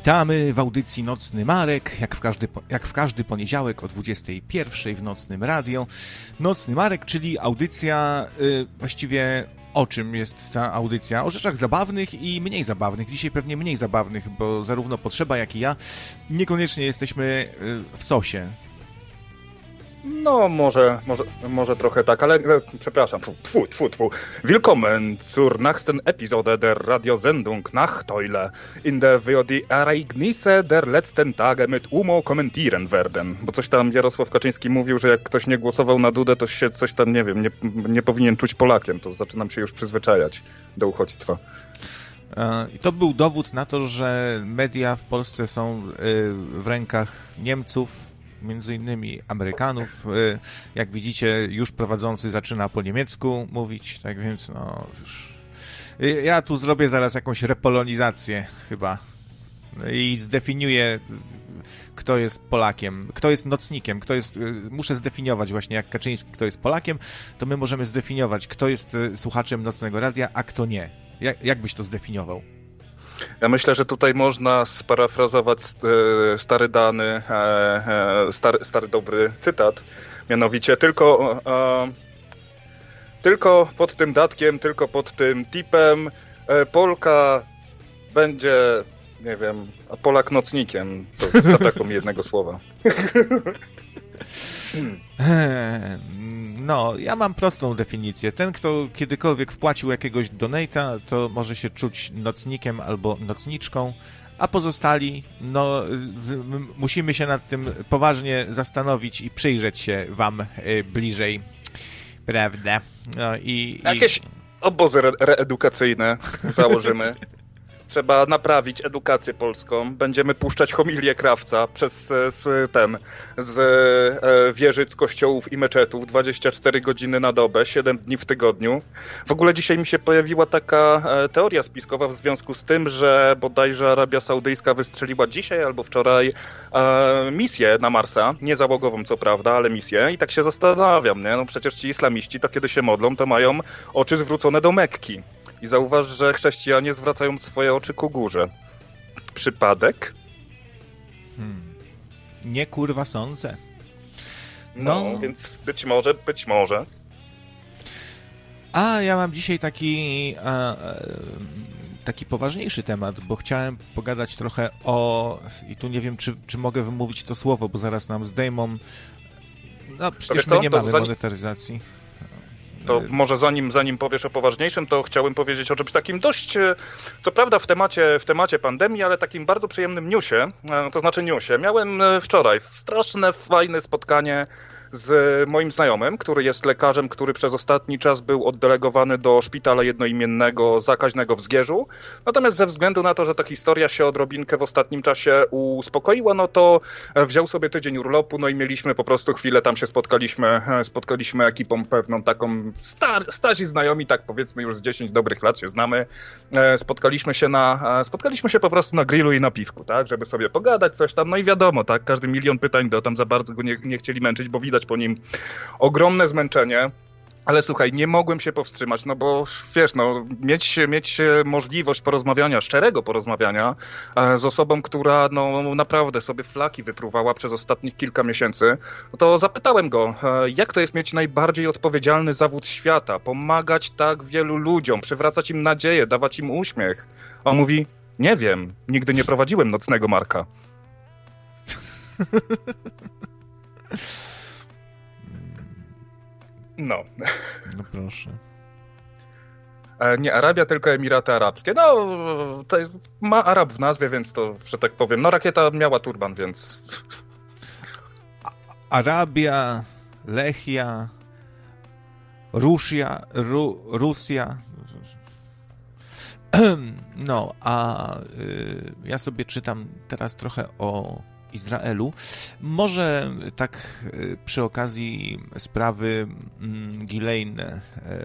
Witamy w audycji Nocny Marek, jak w, każdy, jak w każdy poniedziałek o 21 w Nocnym Radio. Nocny Marek, czyli audycja y, właściwie o czym jest ta audycja? O rzeczach zabawnych i mniej zabawnych. Dzisiaj pewnie mniej zabawnych, bo zarówno Potrzeba, jak i ja niekoniecznie jesteśmy y, w sosie. No, może, może, może trochę tak, ale e, przepraszam, tfu, tfu, tfu. Willkommen zur nächsten Episode der Radiosendung Nachteule, in der wir die Ereignisse der letzten Tage mit Umo kommentieren werden. Bo coś tam Jarosław Kaczyński mówił, że jak ktoś nie głosował na Dudę, to się coś tam, nie wiem, nie, nie powinien czuć Polakiem. To zaczynam się już przyzwyczajać do uchodźstwa. E, I to był dowód na to, że media w Polsce są y, w rękach Niemców, między innymi Amerykanów. Y, jak widzicie, już prowadzący zaczyna po niemiecku mówić, tak więc no już... Y, ja tu zrobię zaraz jakąś repolonizację chyba i zdefiniuję kto jest Polakiem, kto jest nocnikiem, kto jest, y, muszę zdefiniować właśnie jak Kaczyński, kto jest Polakiem, to my możemy zdefiniować, kto jest słuchaczem Nocnego Radia, a kto nie. Jak, jak byś to zdefiniował? Ja myślę, że tutaj można sparafrazować e, stary dany, e, e, stary, stary dobry cytat. Mianowicie tylko, tylko pod tym datkiem, tylko pod tym tipem Polka będzie, nie wiem, Polak nocnikiem. To mi jednego słowa. No, ja mam prostą definicję. Ten, kto kiedykolwiek wpłacił jakiegoś donata, to może się czuć nocnikiem albo nocniczką, a pozostali, no, musimy się nad tym poważnie zastanowić i przyjrzeć się wam y, bliżej, prawda? No i... Jakieś obozy re reedukacyjne założymy. Trzeba naprawić edukację polską. Będziemy puszczać homilię krawca przez z, ten, z e, wieżyc, kościołów i meczetów 24 godziny na dobę, 7 dni w tygodniu. W ogóle dzisiaj mi się pojawiła taka e, teoria spiskowa w związku z tym, że bodajże Arabia Saudyjska wystrzeliła dzisiaj albo wczoraj e, misję na Marsa, nie załogową co prawda, ale misję i tak się zastanawiam, nie? No przecież ci islamiści to kiedy się modlą, to mają oczy zwrócone do Mekki. I zauważ, że chrześcijanie zwracają swoje oczy ku górze. Przypadek? Hmm. Nie kurwa sądzę. No, no, więc być może, być może. A ja mam dzisiaj taki a, taki poważniejszy temat, bo chciałem pogadać trochę o i tu nie wiem, czy, czy mogę wymówić to słowo, bo zaraz nam zdejmą. No przecież my nie mamy monetaryzacji. To może zanim, zanim powiesz o poważniejszym, to chciałbym powiedzieć o czymś takim dość, e, co prawda w temacie, w temacie pandemii, ale takim bardzo przyjemnym newsie, e, to znaczy newsie. Miałem e, wczoraj straszne, fajne spotkanie z moim znajomym, który jest lekarzem, który przez ostatni czas był oddelegowany do szpitala jednoimiennego zakaźnego w Zgierzu. Natomiast ze względu na to, że ta historia się odrobinkę w ostatnim czasie uspokoiła, no to wziął sobie tydzień urlopu, no i mieliśmy po prostu chwilę, tam się spotkaliśmy, spotkaliśmy ekipą pewną taką star, starzy znajomi, tak powiedzmy już z 10 dobrych lat się znamy. E, spotkaliśmy się na, e, spotkaliśmy się po prostu na grillu i na piwku, tak, żeby sobie pogadać coś tam, no i wiadomo, tak, każdy milion pytań, do tam za bardzo go nie, nie chcieli męczyć, bo widać po nim ogromne zmęczenie. Ale słuchaj, nie mogłem się powstrzymać, no bo wiesz, no, mieć, mieć możliwość porozmawiania, szczerego porozmawiania e, z osobą, która no, naprawdę sobie flaki wypruwała przez ostatnich kilka miesięcy, no to zapytałem go, e, jak to jest mieć najbardziej odpowiedzialny zawód świata, pomagać tak wielu ludziom, przywracać im nadzieję, dawać im uśmiech. A on mówi, nie wiem, nigdy nie prowadziłem nocnego Marka. No. No proszę. E, nie Arabia, tylko Emiraty Arabskie. No, ma Arab w nazwie, więc to, że tak powiem. No, rakieta miała turban, więc. Arabia, Lechia, Rusia, Ru, Rusja. No, a y, ja sobie czytam teraz trochę o Izraelu. Może tak e, przy okazji sprawy mm, Ghislaine e,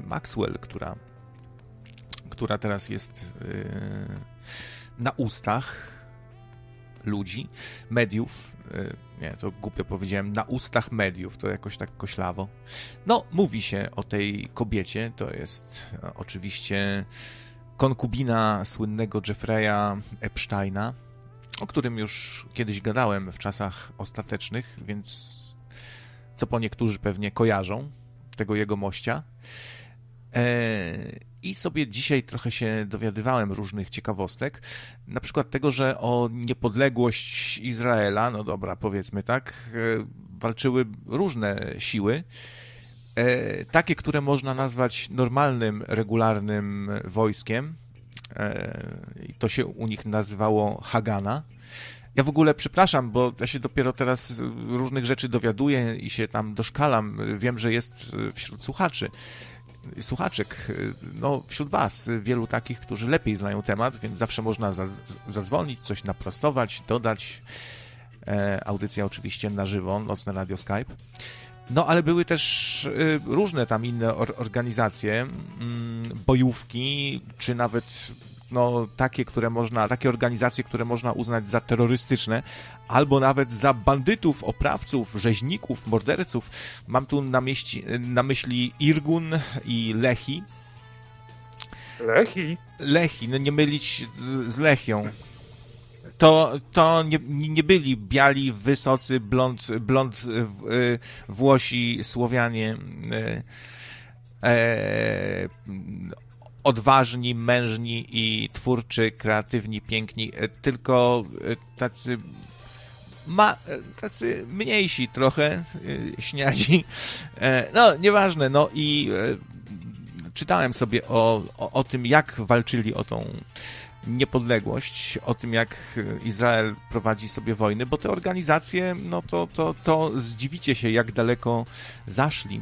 Maxwell, która, która teraz jest e, na ustach ludzi, mediów, nie, to głupio powiedziałem, na ustach mediów, to jakoś tak koślawo. No, mówi się o tej kobiecie, to jest oczywiście konkubina słynnego Jeffreya Epsteina, o którym już kiedyś gadałem w czasach ostatecznych, więc co po niektórzy pewnie kojarzą tego jego mościa. I sobie dzisiaj trochę się dowiadywałem różnych ciekawostek, na przykład tego, że o niepodległość Izraela, no dobra, powiedzmy tak, walczyły różne siły. E, takie, które można nazwać normalnym, regularnym wojskiem. E, to się u nich nazywało Hagana. Ja w ogóle przepraszam, bo ja się dopiero teraz różnych rzeczy dowiaduję i się tam doszkalam. Wiem, że jest wśród słuchaczy, słuchaczek, no wśród was wielu takich, którzy lepiej znają temat, więc zawsze można zadzwonić, coś naprostować, dodać. E, audycja oczywiście na żywo, Nocne Radio Skype. No, ale były też y, różne tam inne organizacje, mm, bojówki, czy nawet no, takie, które można, takie organizacje, które można uznać za terrorystyczne, albo nawet za bandytów, oprawców, rzeźników, morderców. Mam tu na, mieści, na myśli Irgun i Lechi. Lechi? Lechi, no nie mylić z Lechią to, to nie, nie byli biali, wysocy, blond, blond y, Włosi, Słowianie, e, e, odważni, mężni i twórczy, kreatywni, piękni, tylko tacy ma, tacy mniejsi trochę, śniadzi. No, nieważne, no i czytałem sobie o, o, o tym, jak walczyli o tą niepodległość, o tym, jak Izrael prowadzi sobie wojny, bo te organizacje, no to, to, to zdziwicie się, jak daleko zaszli.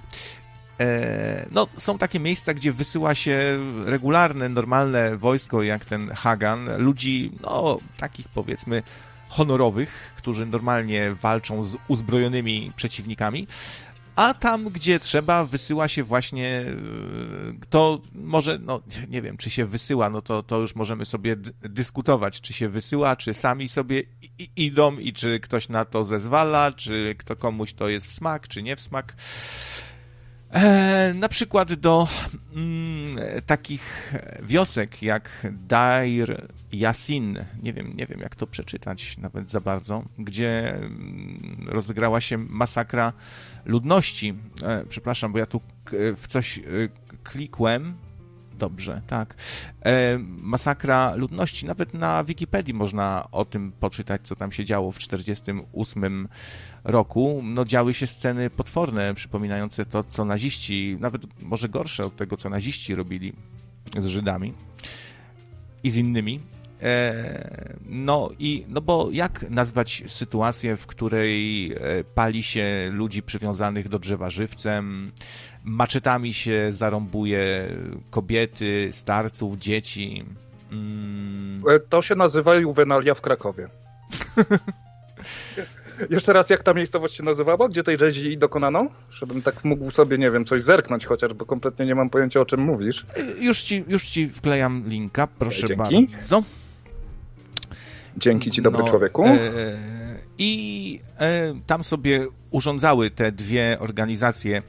E, no, są takie miejsca, gdzie wysyła się regularne, normalne wojsko, jak ten Hagan, ludzi, no, takich powiedzmy honorowych, którzy normalnie walczą z uzbrojonymi przeciwnikami, a tam, gdzie trzeba, wysyła się właśnie e, to może, no nie wiem, czy się wysyła, no to, to już możemy sobie dyskutować, czy się wysyła, czy sami sobie idą i czy ktoś na to zezwala, czy kto komuś to jest w smak, czy nie w smak. E, na przykład do mm, takich wiosek jak Dair Yasin, nie wiem, nie wiem jak to przeczytać nawet za bardzo, gdzie mm, rozegrała się masakra ludności. E, przepraszam, bo ja tu w coś e, klikłem. Dobrze, tak. E, masakra ludności. Nawet na Wikipedii można o tym poczytać, co tam się działo w 1948 roku. No, działy się sceny potworne, przypominające to, co naziści, nawet może gorsze od tego, co naziści robili z Żydami i z innymi. E, no i, no bo jak nazwać sytuację, w której e, pali się ludzi przywiązanych do drzewa żywcem, maczetami się zarąbuje kobiety, starców, dzieci. Mm. E, to się nazywa juwenalia w Krakowie. Jeszcze raz, jak ta miejscowość się nazywała? Gdzie tej rzezi dokonano? Żebym tak mógł sobie, nie wiem, coś zerknąć chociaż, bo kompletnie nie mam pojęcia, o czym mówisz. Już ci, już ci wklejam linka, proszę Dzięki. bardzo. Dzięki ci, dobry no, człowieku. E, I e, tam sobie urządzały te dwie organizacje,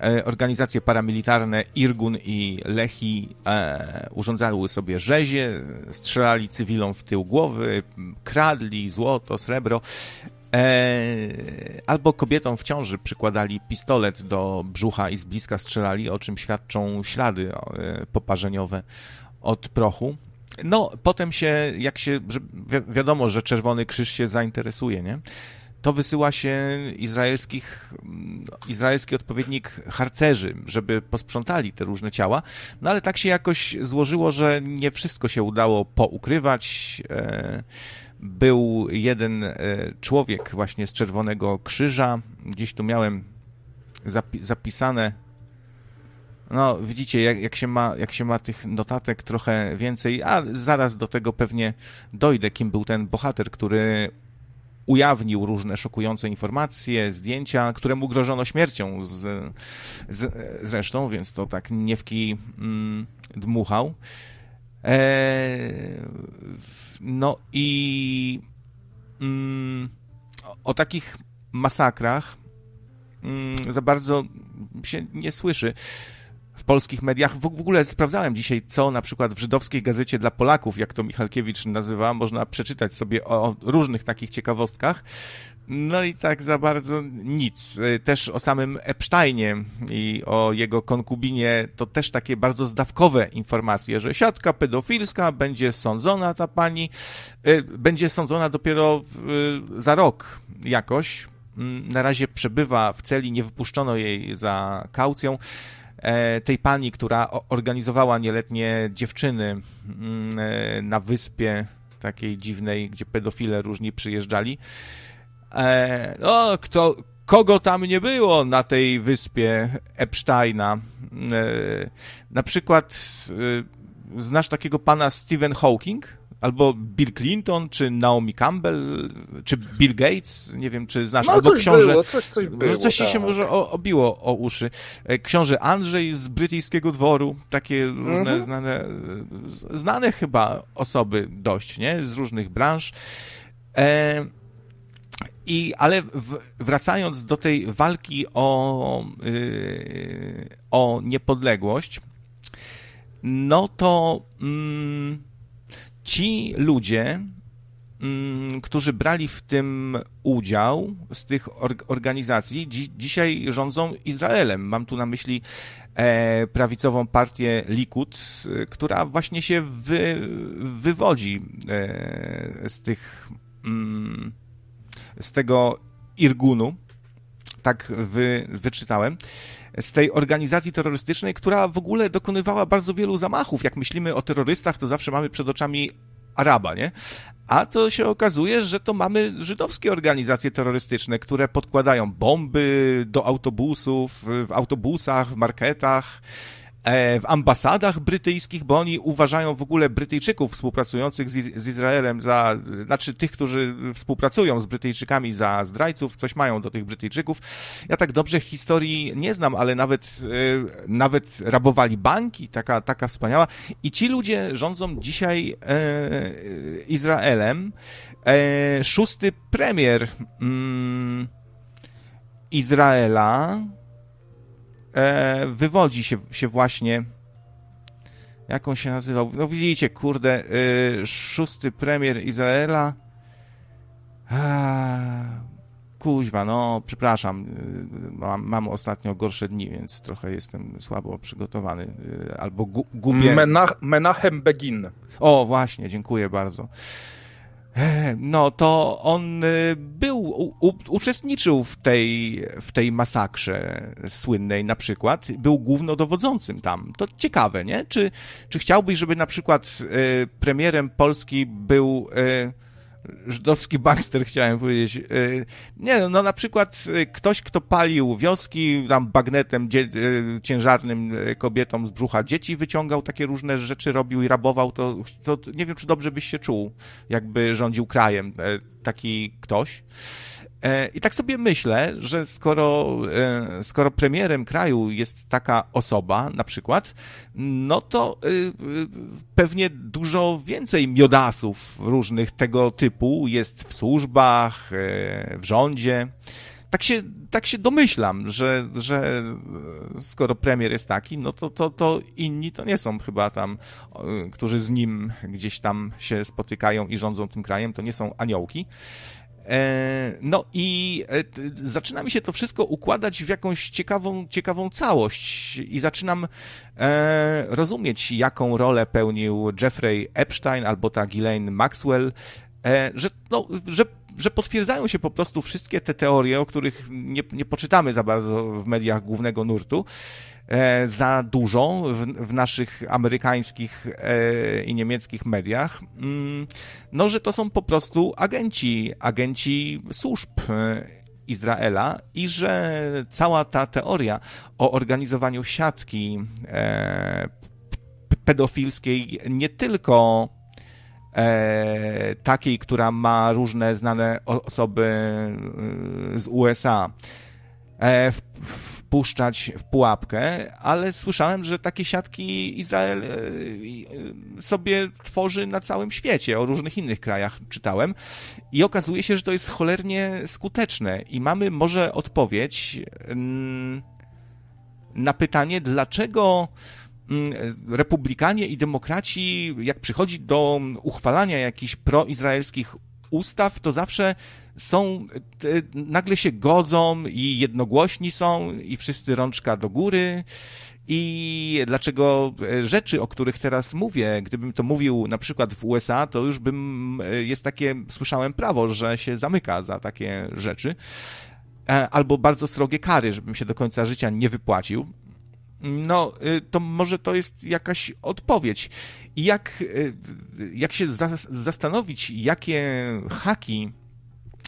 e, organizacje paramilitarne Irgun i Lechi, e, urządzały sobie rzezie, strzelali cywilom w tył głowy, kradli złoto, srebro. E, albo kobietom w ciąży przykładali pistolet do brzucha i z bliska strzelali, o czym świadczą ślady e, poparzeniowe od prochu. No, potem się, jak się, wi wiadomo, że Czerwony Krzyż się zainteresuje, nie? To wysyła się izraelskich, izraelski odpowiednik harcerzy, żeby posprzątali te różne ciała. No ale tak się jakoś złożyło, że nie wszystko się udało poukrywać. E, był jeden e, człowiek właśnie z Czerwonego Krzyża. Gdzieś tu miałem zapi zapisane no, widzicie, jak, jak, się ma, jak się ma tych notatek trochę więcej, a zaraz do tego pewnie dojdę, kim był ten bohater, który ujawnił różne szokujące informacje, zdjęcia, któremu grożono śmiercią z, z, zresztą, więc to tak nie w kij mm, dmuchał. E, no i mm, o takich masakrach mm, za bardzo się nie słyszy w polskich mediach. W, w ogóle sprawdzałem dzisiaj, co na przykład w żydowskiej gazecie dla Polaków, jak to Michalkiewicz nazywa, można przeczytać sobie o różnych takich ciekawostkach. No i tak za bardzo nic. Y, też o samym Epsteinie i o jego konkubinie to też takie bardzo zdawkowe informacje, że siatka pedofilska będzie sądzona ta pani, y, będzie sądzona dopiero y, za rok jakoś. Mm, na razie przebywa w celi, nie wypuszczono jej za kaucją tej pani, która organizowała nieletnie dziewczyny mm, e, na wyspie takiej dziwnej, gdzie pedofile różni przyjeżdżali. E, no, kto, kogo tam nie było na tej wyspie Epsteina. E, na przykład e, znasz takiego pana Stephen Hawking? Albo Bill Clinton, czy Naomi Campbell, czy Bill Gates, nie wiem, czy znasz, no, albo książę. Było, coś, coś, było, coś tak. się może obiło o uszy. E, książę Andrzej z brytyjskiego dworu, takie różne Mhm. znane, znane chyba osoby dość, nie? Z różnych branż. E, i, ale w, wracając do tej walki o, yy, o niepodległość, no to mm, ci ludzie, mm, którzy brali w tym udział z tych or, organizacji, dzi, dzisiaj rządzą Izraelem. Mam tu na myśli e, prawicową partię Likud, która właśnie się wy, wywodzi e, z tych. Mm, z tego Irgunu, tak wy, wyczytałem, z tej organizacji terrorystycznej, która w ogóle dokonywała bardzo wielu zamachów. Jak myślimy o terrorystach, to zawsze mamy przed oczami Araba, nie? A to się okazuje, że to mamy żydowskie organizacje terrorystyczne, które podkładają bomby do autobusów, w autobusach, w marketach, w ambasadach brytyjskich, bo oni uważają w ogóle Brytyjczyków współpracujących z, z, Izraelem za, znaczy tych, którzy współpracują z Brytyjczykami za zdrajców, coś mają do tych Brytyjczyków. Ja tak dobrze historii nie znam, ale nawet, e, nawet rabowali banki, taka, taka wspaniała. I ci ludzie rządzą dzisiaj e, Izraelem. E, szósty premier mm, Izraela, e, wywodzi się, się właśnie. Jak on się nazywał? No widzicie, kurde, y, szósty premier Izraela. A, kuźwa, no, przepraszam. y, Mam, mam ostatnio gorsze dni, więc trochę jestem słabo przygotowany. y, Albo gu, gubię. Menach, Menachem Begin. O, właśnie, dziękuję bardzo. E, No, to on y, był, u, uczestniczył w tej, w tej masakrze słynnej na przykład, był głównodowodzącym tam. To ciekawe, nie? Czy, czy chciałbyś, żeby na przykład y, premierem Polski był y, żydowski bankster, chciałem powiedzieć. Y, Nie, no, na przykład y, ktoś, kto palił wioski, tam bagnetem y, ciężarnym kobietom z brzucha dzieci wyciągał, takie różne rzeczy robił i rabował, to, to nie wiem, czy dobrze byś się czuł, jakby rządził krajem taki ktoś. E, I tak sobie myślę, że skoro, e, skoro premierem kraju jest taka osoba, na przykład, no to y, pewnie dużo więcej miodasów różnych tego typu jest w służbach, e, w rządzie. Tak się, tak się domyślam, że, że skoro premier jest taki, no to, to, to inni to nie są chyba tam, którzy z nim gdzieś tam się spotykają i rządzą tym krajem, to nie są aniołki. E, No i e, zaczyna mi się to wszystko układać w jakąś ciekawą, ciekawą całość i zaczynam e, rozumieć, jaką rolę pełnił Jeffrey Epstein albo ta Ghislaine Maxwell, że, no, że, że potwierdzają się po prostu wszystkie te teorie, o których nie, nie poczytamy za bardzo w mediach głównego nurtu, za dużo w, w naszych amerykańskich e, i niemieckich mediach, mm, no, że to są po prostu agenci, agenci służb e, Izraela i że cała ta teoria o organizowaniu siatki e, pedofilskiej nie tylko e, takiej, która ma różne znane osoby e, z USA, e, wpuszczać w pułapkę, ale słyszałem, że takie siatki Izrael e, e, sobie tworzy na całym świecie, o różnych innych krajach czytałem. I okazuje się, że to jest cholernie skuteczne. I mamy może odpowiedź mm, na pytanie, dlaczego mm, republikanie i demokraci, jak przychodzi do uchwalania jakichś proizraelskich ustaw, to zawsze są, nagle się godzą i jednogłośni są i wszyscy rączka do góry i dlaczego e, rzeczy, o których teraz mówię, gdybym to mówił na przykład w USA, to już bym, e, jest takie, słyszałem prawo, że się zamyka za takie rzeczy, e, albo bardzo srogie kary, żebym się do końca życia nie wypłacił. No, to może to jest jakaś odpowiedź. I jak, jak się zastanowić, jakie haki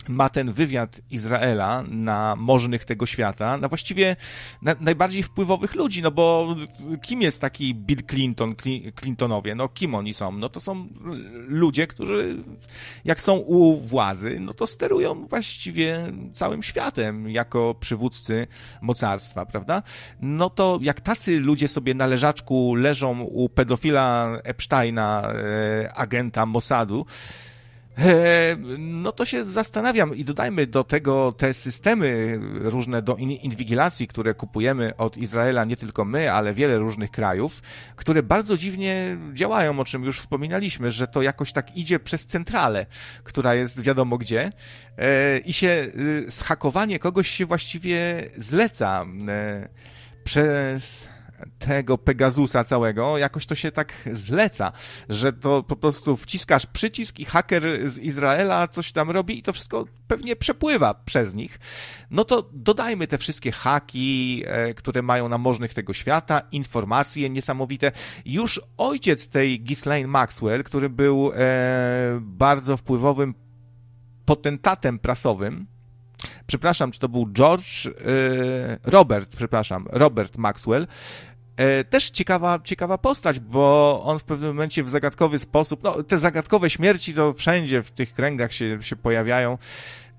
ma ten wywiad Izraela na możnych tego świata, na właściwie na najbardziej wpływowych ludzi, no bo kim jest taki Bill Clinton, Clintonowie, no kim oni są? No to są ludzie, którzy jak są u władzy, no to sterują właściwie całym światem jako przywódcy mocarstwa, prawda? No to jak tacy ludzie sobie na leżaczku leżą u pedofila Epsteina, e, agenta Mossadu, no to się zastanawiam i dodajmy do tego te systemy różne do inwigilacji, które kupujemy od Izraela, nie tylko my, ale wiele różnych krajów, które bardzo dziwnie działają, o czym już wspominaliśmy, że to jakoś tak idzie przez centralę, która jest wiadomo gdzie e, i się schakowanie kogoś się właściwie zleca e, przez tego Pegasusa całego, jakoś to się tak zleca, że to po prostu wciskasz przycisk i haker z Izraela coś tam robi i to wszystko pewnie przepływa przez nich. No to dodajmy te wszystkie haki, e, które mają na możnych tego świata, informacje niesamowite. Już ojciec tej Ghislaine Maxwell, który był e, bardzo wpływowym potentatem prasowym, przepraszam, czy to był George, e, Robert, przepraszam, Robert Maxwell, też ciekawa, ciekawa postać, bo on w pewnym momencie w zagadkowy sposób, no te zagadkowe śmierci to wszędzie w tych kręgach się, się pojawiają,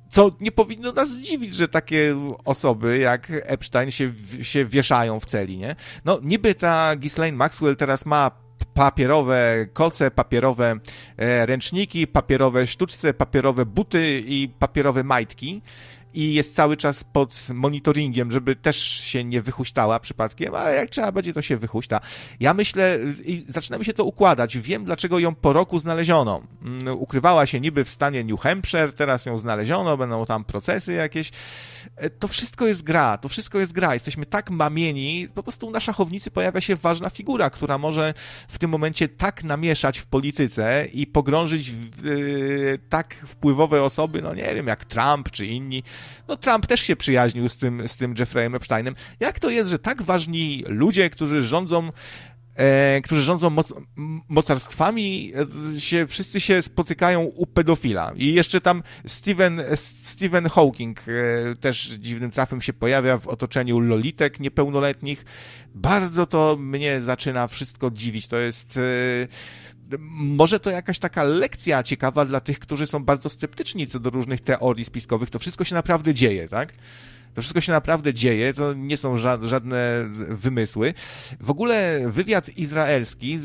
co nie powinno nas zdziwić, że takie osoby jak Epstein się, się wieszają w celi, nie? No niby ta Ghislaine Maxwell teraz ma papierowe kolce, papierowe e, ręczniki, papierowe sztuczce, papierowe buty i papierowe majtki, i jest cały czas pod monitoringiem, żeby też się nie wychuśtała przypadkiem, ale jak trzeba będzie, to się wychuśta. Ja myślę, i zaczyna mi się to układać. Wiem, dlaczego ją po roku znaleziono. Mm, ukrywała się niby w stanie New Hampshire, teraz ją znaleziono, będą tam procesy jakieś. E, to wszystko jest gra, to wszystko jest gra. Jesteśmy tak mamieni, po prostu na szachownicy pojawia się ważna figura, która może w tym momencie tak namieszać w polityce i pogrążyć w, yy, tak wpływowe osoby, no nie wiem, jak Trump czy inni, no Trump też się przyjaźnił z tym, z tym Jeffreyem Epsteinem. Jak to jest, że tak ważni ludzie, którzy rządzą E, którzy rządzą moc, mocarstwami, e, się, wszyscy się spotykają u pedofila. I jeszcze tam Stephen, Stephen Hawking e, też dziwnym trafem się pojawia w otoczeniu lolitek niepełnoletnich. Bardzo to mnie zaczyna wszystko dziwić. To jest e, może to jakaś taka lekcja ciekawa dla tych, którzy są bardzo sceptyczni co do różnych teorii spiskowych. To wszystko się naprawdę dzieje, tak? To wszystko się naprawdę dzieje, to nie są żadne wymysły. W ogóle wywiad izraelski,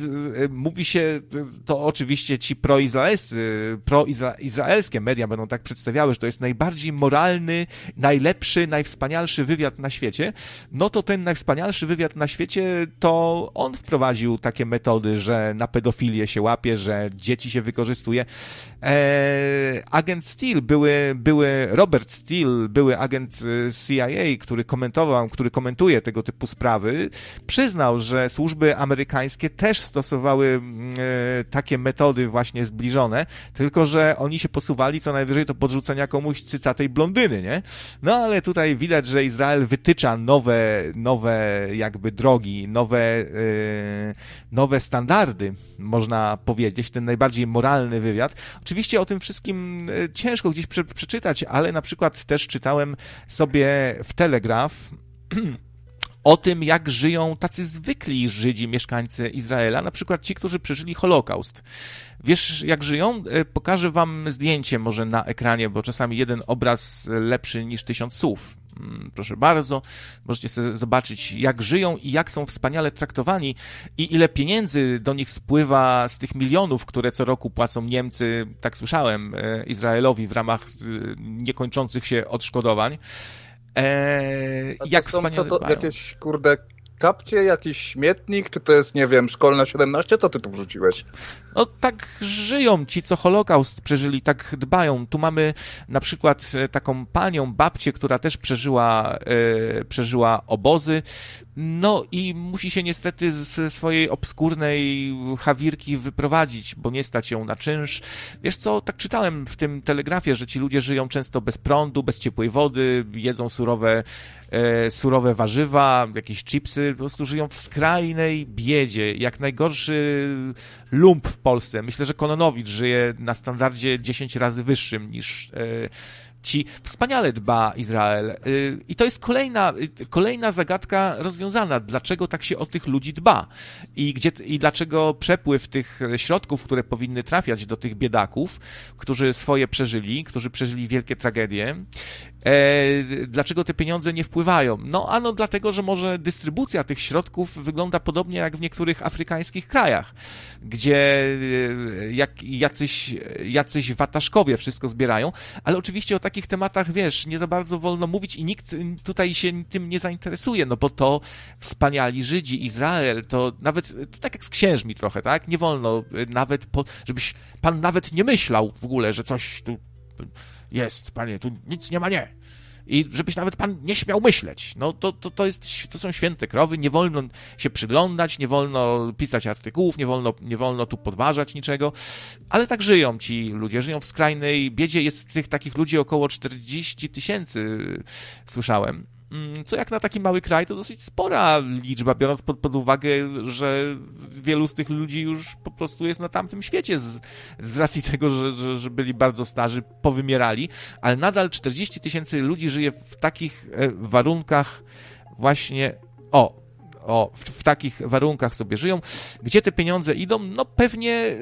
y, mówi się, to oczywiście ci proizraelscy, proizraelskie media będą tak przedstawiały, że to jest najbardziej moralny, najlepszy, najwspanialszy wywiad na świecie. No to ten najwspanialszy wywiad na świecie, to on wprowadził takie metody, że na pedofilię się łapie, że dzieci się wykorzystuje. Eee, agent Steele, były, były Robert Steele, były agent y, CIA, który komentował, który komentuje tego typu sprawy, przyznał, że służby amerykańskie też stosowały e, takie metody właśnie zbliżone, tylko że oni się posuwali co najwyżej do podrzucenia komuś cycatej blondyny, nie? No ale tutaj widać, że Izrael wytycza nowe, nowe jakby drogi, nowe, e, nowe standardy, można powiedzieć, ten najbardziej moralny wywiad. Oczywiście o tym wszystkim e, ciężko gdzieś przeczytać, ale na przykład też czytałem sobie w Telegraf o tym, jak żyją tacy zwykli Żydzi, mieszkańcy Izraela, na przykład ci, którzy przeżyli Holokaust. Wiesz, jak żyją? E, pokażę wam zdjęcie może na ekranie, bo czasami jeden obraz lepszy niż tysiąc słów. Mm, proszę bardzo, możecie sobie zobaczyć, jak żyją i jak są wspaniale traktowani i ile pieniędzy do nich spływa z tych milionów, które co roku płacą Niemcy, tak słyszałem, e, Izraelowi w ramach e, niekończących się odszkodowań. Eee, jak wspaniale to, jakieś, kurde, kapcie, jakiś śmietnik, czy to jest, nie wiem, szkolna 17? Co ty tu wrzuciłeś? No tak żyją ci, co Holokaust przeżyli, tak dbają. Tu mamy na przykład e, taką panią, babcię, która też przeżyła, e, przeżyła obozy. No i musi się niestety ze swojej obskurnej hawirki wyprowadzić, bo nie stać ją na czynsz. Wiesz co, tak czytałem w tym telegrafie, że ci ludzie żyją często bez prądu, bez ciepłej wody, jedzą surowe, e, surowe warzywa, jakieś chipsy, po prostu żyją w skrajnej biedzie, jak najgorszy lump w Polsce. Myślę, że Kononowicz żyje na standardzie 10 razy wyższym niż e, ci. Wspaniale dba Izrael. Y, I to jest kolejna, y, kolejna zagadka rozwiązana. Dlaczego tak się o tych ludzi dba? I, gdzie, I dlaczego przepływ tych środków, które powinny trafiać do tych biedaków, którzy swoje przeżyli, którzy przeżyli wielkie tragedie, E, dlaczego te pieniądze nie wpływają? No, ano dlatego, że może dystrybucja tych środków wygląda podobnie jak w niektórych afrykańskich krajach, gdzie e, jak, jacyś, jacyś wataszkowie wszystko zbierają, ale oczywiście o takich tematach, wiesz, nie za bardzo wolno mówić i nikt tutaj się tym nie zainteresuje, no bo to wspaniali Żydzi, Izrael, to nawet, to tak jak z księżmi trochę, tak? Nie wolno e, nawet, po, żebyś pan nawet nie myślał w ogóle, że coś tu jest, panie, tu nic nie ma nie. I żebyś nawet pan nie śmiał myśleć. No to, to, to, jest, to są święte krowy, nie wolno się przyglądać, nie wolno pisać artykułów, nie wolno, nie wolno tu podważać niczego, ale tak żyją ci ludzie, żyją w skrajnej biedzie. Jest tych takich ludzi około 40 tysięcy, słyszałem. Mm, co jak na taki mały kraj, to dosyć spora liczba, biorąc pod, pod uwagę, że wielu z tych ludzi już po prostu jest na tamtym świecie z, z racji tego, że, że, że byli bardzo starzy, powymierali, ale nadal 40 tysięcy ludzi żyje w takich e, warunkach właśnie, o, o, w, w, takich warunkach sobie żyją. Gdzie te pieniądze idą? No pewnie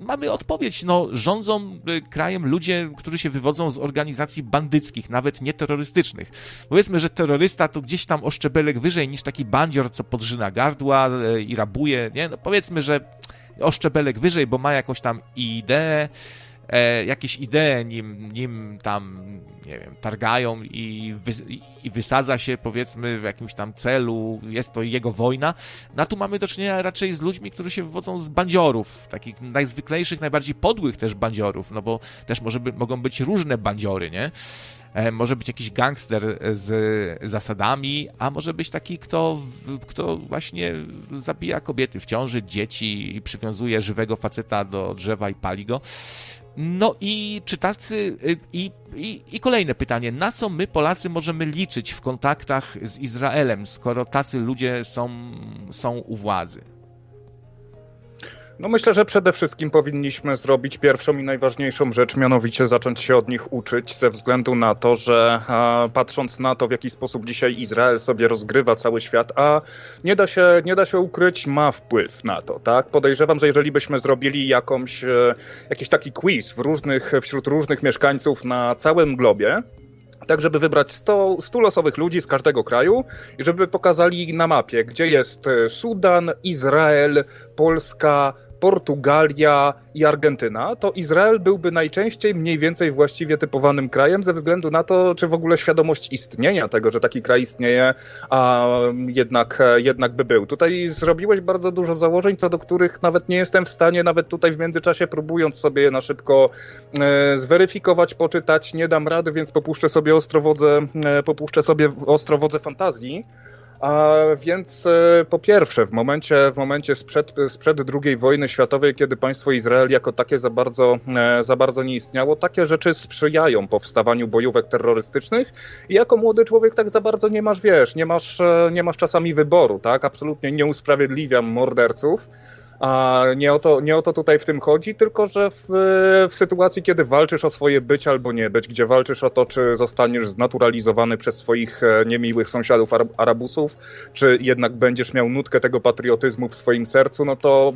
mamy odpowiedź. No, rządzą y, krajem ludzie, którzy się wywodzą z organizacji bandyckich, nawet nie terrorystycznych. Powiedzmy, że terrorysta to gdzieś tam o szczebelek wyżej niż taki bandzior, co podżyna gardła y, i rabuje, nie? No powiedzmy, że o szczebelek wyżej, bo ma jakąś tam ideę, e, jakieś idee nim, nim tam, nie wiem, targają i, wy, i wysadza się powiedzmy w jakimś tam celu, jest to jego wojna. No tu mamy do czynienia raczej z ludźmi, którzy się wywodzą z bandziorów, takich najzwyklejszych, najbardziej podłych też bandziorów, no bo też może by, mogą być różne bandziory, nie? E, może być jakiś gangster z zasadami, a może być taki, kto, kto właśnie zabija kobiety w ciąży, dzieci i przywiązuje żywego faceta do drzewa i pali go. No i czy tacy, y, i, i, i kolejne pytanie, na co my Polacy możemy liczyć w kontaktach z Izraelem, skoro tacy ludzie są, są u władzy? No myślę, że przede wszystkim powinniśmy zrobić pierwszą i najważniejszą rzecz, mianowicie zacząć się od nich uczyć, ze względu na to, że a, patrząc na to, w jaki sposób dzisiaj Izrael sobie rozgrywa cały świat, a nie da się, nie da się ukryć, ma wpływ na to, tak? Podejrzewam, że jeżeli byśmy zrobili jakąś, e, jakiś taki quiz w różnych, wśród różnych mieszkańców na całym globie, tak żeby wybrać 100, 100 losowych ludzi z każdego kraju i żeby pokazali na mapie, gdzie jest e, Sudan, Izrael, Polska, Portugalia i Argentyna, to Izrael byłby najczęściej mniej więcej właściwie typowanym krajem ze względu na to, czy w ogóle świadomość istnienia tego, że taki kraj istnieje, a jednak, jednak by był. Tutaj zrobiłeś bardzo dużo założeń, co do których nawet nie jestem w stanie, nawet tutaj w międzyczasie próbując sobie je na szybko e, zweryfikować, poczytać, nie dam rady, więc popuszczę sobie ostrowodze, e, popuszczę sobie ostrowodze fantazji. A więc e, po pierwsze, w momencie, w momencie sprzed, sprzed II wojny światowej, kiedy państwo Izrael jako takie za bardzo, e, za bardzo nie istniało, takie rzeczy sprzyjają powstawaniu bojówek terrorystycznych i jako młody człowiek tak za bardzo nie masz, wiesz, nie masz, e, nie masz czasami wyboru, tak? Absolutnie nie usprawiedliwiam morderców, a nie o, to, nie o to tutaj w tym chodzi, tylko że w, w, sytuacji, kiedy walczysz o swoje być albo nie być, gdzie walczysz o to, czy zostaniesz znaturalizowany przez swoich e, niemiłych sąsiadów Arabusów, czy jednak będziesz miał nutkę tego patriotyzmu w swoim sercu, no to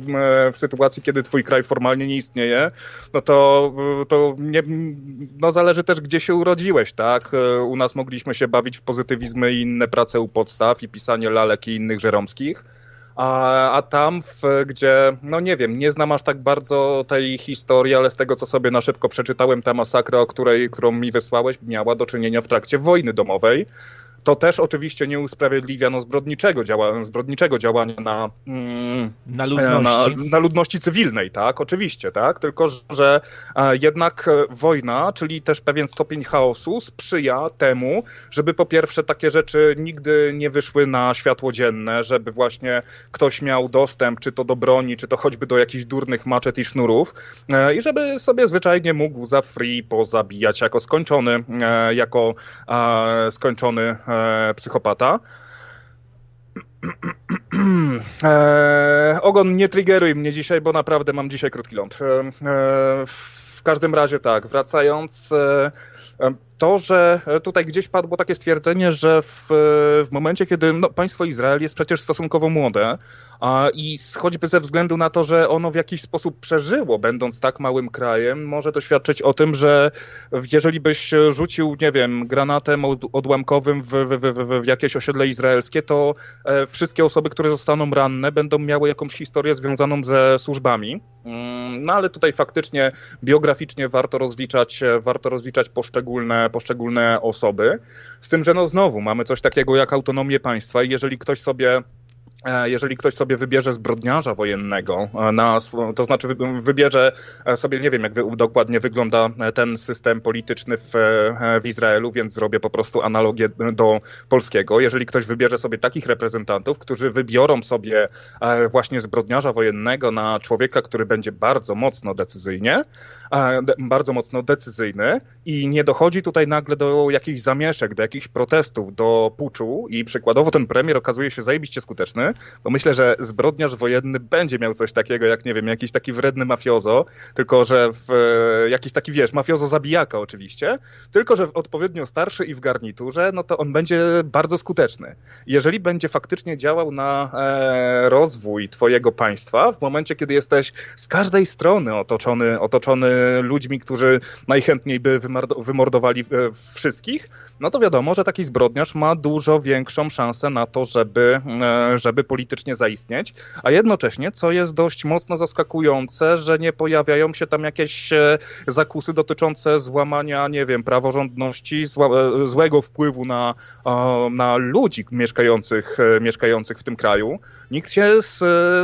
w sytuacji, kiedy twój kraj formalnie nie istnieje, no to, to nie, no zależy też, gdzie się urodziłeś, tak? E, u nas mogliśmy się bawić w pozytywizmy i inne prace u podstaw i pisanie lalek i innych żeromskich a, a tam, w, gdzie, no nie wiem, nie znam aż tak bardzo tej historii, ale z tego, co sobie na szybko przeczytałem, ta masakra, o której, którą mi wysłałeś, miała do czynienia w trakcie wojny domowej to też oczywiście nie usprawiedliwia no, zbrodniczego, działa, zbrodniczego działania na, mm, na, ludności. Na, na, ludności cywilnej, tak, oczywiście, tak, tylko że e, jednak wojna, czyli też pewien stopień chaosu sprzyja temu, żeby po pierwsze takie rzeczy nigdy nie wyszły na światło dzienne, żeby właśnie ktoś miał dostęp, czy to do broni, czy to choćby do jakichś durnych maczet i sznurów e, i żeby sobie zwyczajnie mógł za free pozabijać jako skończony, e, jako skończony e, psychopata. E, ogon, nie triggeruj mnie dzisiaj, bo naprawdę mam dzisiaj krótki ląd. E, e w każdym razie tak, wracając, e, to, że tutaj gdzieś padło takie stwierdzenie, że w, w momencie, kiedy no, państwo Izrael jest przecież stosunkowo młode a, i choćby ze względu na to, że ono w jakiś sposób przeżyło, będąc tak małym krajem, może to świadczyć o tym, że jeżeli byś rzucił, nie wiem, granatem odłamkowym w, w, w, w jakieś osiedle izraelskie, to e, wszystkie osoby, które zostaną ranne, będą miały jakąś historię związaną ze służbami. Mm, no ale tutaj faktycznie biograficznie warto rozliczać, warto rozliczać poszczególne poszczególne osoby. Z tym, że no znowu mamy coś takiego jak autonomię państwa i jeżeli ktoś sobie jeżeli ktoś sobie wybierze zbrodniarza wojennego, e, na, to znaczy wybierze e, sobie, nie wiem jak dokładnie wygląda ten system polityczny w, w Izraelu, więc zrobię po prostu analogię do polskiego. Jeżeli ktoś wybierze sobie takich reprezentantów, którzy wybiorą sobie właśnie zbrodniarza wojennego na człowieka, który będzie bardzo mocno decyzyjnie, bardzo mocno decyzyjny i nie dochodzi tutaj nagle do jakichś zamieszek, do jakichś protestów, do puczu i przykładowo ten premier okazuje się zajebiście skuteczny, bo myślę, że zbrodniarz wojenny będzie miał coś takiego, jak nie wiem, jakiś taki wredny mafiozo, tylko że w, jakiś taki, wiesz, mafiozo zabijaka oczywiście, tylko że odpowiednio starszy i w garniturze, no to on będzie bardzo skuteczny. Jeżeli będzie faktycznie działał na e, rozwój twojego państwa, w momencie, kiedy jesteś z każdej strony otoczony, otoczony ludźmi, którzy najchętniej by wymordowali e, wszystkich, no to wiadomo, że taki zbrodniarz ma dużo większą szansę na to, żeby, e, żeby politycznie zaistnieć, a jednocześnie, co jest dość mocno zaskakujące, że nie pojawiają się tam jakieś e, zakusy dotyczące złamania, nie wiem, praworządności, zła, złego wpływu na, na ludzi mieszkających, mieszkających w tym kraju. Nikt się z,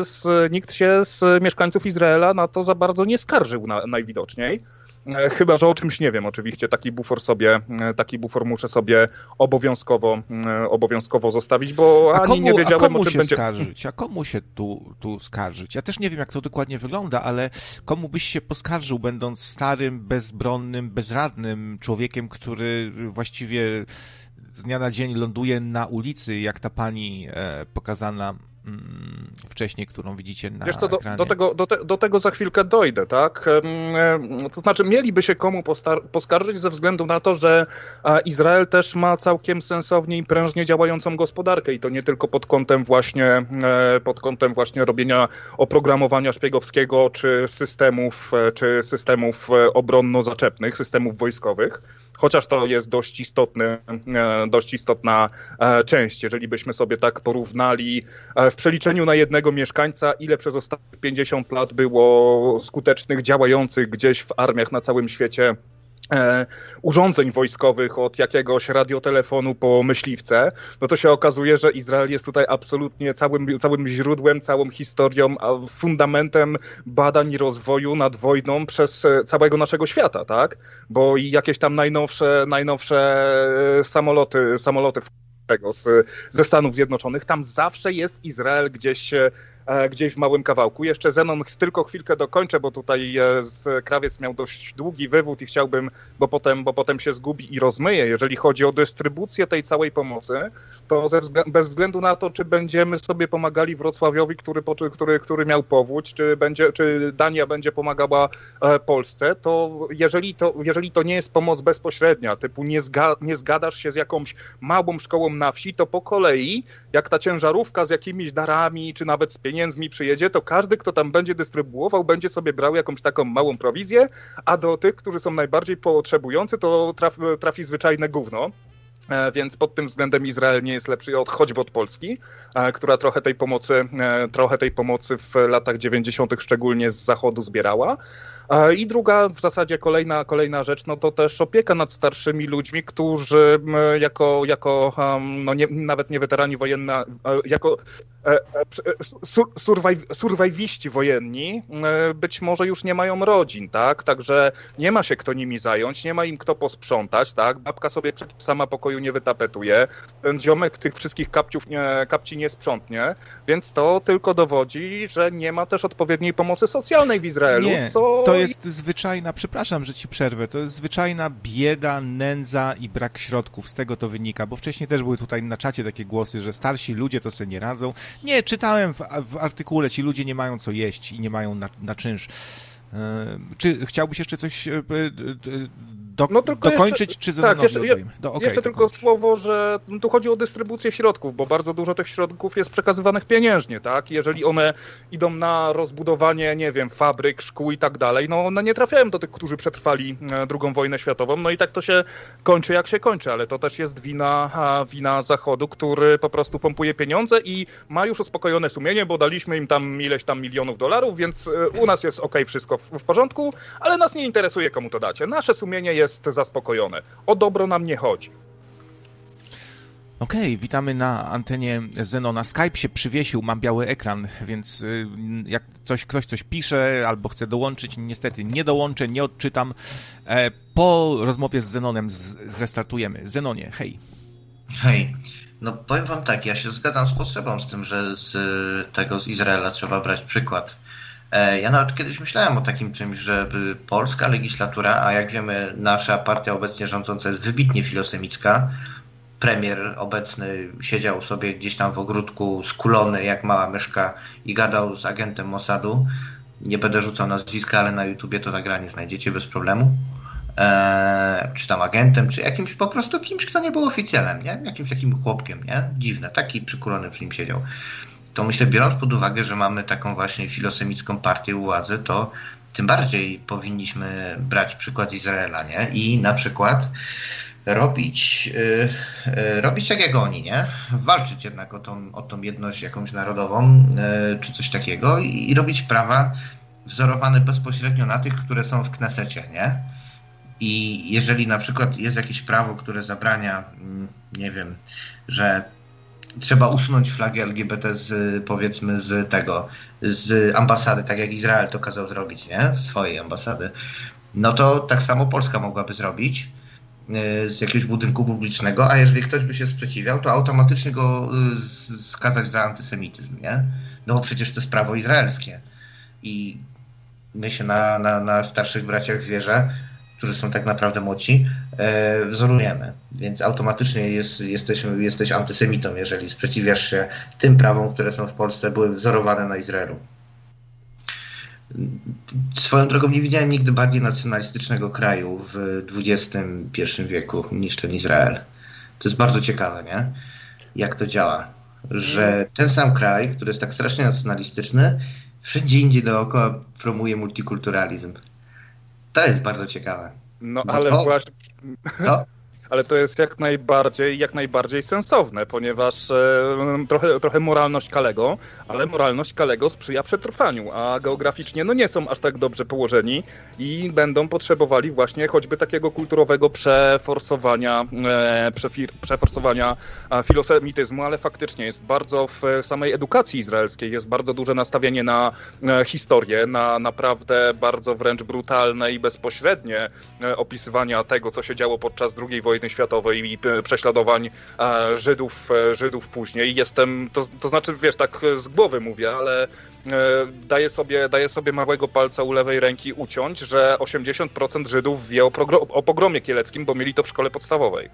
z, nikt się z mieszkańców Izraela na to za bardzo nie skarżył na, najwidoczniej. E, chyba, że o czymś nie wiem, oczywiście. Taki bufor sobie, e, taki bufor muszę sobie obowiązkowo, e, obowiązkowo zostawić, bo a ani komu, nie wiedziałem, a komu o czym się będzie... skarżyć? A komu się tu, tu skarżyć? Ja też nie wiem, jak to dokładnie wygląda, ale komu byś się poskarżył, będąc starym, bezbronnym, bezradnym człowiekiem, który właściwie z dnia na dzień ląduje na ulicy, jak ta pani e, pokazana wcześniej, którą widzicie na Wiesz co, do, do, tego, do, te, do tego za chwilkę dojdę, tak? To znaczy mieliby się komu poskarżyć ze względu na to, że Izrael też ma całkiem sensownie i prężnie działającą gospodarkę i to nie tylko pod kątem właśnie, e, pod kątem właśnie robienia oprogramowania szpiegowskiego czy systemów, e, czy systemów e, obronno-zaczepnych, systemów wojskowych, chociaż to jest dość istotny, dość istotna część, jeżeli byśmy sobie tak porównali w przeliczeniu na jednego mieszkańca, ile przez ostatnich 50 lat było skutecznych, działających gdzieś w armiach na całym świecie? E, urządzeń wojskowych, od jakiegoś radiotelefonu po myśliwce, no to się okazuje, że Izrael jest tutaj absolutnie całym, całym źródłem, całą historią, fundamentem badań i rozwoju nad wojną przez e, całego naszego świata, tak? Bo i jakieś tam najnowsze, najnowsze e, samoloty, samoloty z, ze Stanów Zjednoczonych, tam zawsze jest Izrael gdzieś E, gdzieś w małym kawałku. Jeszcze Zenon tylko chwilkę dokończę, bo tutaj e, krawiec miał dość długi wywód i chciałbym, bo potem, bo potem się zgubi i rozmyje. Jeżeli chodzi o dystrybucję tej całej pomocy, to bez względu na to, czy będziemy sobie pomagali Wrocławiowi, który, który, który miał powódź, czy, będzie, czy Dania będzie pomagała e, Polsce, to jeżeli, to jeżeli to nie jest pomoc bezpośrednia, typu nie, zga, nie zgadasz się z jakąś małą szkołą na wsi, to po kolei, jak ta ciężarówka z jakimiś darami, czy nawet z pieniędzmi, pieniędzmi przyjedzie, to każdy, kto tam będzie dystrybuował, będzie sobie brał jakąś taką małą prowizję, a do tych, którzy są najbardziej potrzebujący, to trafi, trafi zwyczajne gówno. E, więc pod tym względem Izrael nie jest lepszy od choćby od Polski, e, która trochę tej pomocy, e, trochę tej pomocy w latach 90. szczególnie z zachodu zbierała. I druga, w zasadzie kolejna, kolejna rzecz, no to też opieka nad starszymi ludźmi, którzy jako, jako no nie, nawet nie weterani wojenni, jako surviviści wojenni być może już nie mają rodzin, tak? Także nie ma się kto nimi zająć, nie ma im kto posprzątać, tak? Babka sobie sama pokoju nie wytapetuje, ten ziomek tych wszystkich kapciów nie, kapci nie sprzątnie, więc to tylko dowodzi, że nie ma też odpowiedniej pomocy socjalnej w Izraelu, nie, co... to jest zwyczajna, przepraszam, że ci przerwę, to jest zwyczajna bieda, nędza i brak środków, z tego to wynika, bo wcześniej też były tutaj na czacie takie głosy, że starsi ludzie to sobie nie radzą. Nie, czytałem w, w artykule, ci ludzie nie mają co jeść i nie mają na, na czynsz. E, czy chciałbyś jeszcze coś e, do, no dokończyć, jeszcze, czy tak, jeszcze, do, okay, jeszcze tylko słowo, że tu chodzi o dystrybucję środków, bo bardzo dużo tych środków jest przekazywanych pieniężnie, tak? Jeżeli one idą na rozbudowanie, nie wiem, fabryk, szkół i tak dalej, no one nie trafiają do tych, którzy przetrwali e, drugą wojnę światową, no i tak to się kończy, jak się kończy, ale to też jest wina, wina Zachodu, który po prostu pompuje pieniądze i ma już uspokojone sumienie, bo daliśmy im tam ileś tam milionów dolarów, więc e, u nas jest ok, wszystko w porządku, ale nas nie interesuje, komu to dacie. Nasze sumienie jest jest zaspokojone. O dobro nam nie chodzi. Okej, okay, witamy na antenie Zenona. Skype się przywiesił, mam biały ekran, więc y, jak coś, ktoś coś pisze albo chce dołączyć, niestety nie dołączę, nie odczytam. E, po rozmowie z Zenonem zrestartujemy. Zenonie, hej. Hej. No powiem wam tak, ja się zgadzam z potrzebą z tym, że z tego z Izraela trzeba brać przykład. E, ja nawet kiedyś myślałem o takim czymś, żeby polska legislatura, a jak wiemy, nasza partia obecnie rządząca jest wybitnie filosemicka. Premier obecny siedział sobie gdzieś tam w ogródku skulony jak mała myszka i gadał z agentem Mossadu. Nie będę rzucał nazwiska, ale na YouTubie to nagranie znajdziecie bez problemu. Eee, czy tam agentem, czy jakimś po prostu kimś, kto nie był oficjalem, nie? Jakimś takim chłopkiem, nie? Dziwne, taki przykulony przy nim siedział to myślę, biorąc pod uwagę, że mamy taką właśnie filosemicką partię władzy, to tym bardziej powinniśmy brać przykład Izraela, nie? I na przykład robić, yy, yy, robić tak jak oni, nie? Walczyć jednak o tą, o tą jedność jakąś narodową, yy, czy coś takiego i, i, robić prawa wzorowane bezpośrednio na tych, które są w Knesecie, nie? I jeżeli na przykład jest jakieś prawo, które zabrania, mm, nie wiem, że trzeba usunąć flagę LGBT z, powiedzmy, z tego, z ambasady, tak jak Izrael to kazał zrobić, nie? Swojej ambasady. No to tak samo Polska mogłaby zrobić e, z jakiegoś budynku publicznego, a jeżeli ktoś by się sprzeciwiał, to automatycznie go e, skazać za antysemityzm, nie? No bo przecież to jest prawo izraelskie. I my się na, na, na starszych braciach wierzę, którzy są tak naprawdę młodsi, e, wzorujemy. Więc automatycznie jest, jesteś, jesteś antysemitą, jeżeli sprzeciwiasz się tym prawom, które są w Polsce, były wzorowane na Izraelu. Swoją drogą nie widziałem nigdy bardziej nacjonalistycznego kraju w XXI wieku niż ten Izrael. To jest bardzo ciekawe, nie? Jak to działa. Że ten sam kraj, który jest tak strasznie nacjonalistyczny, wszędzie indziej dookoła promuje multikulturalizm. To jest bardzo ciekawe. No ale to... właśnie. To? Ale to jest jak najbardziej, jak najbardziej sensowne, ponieważ e, trochę, trochę moralność Kalego, ale moralność Kalego sprzyja przetrwaniu, a geograficznie no nie są aż tak dobrze położeni i będą potrzebowali właśnie choćby takiego kulturowego przeforsowania, e, przefir, przeforsowania filosemityzmu, ale faktycznie jest bardzo w samej edukacji izraelskiej jest bardzo duże nastawienie na e, historię, na naprawdę bardzo wręcz brutalne i bezpośrednie e, opisywania tego, co się działo podczas II wojny wojny światowej i prześladowań e, Żydów, e, Żydów później. Jestem, to, to znaczy, wiesz, tak z głowy mówię, ale e, daję sobie, daję sobie małego palca u lewej ręki uciąć, że 80% Żydów wie o, o pogromie kieleckim, bo mieli to w szkole podstawowej.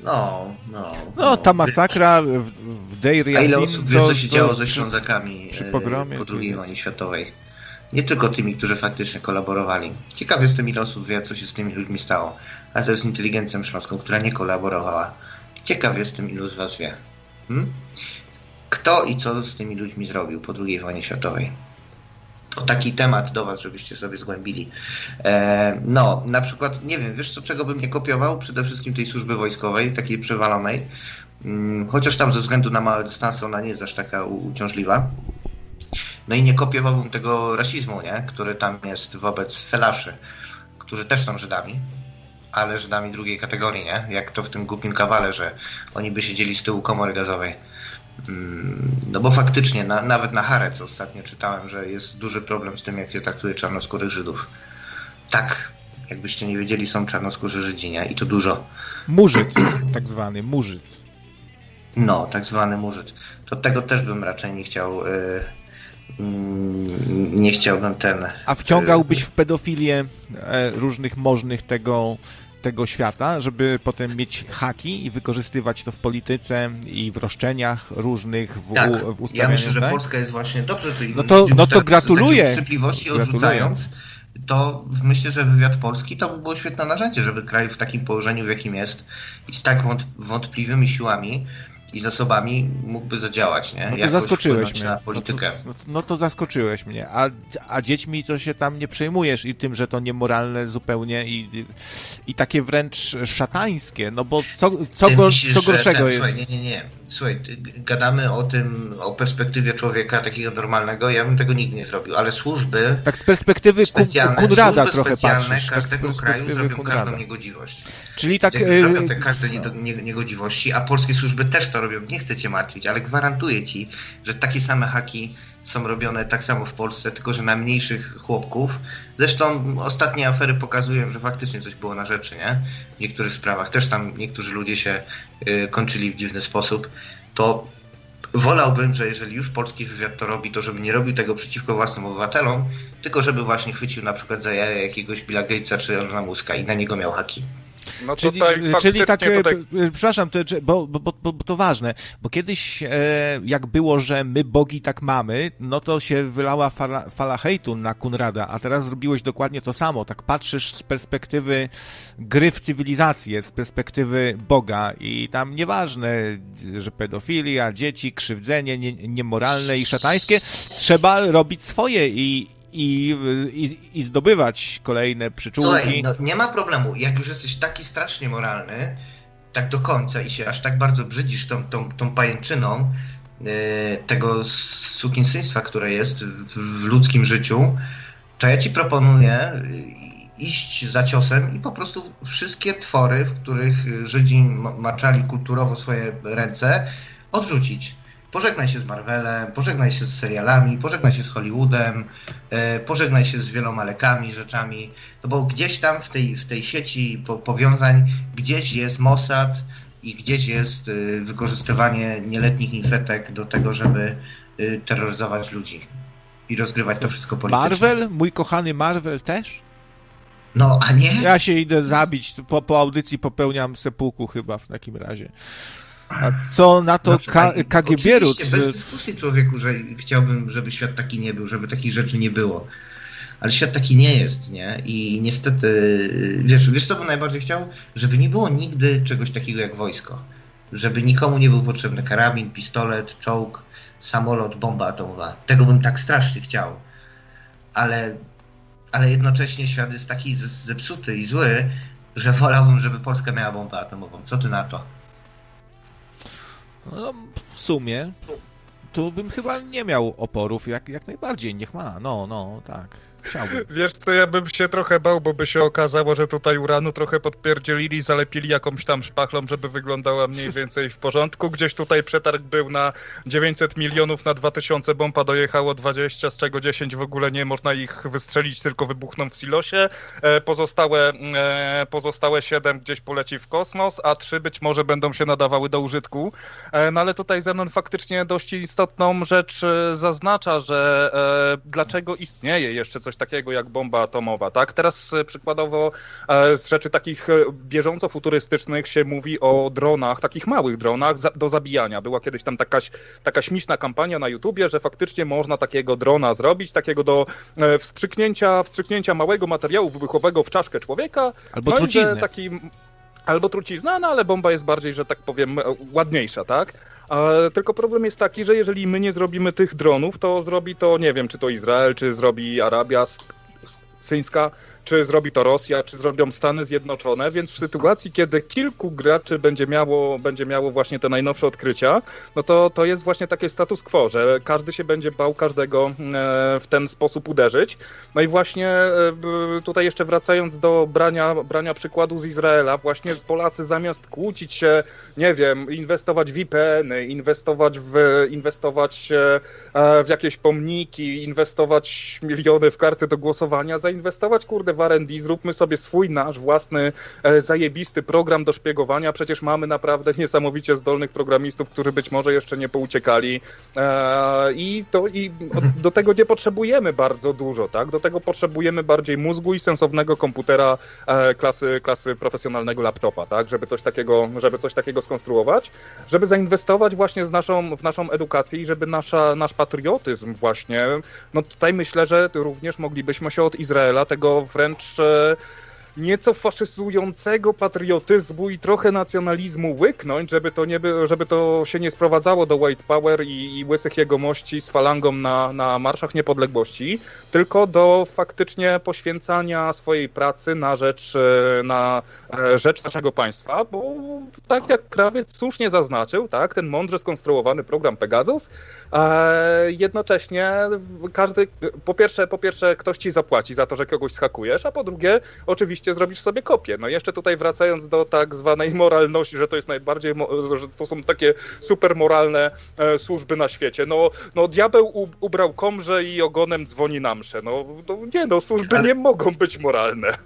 No, no. No, ta masakra w, w Deir Yassin... A ile osób wie, co się działo ze Ślązakami przy pogromie, po II wojnie światowej? Nie tylko tymi, którzy faktycznie kolaborowali. Ciekaw jestem, ile osób wie, co się z tymi ludźmi stało. A to jest inteligencją śląską, która nie kolaborowała. Ciekaw jestem, ilu z was wie. Hmm? Kto i co z tymi ludźmi zrobił po II wojnie światowej? o taki temat do Was, żebyście sobie zgłębili. E, no, na przykład, nie wiem, wiesz co, czego bym nie kopiował? Przede wszystkim tej służby wojskowej, takiej przewalonej. Mm, chociaż tam ze względu na małe dystanse ona nie jest aż taka uciążliwa. No i nie kopiowałbym tego rasizmu, nie? który tam jest wobec felaszy, którzy też są Żydami, ale Żydami drugiej kategorii, nie? Jak to w tym głupim kawale, że oni by siedzieli z tyłu komory gazowej. Mm, no bo faktycznie, na, nawet na Harec ostatnio czytałem, że jest duży problem z tym, jak się traktuje czarnoskórych Żydów. Tak, jakbyście nie wiedzieli, są czarnoskórzy Żydzi, nie? I to dużo. Murzyt, tak zwany, murzyt. No, tak zwany murzyt. To tego też bym raczej nie chciał... Yy, nie chciałbym ten... A wciągałbyś w pedofilię e, różnych możnych tego tego świata, żeby potem mieć haki i wykorzystywać to w polityce i w roszczeniach różnych, w, tak. w ustawianiu. Ja myślę, że tak? Polska jest właśnie dobrze no to, no to gratuluję. Wściekliwości odrzucając, to myślę, że wywiad polski to by było świetne narzędzie, żeby kraj w takim położeniu, w jakim jest i z tak wątpliwymi siłami i zasobami mógłby zadziałać, nie? No to zaskoczyłeś mnie. Na politykę. No to, no to, zaskoczyłeś mnie. A, a dziećmi to się tam nie przejmujesz i tym, że to niemoralne zupełnie i, i takie wręcz szatańskie, no bo co, co, go, myślisz, co gorszego ten, jest? Słuchaj, nie, nie, nie. Słuchaj, gadamy o tym, o perspektywie człowieka takiego normalnego, ja bym tego nigdy nie zrobił, ale służby Tak z perspektywy Kunrada trochę patrzysz. Tak każdego tak kraju zrobią Kunrada. każdą niegodziwość. Czyli tak... Zrobią e, te każde no. niegodziwości, a polskie służby też to robią. Nie chcę cię martwić, ale gwarantuję ci, że takie same haki są robione tak samo w Polsce, tylko że na mniejszych chłopków. Zresztą ostatnie afery pokazują, że faktycznie coś było na rzeczy, nie? W niektórych sprawach też tam niektórzy ludzie się y, kończyli w dziwny sposób. To wolałbym, że jeżeli już polski wywiad to robi, to żeby nie robił tego przeciwko własnym obywatelom, tylko żeby właśnie chwycił na przykład za jaja jakiegoś Billa Gatesa czy Elona Muska i na niego miał haki. No czyli, czyli tak, tutaj... E, przepraszam, to, bo, bo, bo, bo, to ważne, bo kiedyś e, jak było, że my bogi tak mamy, no to się wylała fala, fala hejtu na Kunrada, a teraz zrobiłeś dokładnie to samo, tak patrzysz z perspektywy gry w cywilizację, z perspektywy Boga i tam nieważne, że pedofilia, dzieci, krzywdzenie nie, niemoralne i szatańskie, trzeba robić swoje i, i, i, i zdobywać kolejne przyczółki. No nie ma problemu. Jak już jesteś taki strasznie moralny, tak do końca i się aż tak bardzo brzydzisz tą, tą, tą pajęczyną yy, tego sukinsystwa, które jest w, w, ludzkim życiu, to ja ci proponuję iść za ciosem i po prostu wszystkie twory, w których Żydzi maczali kulturowo swoje ręce, odrzucić pożegnaj się z Marvelem, pożegnaj się z serialami, pożegnaj się z Hollywoodem, e, pożegnaj się z wieloma lekami, rzeczami, no bo gdzieś tam w tej, w tej sieci po, powiązań, gdzieś jest Mossad i gdzieś jest e, wykorzystywanie nieletnich infetek do tego, żeby e, terroryzować ludzi i rozgrywać to wszystko politycznie. Marvel? Mój kochany Marvel też? No, a nie? Ja się idę zabić. Po, po audycji popełniam sepuku chyba w takim razie. A co na to K KGB Oczywiście, bez dyskusji człowieku, że chciałbym, żeby świat taki nie był, żeby takich rzeczy nie było. Ale świat taki nie jest, nie? I niestety, wiesz, wiesz co bym najbardziej chciał? Żeby nie było nigdy czegoś takiego jak wojsko. Żeby nikomu nie był potrzebny karabin, pistolet, czołg, samolot, bomba atomowa. Tego bym tak strasznie chciał. Ale, ale jednocześnie świat jest taki zepsuty i zły, że wolałbym, żeby Polska miała bombę atomową. Co ty na to? No, w sumie tu bym chyba nie miał oporów, jak, jak najbardziej, niech ma, no, no, tak. Chciałbym. Wiesz co, ja bym się trochę bał, bo by się okazało, że tutaj uranu trochę podpierdzielili, zalepili jakąś tam szpachlą, żeby wyglądała mniej więcej w porządku. Gdzieś tutaj przetarg był na 900 milionów na 2000 bomba dojechało 20, z czego 10 w ogóle nie można ich wystrzelić, tylko wybuchną w silosie. E, pozostałe, e, pozostałe 7 gdzieś poleci w kosmos, a 3 być może będą się nadawały do użytku. E, no ale tutaj Zenon faktycznie dość istotną rzecz zaznacza, że dlaczego istnieje jeszcze coś coś takiego jak bomba atomowa, tak? Teraz e, przykładowo e, z rzeczy takich e, bieżąco futurystycznych się mówi o dronach, takich małych dronach do zabijania. Była kiedyś tam taka, taka śmieszna kampania na YouTubie, że faktycznie można takiego drona zrobić, takiego do wstrzyknięcia, wstrzyknięcia małego materiału wybuchowego w czaszkę człowieka. Albo no Taki albo trucizna, no ale bomba jest bardziej, że tak powiem, ładniejsza, tak? Tylko problem jest taki, że jeżeli my nie zrobimy tych dronów, to zrobi to, nie wiem, czy to Izrael, czy zrobi Arabia Syńska, czy zrobi to Rosja, czy zrobią Stany Zjednoczone, więc w sytuacji, kiedy kilku graczy będzie miało, będzie miało właśnie te najnowsze odkrycia, no to to jest właśnie takie status quo, że każdy się będzie bał każdego e, w ten sposób uderzyć. No i właśnie e, tutaj jeszcze wracając do brania, brania przykładu z Izraela, właśnie Polacy zamiast kłócić się, nie wiem, inwestować w VPN-y, inwestować w, inwestować e, w jakieś pomniki, inwestować miliony w karty do głosowania, zainwestować, kurde, w R&D, zróbmy sobie swój, nasz własny, e, zajebisty program do szpiegowania. Przecież mamy naprawdę niesamowicie zdolnych programistów, którzy być może jeszcze nie pouciekali e, i, to, i do tego nie potrzebujemy bardzo dużo, tak? Do tego potrzebujemy bardziej mózgu i sensownego komputera e, klasy, klasy profesjonalnego laptopa, tak? Żeby coś takiego, żeby coś takiego skonstruować, żeby zainwestować właśnie z naszą, w naszą edukację i żeby nasza, nasz patriotyzm właśnie, no tutaj myślę, że również moglibyśmy się od Izraela tego wręcz wręcz e, nieco faszyzującego patriotyzmu i trochę nacjonalizmu łyknąć, żeby to, nie by, żeby to się nie sprowadzało do white power i, i łysych jegomości z falangą na, na marszach niepodległości, tylko do faktycznie poświęcania swojej pracy na rzecz, e, na e, rzecz naszego państwa, bo tak jak Krawiec słusznie zaznaczył, tak, ten mądrze skonstruowany program Pegasus, e, jednocześnie każdy, po pierwsze, po pierwsze ktoś ci zapłaci za to, że kogoś schakujesz, a po drugie oczywiście oczywiście zrobisz sobie kopię. No jeszcze tutaj wracając do tak zwanej moralności, że to jest najbardziej, że to są takie super moralne e, służby na świecie. No, no diabeł u, ubrał komrze i ogonem dzwoni na mszę. No, no nie no, służby Ale... nie mogą być moralne.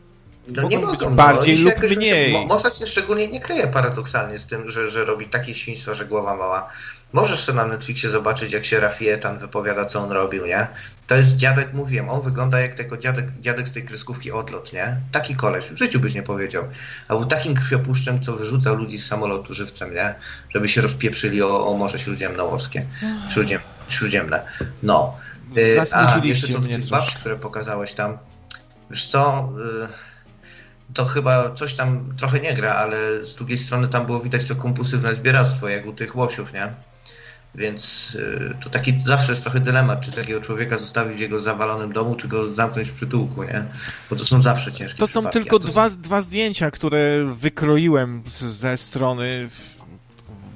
No nie mogą, być no, bardziej lub jakoś, mniej. Mossad się szczególnie nie kryje paradoksalnie z tym, że, że robi takie świństwo, że głowa mała. Możesz sobie na Netflixie zobaczyć, jak się Rafietan wypowiada, co on robił, nie? To jest dziadek, mówiłem, on wygląda jak tego dziadek, dziadek z tej kreskówki Odlot, nie? Taki koleś, w życiu byś nie powiedział. A był takim krwiopuszczem, co wyrzucał ludzi z samolotu żywcem, nie? Żeby się rozpieprzyli o, o Morze Śródziemnomorskie. Śródziem, śródziemne. No. Y, a jeszcze to tych babci, które pokazałeś tam. Wiesz co... Y to chyba coś tam trochę nie gra, ale z drugiej strony tam było widać to kompulsywne zbieractwo, jak u tych łosiów, nie? Więc y, to taki zawsze jest trochę dylemat, czy takiego człowieka zostawić w jego zawalonym domu, czy go zamknąć w przytułku, nie? Bo to są zawsze ciężkie To są tylko to dwa, są... dwa zdjęcia, które wykroiłem z, ze strony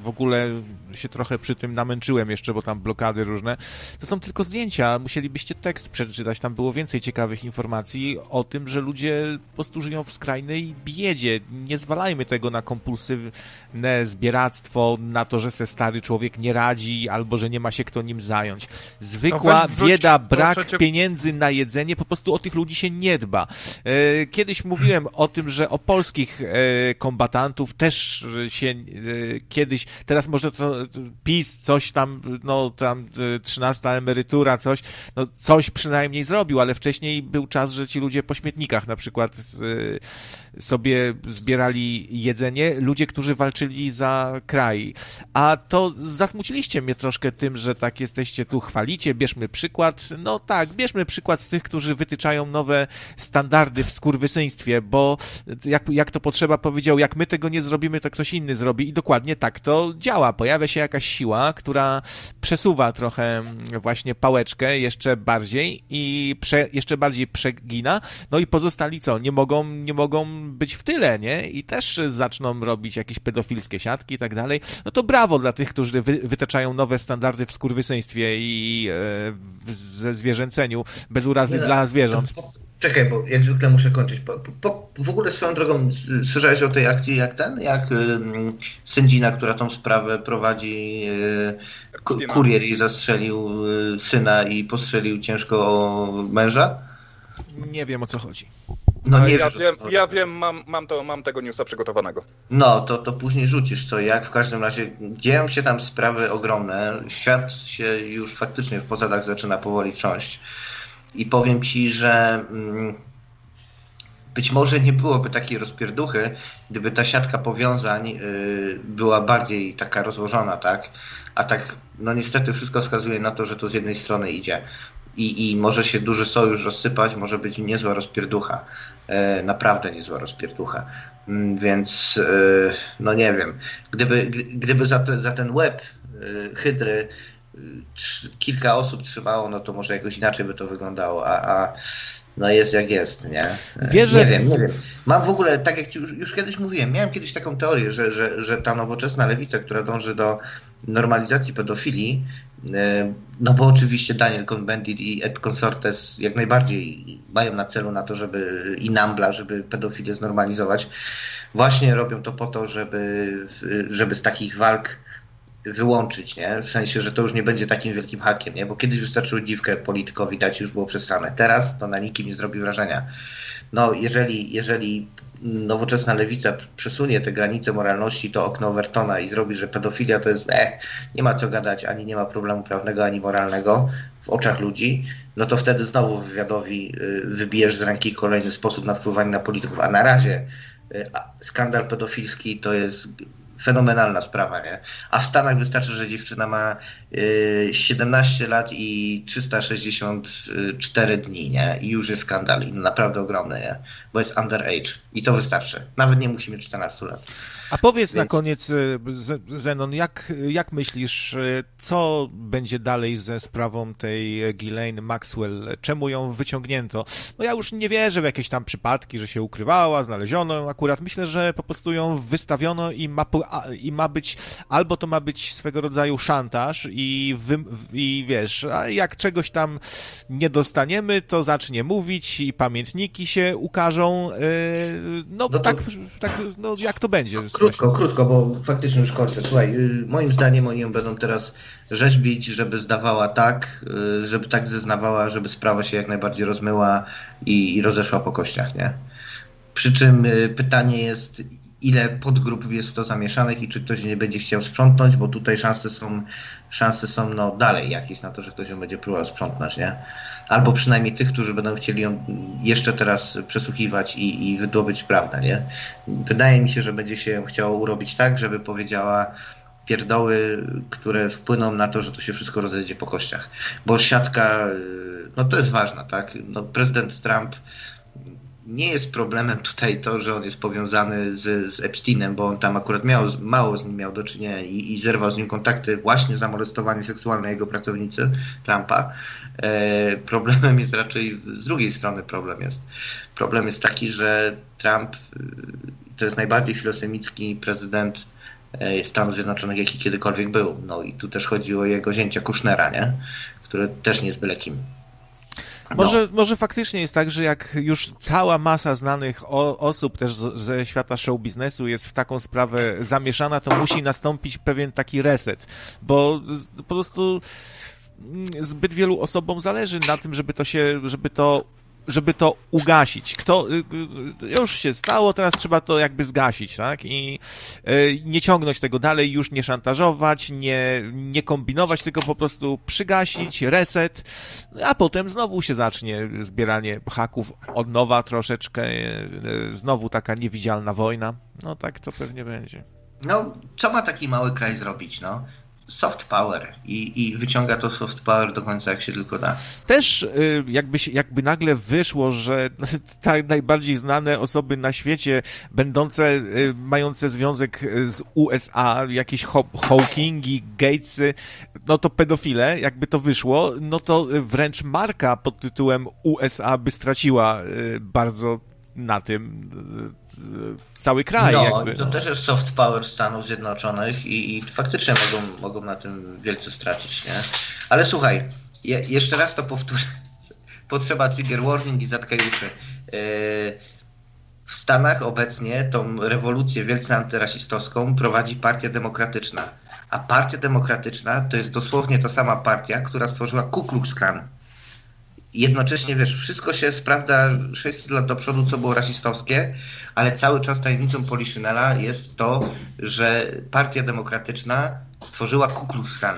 w ogóle się trochę przy tym namęczyłem jeszcze, bo tam blokady różne. To są tylko zdjęcia, musielibyście tekst przeczytać, tam było więcej ciekawych informacji o tym, że ludzie po prostu żyją w skrajnej biedzie. Nie zwalajmy tego na kompulsywne zbieractwo, na to, że se stary człowiek nie radzi, albo że nie ma się kto nim zająć. Zwykła no bieda, brak cię... pieniędzy na jedzenie, po prostu o tych ludzi się nie dba. E, kiedyś mówiłem o tym, że o polskich e, kombatantów też się e, kiedyś, teraz może to PiS coś tam, no tam y, trzynasta emerytura, coś, no coś przynajmniej zrobił, ale wcześniej był czas, że ci ludzie po śmietnikach na przykład y, sobie zbierali jedzenie, ludzie, którzy walczyli za kraj. A to zasmuciliście mnie troszkę tym, że tak jesteście tu, chwalicie, bierzmy przykład. No tak, bierzmy przykład z tych, którzy wytyczają nowe standardy w skurwysyństwie, bo jak, jak to potrzeba powiedział, jak my tego nie zrobimy, to ktoś inny zrobi i dokładnie tak to działa. Pojawia się jakaś siła, która przesuwa trochę właśnie pałeczkę jeszcze bardziej i prze, jeszcze bardziej przegina, no i pozostali co? Nie mogą, nie mogą być w tyle, nie? I też zaczną robić jakieś pedofilskie siatki i tak dalej. No to brawo dla tych, którzy wy, wytaczają nowe standardy w skurwysyństwie i e, w zwierzęceniu, bez urazy no, dla zwierząt. Czekaj, bo jak zwykle muszę kończyć. Po, po, w ogóle swoją drogą słyszałeś o tej akcji jak ten, jak y, sędzina, która tą sprawę prowadzi, y, kurier jej zastrzelił y, syna i postrzelił ciężko męża? Nie wiem o co chodzi. No nie ja wiem, ja wiem mam, mam, to, mam tego newsa przygotowanego. No, to, to później rzucisz co jak. W każdym razie dzieją się tam sprawy ogromne. Świat się już faktycznie w posadach zaczyna powoli trząść. I powiem ci, że mm, być może nie byłoby takiej rozpierduchy, gdyby ta siatka powiązań y, była bardziej taka rozłożona, tak? A tak, no niestety wszystko wskazuje na to, że to z jednej strony idzie i, i może się duży sojusz rozsypać, może być niezła rozpierducha, e, naprawdę niezła rozpierducha. Mm, więc no nie wiem, gdyby, gdyby za, te, za ten łeb hydry kilka osób trzymało, no to może jakoś inaczej by to wyglądało, a, a no jest jak jest, nie? Wierzę... Nie wiem, nie wiem. Mam w ogóle, tak jak już, już kiedyś mówiłem, miałem kiedyś taką teorię, że, że, że ta nowoczesna lewica, która dąży do normalizacji pedofilii, e, no bo oczywiście Daniel Cohn-Bendit i Ed Consortes jak najbardziej mają na celu na to, żeby i Nambla, żeby pedofilię znormalizować, właśnie robią to po to, żeby, żeby z takich walk wyłączyć, nie? W sensie, że to już nie będzie takim wielkim hakiem, nie? Bo kiedyś wystarczyło dziwkę politykowi dać, już było przesrane. Teraz to na nikim nie zrobi wrażenia. No, jeżeli, jeżeli nowoczesna lewica przesunie te granice moralności, to okno Overtona i zrobi, że pedofilia to jest, eh, nie ma co gadać, ani nie ma problemu prawnego, ani moralnego w oczach ludzi, no to wtedy znowu wywiadowi y, wybijesz z ręki kolejny sposób na wpływanie na polityków. A na razie y, skandal pedofilski to jest fenomenalna sprawa, nie? A w Stanach wystarczy, że dziewczyna ma 17 y, lat i 364 dni, nie? I już jest skandal naprawdę ogromny, nie? Bo jest underage i to wystarczy. Nawet nie musi mieć 14 lat. A powiedz Więc... na koniec, y, Zenon, jak, jak myślisz, y, co będzie dalej ze sprawą tej Ghislaine Maxwell? Czemu ją wyciągnięto? No ja już nie wierzę w jakieś tam przypadki, że się ukrywała, znaleziono ją akurat. Myślę, że po prostu ją wystawiono i ma, i ma być, albo to ma być swego rodzaju szantaż i, wy, i wiesz, a jak czegoś tam nie dostaniemy, to zacznie mówić i pamiętniki się ukażą. Y, no, no to... tak, tak no, jak to będzie? Krótko, krótko, bo faktycznie już kończę. Słuchaj, y, moim zdaniem oni ją będą teraz rzeźbić, żeby zdawała tak, y, żeby tak zeznawała, żeby sprawa się jak najbardziej rozmyła i, i rozeszła po kościach, nie? Przy czym y, pytanie jest, ile podgrup jest w to zamieszanych i czy ktoś nie będzie chciał sprzątnąć, bo tutaj szanse są, szanse są no dalej jakieś na to, że ktoś ją będzie próbował sprzątnąć, nie? Albo przynajmniej tych, którzy będą chcieli ją jeszcze teraz przesłuchiwać i, i wydobyć prawdę, nie? Wydaje mi się, że będzie się chciało urobić tak, żeby powiedziała pierdoły, które wpłyną na to, że to się wszystko rozejdzie po kościach. Bo siatka, no to jest ważne, tak? No, prezydent Trump nie jest problemem tutaj to, że on jest powiązany z, z Epsteinem, bo on tam akurat miał, mało z nim miał do czynienia i, i zerwał z nim kontakty właśnie za molestowanie seksualne jego pracownicy Trumpa. E, problemem jest raczej z drugiej strony problem jest. Problem jest taki, że Trump e, to jest najbardziej filosemicki prezydent e, Stanów Zjednoczonych, jaki kiedykolwiek był. No i tu też chodzi o jego zięcia Kushnera, nie? też nie jest byle kim. No. Może, może faktycznie jest tak, że jak już cała masa znanych o, osób też z, ze świata show biznesu jest w taką sprawę zamieszana, to musi nastąpić pewien taki reset, bo po prostu zbyt wielu osobom zależy na tym, żeby to się, żeby to żeby to ugasić. Kto, y, y, już się stało, teraz trzeba to jakby zgasić, tak? I y, nie ciągnąć tego dalej, już nie szantażować, nie, nie kombinować, tylko po prostu przygasić, reset, a potem znowu się zacznie zbieranie haków od nowa troszeczkę, znowu taka niewidzialna wojna. No tak to pewnie będzie. No, co ma taki mały kraj zrobić, no? Soft power i, i wyciąga to soft power do końca, jak się tylko da. Też y, jakby, jakby nagle wyszło, że tak najbardziej znane osoby na świecie, będące, y, mające związek z USA, jakieś Hawkingi, Gatesy, no to pedofile, jakby to wyszło, no to wręcz marka pod tytułem USA by straciła y, bardzo na tym cały kraj. No, jakby. to też jest soft power Stanów Zjednoczonych i, i faktycznie mogą, mogą na tym wielce stracić, nie? Ale słuchaj, je, jeszcze raz to powtórzę. Potrzeba trigger warning i zatkaj uszy. Yy, w Stanach obecnie tą rewolucję wielce antyrasistowską prowadzi Partia Demokratyczna. A Partia Demokratyczna to jest dosłownie ta sama partia, która stworzyła Ku Klux Klan jednocześnie, wiesz, wszystko się sprawdza 600 lat do przodu, co było rasistowskie, ale cały czas tajemnicą Poliszynela jest to, że Partia Demokratyczna stworzyła Ku Klux Klan.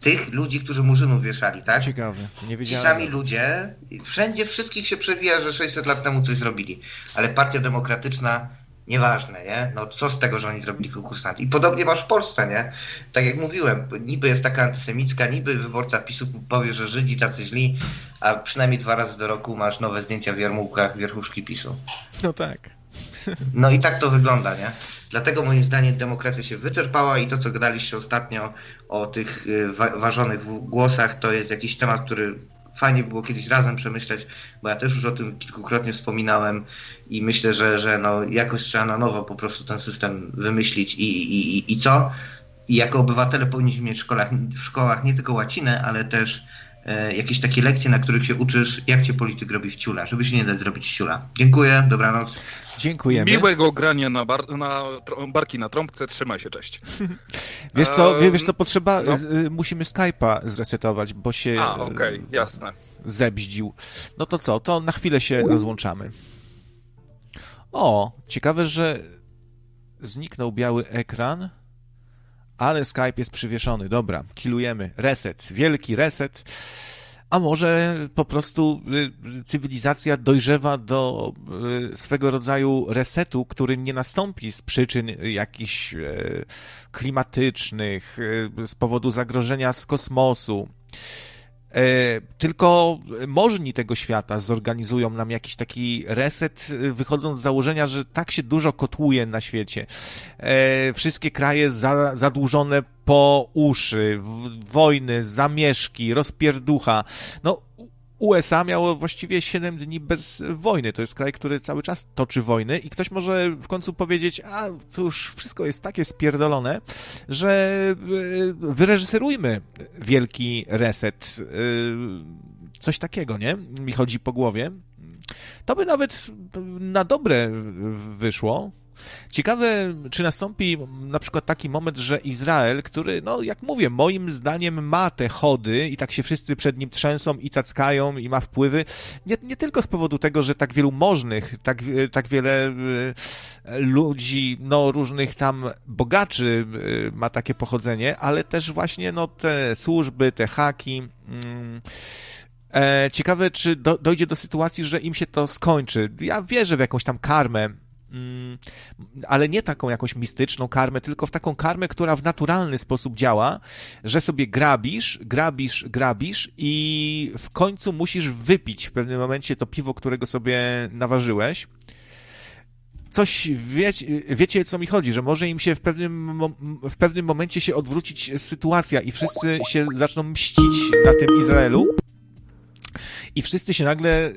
Tych ludzi, którzy murzynów wieszali, tak? Ciekawe, nie wiedziałem. Ci sami ludzie, wszędzie wszystkich się przewija, że 600 lat temu coś zrobili, ale Partia Demokratyczna nieważne, nie? No co z tego, że oni zrobili konkursant? I podobnie masz w Polsce, nie? Tak jak mówiłem, niby jest taka antysemicka, niby wyborca PiSu powie, że Żydzi tacy źli, a przynajmniej dwa razy do roku masz nowe zdjęcia w jarmułkach wierchuszki PiSu. No tak. No i tak to wygląda, nie? Dlatego moim zdaniem demokracja się wyczerpała i to, co gadaliście ostatnio o tych y, wa ważonych głosach, to jest jakiś temat, który fajnie było kiedyś razem przemyśleć, bo ja też już o tym kilkukrotnie wspominałem i myślę, że, że no jakoś trzeba na nowo po prostu ten system wymyślić i, i, i, i co? I jako obywatele powinniśmy mieć w szkołach, w szkołach nie tylko łacinę, ale też jakieś takie lekcje, na których się uczysz, jak cię polityk robi w ciula, żeby się nie dać zrobić ciula. Dziękuję, dobranoc. Dziękujemy. Miłego grania na, bar, na barki na trąbce, trzymaj się, cześć. Wiesz co, wiesz co, potrzeba, no. z, musimy Skype'a zresetować, bo się A, okej, okay, jasne. zebździł. No to co, to na chwilę się rozłączamy. O, ciekawe, że zniknął biały ekran, ale Skype jest przywieszony. Dobra, kilujemy. Reset, wielki reset. A może po prostu y, cywilizacja dojrzewa do y, swego rodzaju resetu, który nie nastąpi z przyczyn jakichś y, klimatycznych, z powodu zagrożenia z kosmosu. E, tylko możni tego świata zorganizują nam jakiś taki reset, wychodząc z założenia, że tak się dużo kotłuje na świecie. E, wszystkie kraje za, zadłużone po uszy, wojny, zamieszki, rozpierducha. No, USA miało właściwie 7 dni bez wojny. To jest kraj, który cały czas toczy wojny i ktoś może w końcu powiedzieć, a cóż, wszystko jest takie spierdolone, że e, wyreżyserujmy wielki reset. E, coś takiego, nie? Mi chodzi po głowie. To by nawet na dobre wyszło, Ciekawe, czy nastąpi na przykład taki moment, że Izrael, który, no jak mówię, moim zdaniem ma te chody i tak się wszyscy przed nim trzęsą i cackają i ma wpływy, nie, nie tylko z powodu tego, że tak wielu możnych, tak, tak wiele e, ludzi, no różnych tam bogaczy e, ma takie pochodzenie, ale też właśnie no te służby, te haki. Mm, e, ciekawe, czy do, dojdzie do sytuacji, że im się to skończy. Ja wierzę w jakąś tam karmę Mm, ale nie taką jakąś mistyczną karmę, tylko w taką karmę, która w naturalny sposób działa, że sobie grabisz, grabisz, grabisz i w końcu musisz wypić w pewnym momencie to piwo, którego sobie naważyłeś. Coś wiecie, wiecie, co mi chodzi, że może im się w pewnym, w pewnym momencie się odwrócić sytuacja i wszyscy się zaczną mścić na tym Izraelu i wszyscy się nagle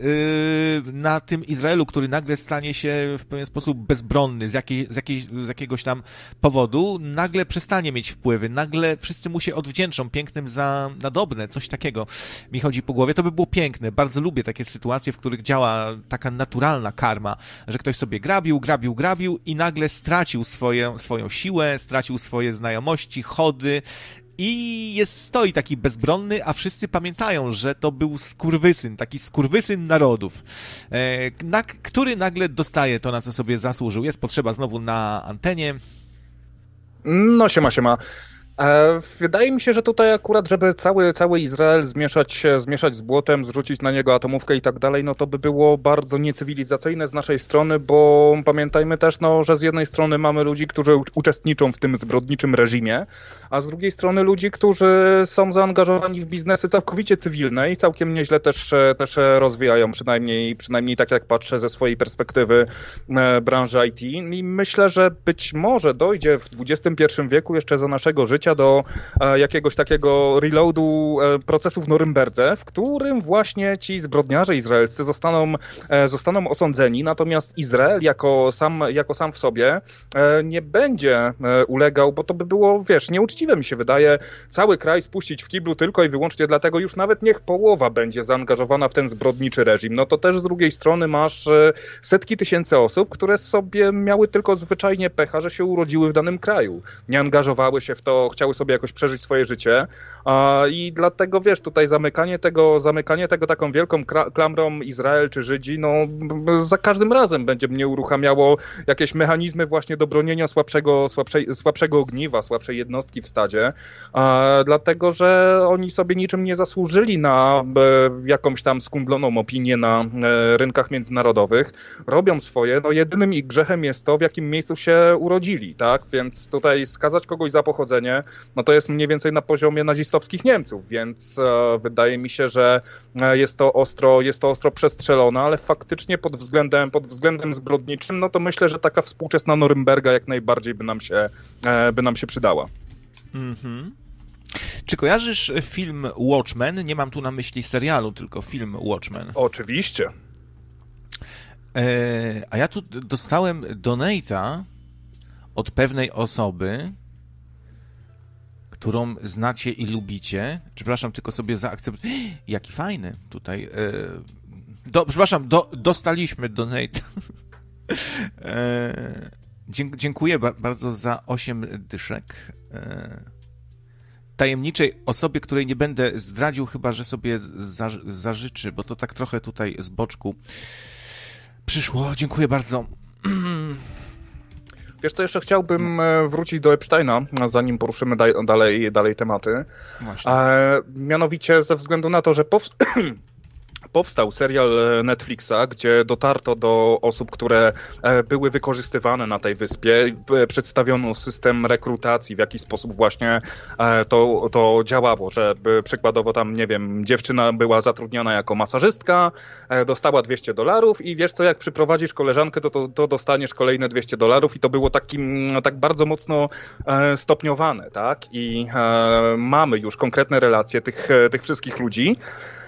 yy, na tym Izraelu, który nagle stanie się w pewien sposób bezbronny z, jakiej, z, jakiej, z jakiegoś tam powodu, nagle przestanie mieć wpływy, nagle wszyscy mu się odwdzięczą pięknym za nadobne, coś takiego mi chodzi po głowie. To by było piękne. Bardzo lubię takie sytuacje, w których działa taka naturalna karma, że ktoś sobie grabił, grabił, grabił i nagle stracił swoje, swoją siłę, stracił swoje znajomości, chody, i jest, stoi taki bezbronny, a wszyscy pamiętają, że to był skurwysyn, taki skurwysyn narodów, e, na, który nagle dostaje to, na co sobie zasłużył. Jest potrzeba znowu na antenie. No siema, siema. E, wydaje mi się, że tutaj akurat, żeby cały, cały Izrael zmieszać, zmieszać z błotem, zrzucić na niego atomówkę i tak dalej, no to by było bardzo niecywilizacyjne z naszej strony, bo pamiętajmy też, no, że z jednej strony mamy ludzi, którzy uczestniczą w tym zbrodniczym reżimie, a z drugiej strony ludzi, którzy są zaangażowani w biznesy całkowicie cywilne i całkiem nieźle też, też rozwijają, przynajmniej, przynajmniej tak jak patrzę ze swojej perspektywy e, branży IT. I myślę, że być może dojdzie w XXI wieku jeszcze za naszego życia do e, jakiegoś takiego reloadu e, procesu w Norymberdze, w którym właśnie ci zbrodniarze izraelscy zostaną, e, zostaną osądzeni, natomiast Izrael jako sam, jako sam w sobie nie będzie ulegał, bo to by było, wiesz, nieuczciwe mi się wydaje, cały kraj spuścić w kiblu tylko i wyłącznie dlatego, już nawet niech połowa będzie zaangażowana w ten zbrodniczy reżim. No to też z drugiej strony masz setki tysięcy osób, które sobie miały tylko zwyczajnie pecha, że się urodziły w danym kraju. Nie angażowały się w to, chciały sobie jakoś przeżyć swoje życie. I dlatego, wiesz, tutaj zamykanie tego, zamykanie tego taką wielką klamrą Izrael czy Żydzi, no za każdym razem będzie mnie uruchamiało jakieś mechanizmy właśnie do bronienia słabszego, słabszej, słabszego ogniwa, słabszej jednostki w stadzie, dlatego, że oni sobie niczym nie zasłużyli na e, jakąś tam skundloną opinię na e, rynkach międzynarodowych, robią swoje, no jedynym ich grzechem jest to, w jakim miejscu się urodzili, tak, więc tutaj skazać kogoś za pochodzenie, no to jest mniej więcej na poziomie nazistowskich Niemców, więc e, wydaje mi się, że e, jest to ostro, jest to ostro przestrzelone, ale faktycznie pod względem, pod względem zbrodniczym, no to myślę, że taka współczesna Norymberga jak najbardziej by nam się, e, by nam się przydała. Mhm. Czy kojarzysz film Watchmen? Nie mam tu na myśli serialu, tylko film Watchmen. Oczywiście. E, a ja tu dostałem donata od pewnej osoby, którą znacie i lubicie. Przepraszam, tylko sobie zaakceptuję. Jaki fajny tutaj. E, do, przepraszam, do, dostaliśmy donate. E, dziękuję bardzo za 8 dyszek. Tajemniczej osobie, której nie będę zdradził, chyba że sobie zażyczy, bo to tak trochę tutaj z boczku przyszło. Dziękuję bardzo. Wiesz co, jeszcze chciałbym e, wrócić do Epsteina, zanim poruszymy dalej, dalej tematy. Właśnie. E, mianowicie ze względu na to, że powstał serial e, Netflixa, gdzie dotarto do osób, które e, były wykorzystywane na tej wyspie. Przedstawiono system rekrutacji, w jaki sposób właśnie e, to, to działało, że przykładowo tam, nie wiem, dziewczyna była zatrudniona jako masażystka, dostała 200 dolarów i wiesz co, jak przyprowadzisz koleżankę, to, to, to dostaniesz kolejne 200 dolarów i to było takim, tak bardzo mocno stopniowane, tak? I mamy już konkretne relacje tych, tych wszystkich ludzi.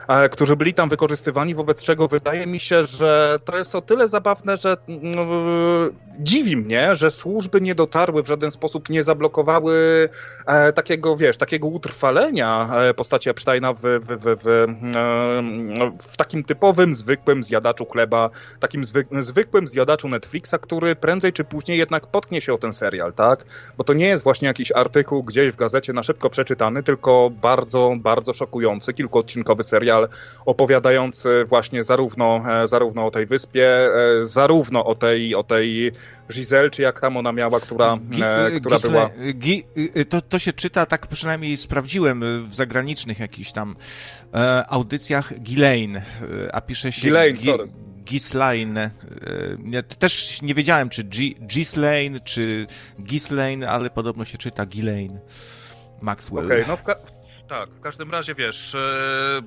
E, którzy byli tam wykorzystywani, wobec czego wydaje mi się, że to jest o tyle zabawne, że no, dziwi mnie, że służby nie dotarły w żaden sposób, nie zablokowały e, takiego, wiesz, takiego utrwalenia e, postaci Epsteina w, w, w, w, e, w takim typowym, zwykłym zjadaczu chleba, takim zwyk, zwykłym zjadaczu Netflixa, który prędzej czy później jednak potknie się o ten serial, tak? Bo to nie jest właśnie jakiś artykuł gdzieś w gazecie na szybko przeczytany, tylko bardzo, bardzo szokujący, kilkuodcinkowy serial, serial opowiadający właśnie zarówno, e, zarówno o tej wyspie, e, zarówno o tej, o tej Giselle, czy jak tam ona miała, która, e, która Gisle, była... To, to się czyta, tak przynajmniej sprawdziłem w zagranicznych jakichś tam e, audycjach Ghislaine, a pisze się... Ghislaine, Gi sorry. Gislaine. Też nie wiedziałem, czy Gislaine, czy Gislaine, ale podobno się czyta Ghislaine. Maxwell. Okej, okay, no tak, w każdym razie wiesz, e,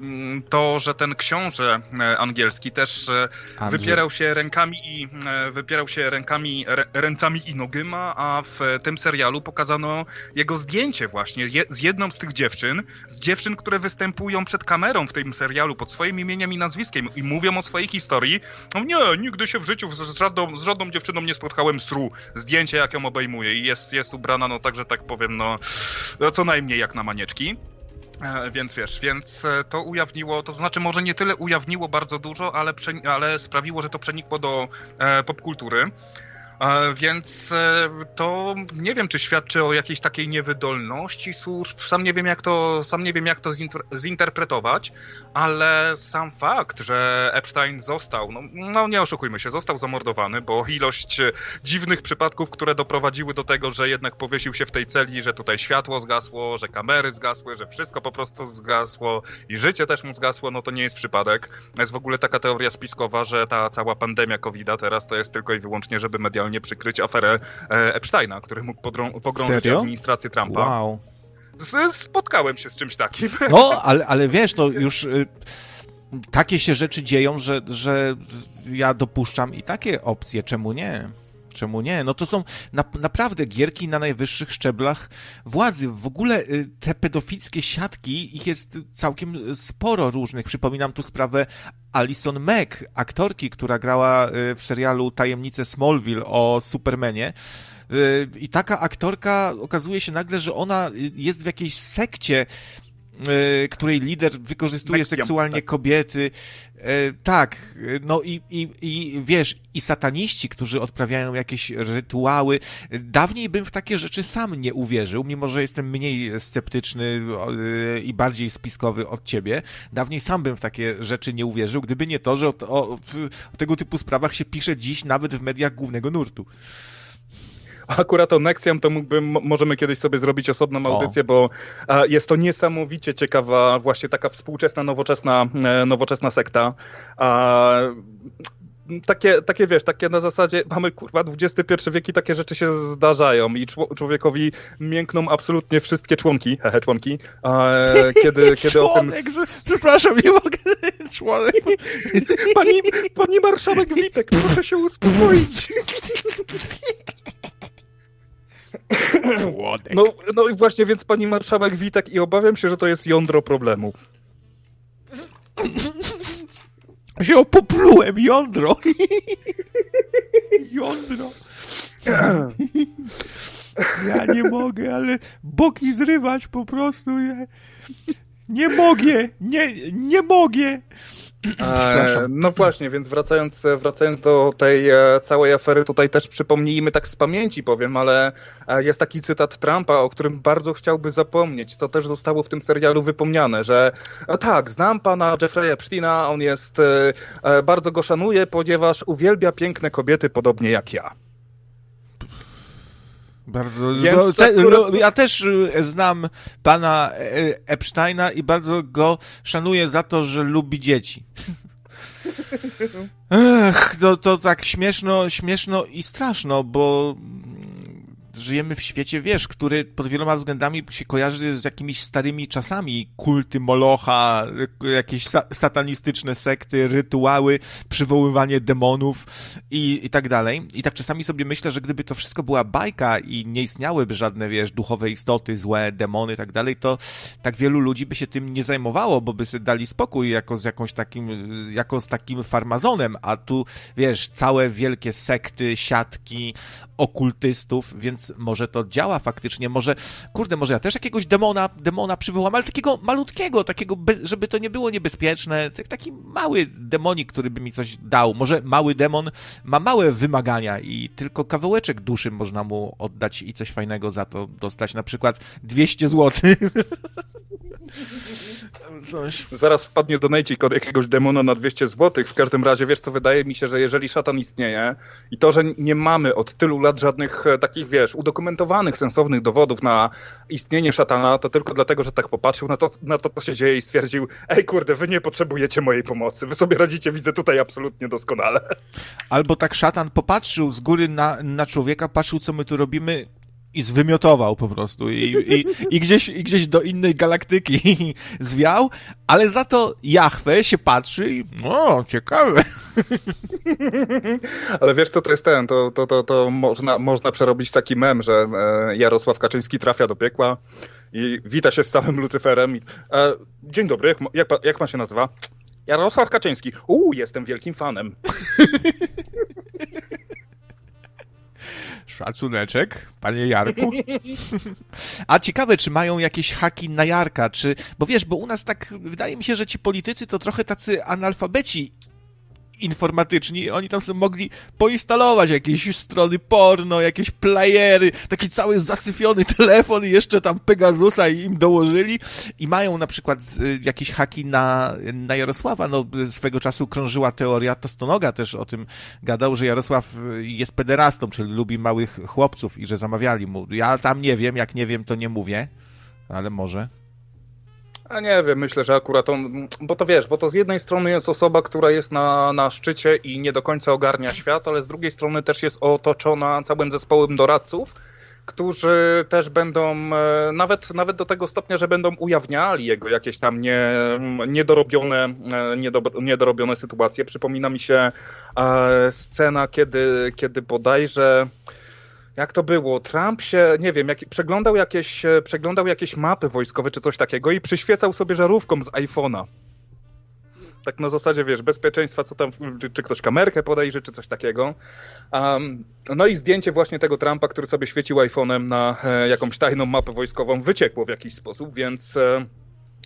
to, że ten książę e, angielski też e, Andrzej. wypierał się rękami i wypierał się rękami, ręcami i nogyma, a w tym serialu pokazano jego zdjęcie właśnie z jedną z tych dziewczyn, z dziewczyn, które występują przed kamerą w tym serialu pod swoim imieniem i nazwiskiem i mówią o swojej historii. No nie, nigdy się w życiu z żadną, z żadną dziewczyną nie spotkałem stru. Zdjęcie jak ją obejmuje i jest, jest ubrana, no także tak powiem, no, no co najmniej jak na manieczki. E, więc wiesz, więc e, to ujawniło, to znaczy może nie tyle ujawniło bardzo dużo, ale, ale sprawiło, że to przenikło do e, popkultury. Więc e, to nie wiem, czy świadczy o jakiejś takiej niewydolności służb. Sam nie wiem, jak to, sam nie wiem, jak to zinterpretować, ale sam fakt, że Epstein został, no, no nie oszukujmy się, został zamordowany, bo ilość e, dziwnych przypadków, które doprowadziły do tego, że jednak powiesił się w tej celi, że tutaj światło zgasło, że kamery zgasły, że wszystko po prostu zgasło i życie też mu zgasło, no to nie jest przypadek. Jest w ogóle taka teoria spiskowa, że ta cała pandemia covid teraz to jest tylko i wyłącznie, żeby medialnie ewentualnie przykryć aferę e, Epsteina, który mógł pogrążyć Serio? administrację Trumpa. Wow. Spotkałem się z czymś takim. No, ale, ale wiesz, to już y, takie się rzeczy dzieją, że, że ja dopuszczam i takie opcje, czemu nie? Czemu nie? No to są na, naprawdę gierki na najwyższych szczeblach władzy. W ogóle y, te pedofilskie siatki, ich jest całkiem sporo różnych. Przypominam tu sprawę Alison Mack, aktorki, która grała y, w serialu Tajemnice Smallville o Supermanie. Y, I taka aktorka okazuje się nagle, że ona jest w jakiejś sekcie, której lider wykorzystuje seksualnie tak. kobiety. E, tak, no i, i, i wiesz, i sataniści, którzy odprawiają jakieś rytuały. Dawniej bym w takie rzeczy sam nie uwierzył, mimo że jestem mniej sceptyczny e, i bardziej spiskowy od ciebie. Dawniej sam bym w takie rzeczy nie uwierzył, gdyby nie to, że o, o, o tego typu sprawach się pisze dziś nawet w mediach głównego nurtu. Akurat o Nexium to mógłbym, możemy kiedyś sobie zrobić osobną audycję, o. bo jest to niesamowicie ciekawa, właśnie taka współczesna, nowoczesna, e, nowoczesna sekta takie, takie wiesz, takie na zasadzie mamy kurwa XXI wiek i takie rzeczy się zdarzają i człowiekowi miękną absolutnie wszystkie członki, hehe, członki, e, kiedy, kiedy o tym... Przepraszam, nie mogę, członek. Pani, pani marszałek Witek, proszę się uspokoić. No, no i właśnie, więc pani marszałek Witek i obawiam się, że to jest jądro problemu. się opoplułem, jądro. jądro. Ja nie mogę, ale boki zrywać po prostu. Ja nie mogę, nie, nie mogę. E, no właśnie, więc wracając, wracając do tej e, całej afery, tutaj też przypomnijmy tak z pamięci powiem, ale e, jest taki cytat Trumpa, o którym bardzo chciałby zapomnieć, co też zostało w tym serialu wypomniane, że tak, znam pana Jeffrey'a Epsteina, on jest, bardzo go szanuję, ponieważ uwielbia piękne kobiety podobnie jak ja. Bardzo. Więc, te, no, ja też y, znam pana e, Epsteina i bardzo go szanuję za to, że lubi dzieci. Ech, to, to tak śmieszno, śmieszno i straszno, bo żyjemy w świecie, wiesz, który pod wieloma względami się kojarzy z jakimiś starymi czasami. Kulty Molocha, jakieś sa satanistyczne sekty, rytuały, przywoływanie demonów i, i tak dalej. I tak czasami sobie myślę, że gdyby to wszystko była bajka i nie istniałyby żadne, wiesz, duchowe istoty, złe demony i tak dalej, to tak wielu ludzi by się tym nie zajmowało, bo by sobie dali spokój jako z jakąś takim, jako z takim farmazonem, a tu, wiesz, całe wielkie sekty, siatki, okultystów, więc może to działa faktycznie, może, kurde, może ja też jakiegoś demona, demona przywołam, ale takiego malutkiego, takiego, żeby to nie było niebezpieczne, taki mały demonik, który by mi coś dał. Może mały demon ma małe wymagania i tylko kawałeczek duszy można mu oddać i coś fajnego za to dostać, na przykład 200 zł. Coś. Zaraz wpadnie do kod jakiegoś demona na 200 zł. W każdym razie, wiesz co, wydaje mi się, że jeżeli szatan istnieje i to, że nie mamy od tylu lat żadnych e, takich, wiesz, udokumentowanych, sensownych dowodów na istnienie szatana, to tylko dlatego, że tak popatrzył na to, na to, co się dzieje i stwierdził, ej kurde, wy nie potrzebujecie mojej pomocy, wy sobie radzicie, widzę tutaj absolutnie doskonale. Albo tak szatan popatrzył z góry na, na człowieka, patrzył, co my tu robimy, i zwymiotował po prostu i, i, i, gdzieś, i gdzieś do innej galaktyki zwiał, ale za to Jachwę się patrzy i o, ciekawe. Ale wiesz co to jest ten, to, to, to, to można, można przerobić taki mem, że e, Jarosław Kaczyński trafia do piekła i wita się z samym Lucyferem. I, e, dzień dobry, jak, jak, jak pan się nazywa? Jarosław Kaczyński. Uuu, jestem wielkim fanem. Szacuneczek, panie Jarku. A ciekawe, czy mają jakieś haki na Jarka, czy... Bo wiesz, bo u nas tak, wydaje mi się, że ci politycy to trochę tacy analfabeci informatyczni, oni tam sobie mogli poinstalować jakieś strony porno, jakieś playery, taki cały zasyfiony telefon i jeszcze tam Pegasusa im dołożyli i mają na przykład y, jakieś haki na, na Jarosława. No, swego czasu krążyła teoria, to Stonoga też o tym gadał, że Jarosław jest pederastą, czyli lubi małych chłopców i że zamawiali mu. Ja tam nie wiem, jak nie wiem, to nie mówię, ale może. A nie wiem, myślę, że akurat on, bo to wiesz, bo to z jednej strony jest osoba, która jest na, na szczycie i nie do końca ogarnia świat, ale z drugiej strony też jest otoczona całym zespołem doradców, którzy też będą, e, nawet, nawet do tego stopnia, że będą ujawniali jego jakieś tam nie, niedorobione, e, niedorobione sytuacje. Przypomina mi się e, scena, kiedy, kiedy bodajże jak to było? Trump się, nie wiem, jak, przeglądał, jakieś, e, przeglądał jakieś mapy wojskowe czy coś takiego i przyświecał sobie żarówką z iPhone'a. Tak na zasadzie, wiesz, bezpieczeństwa, co tam, czy, czy ktoś kamerkę podejrzy, czy coś takiego. Um, no i zdjęcie właśnie tego Trumpa, który sobie świecił iPhone'em na e, jakąś tajną mapę wojskową, wyciekło w jakiś sposób, więc... E,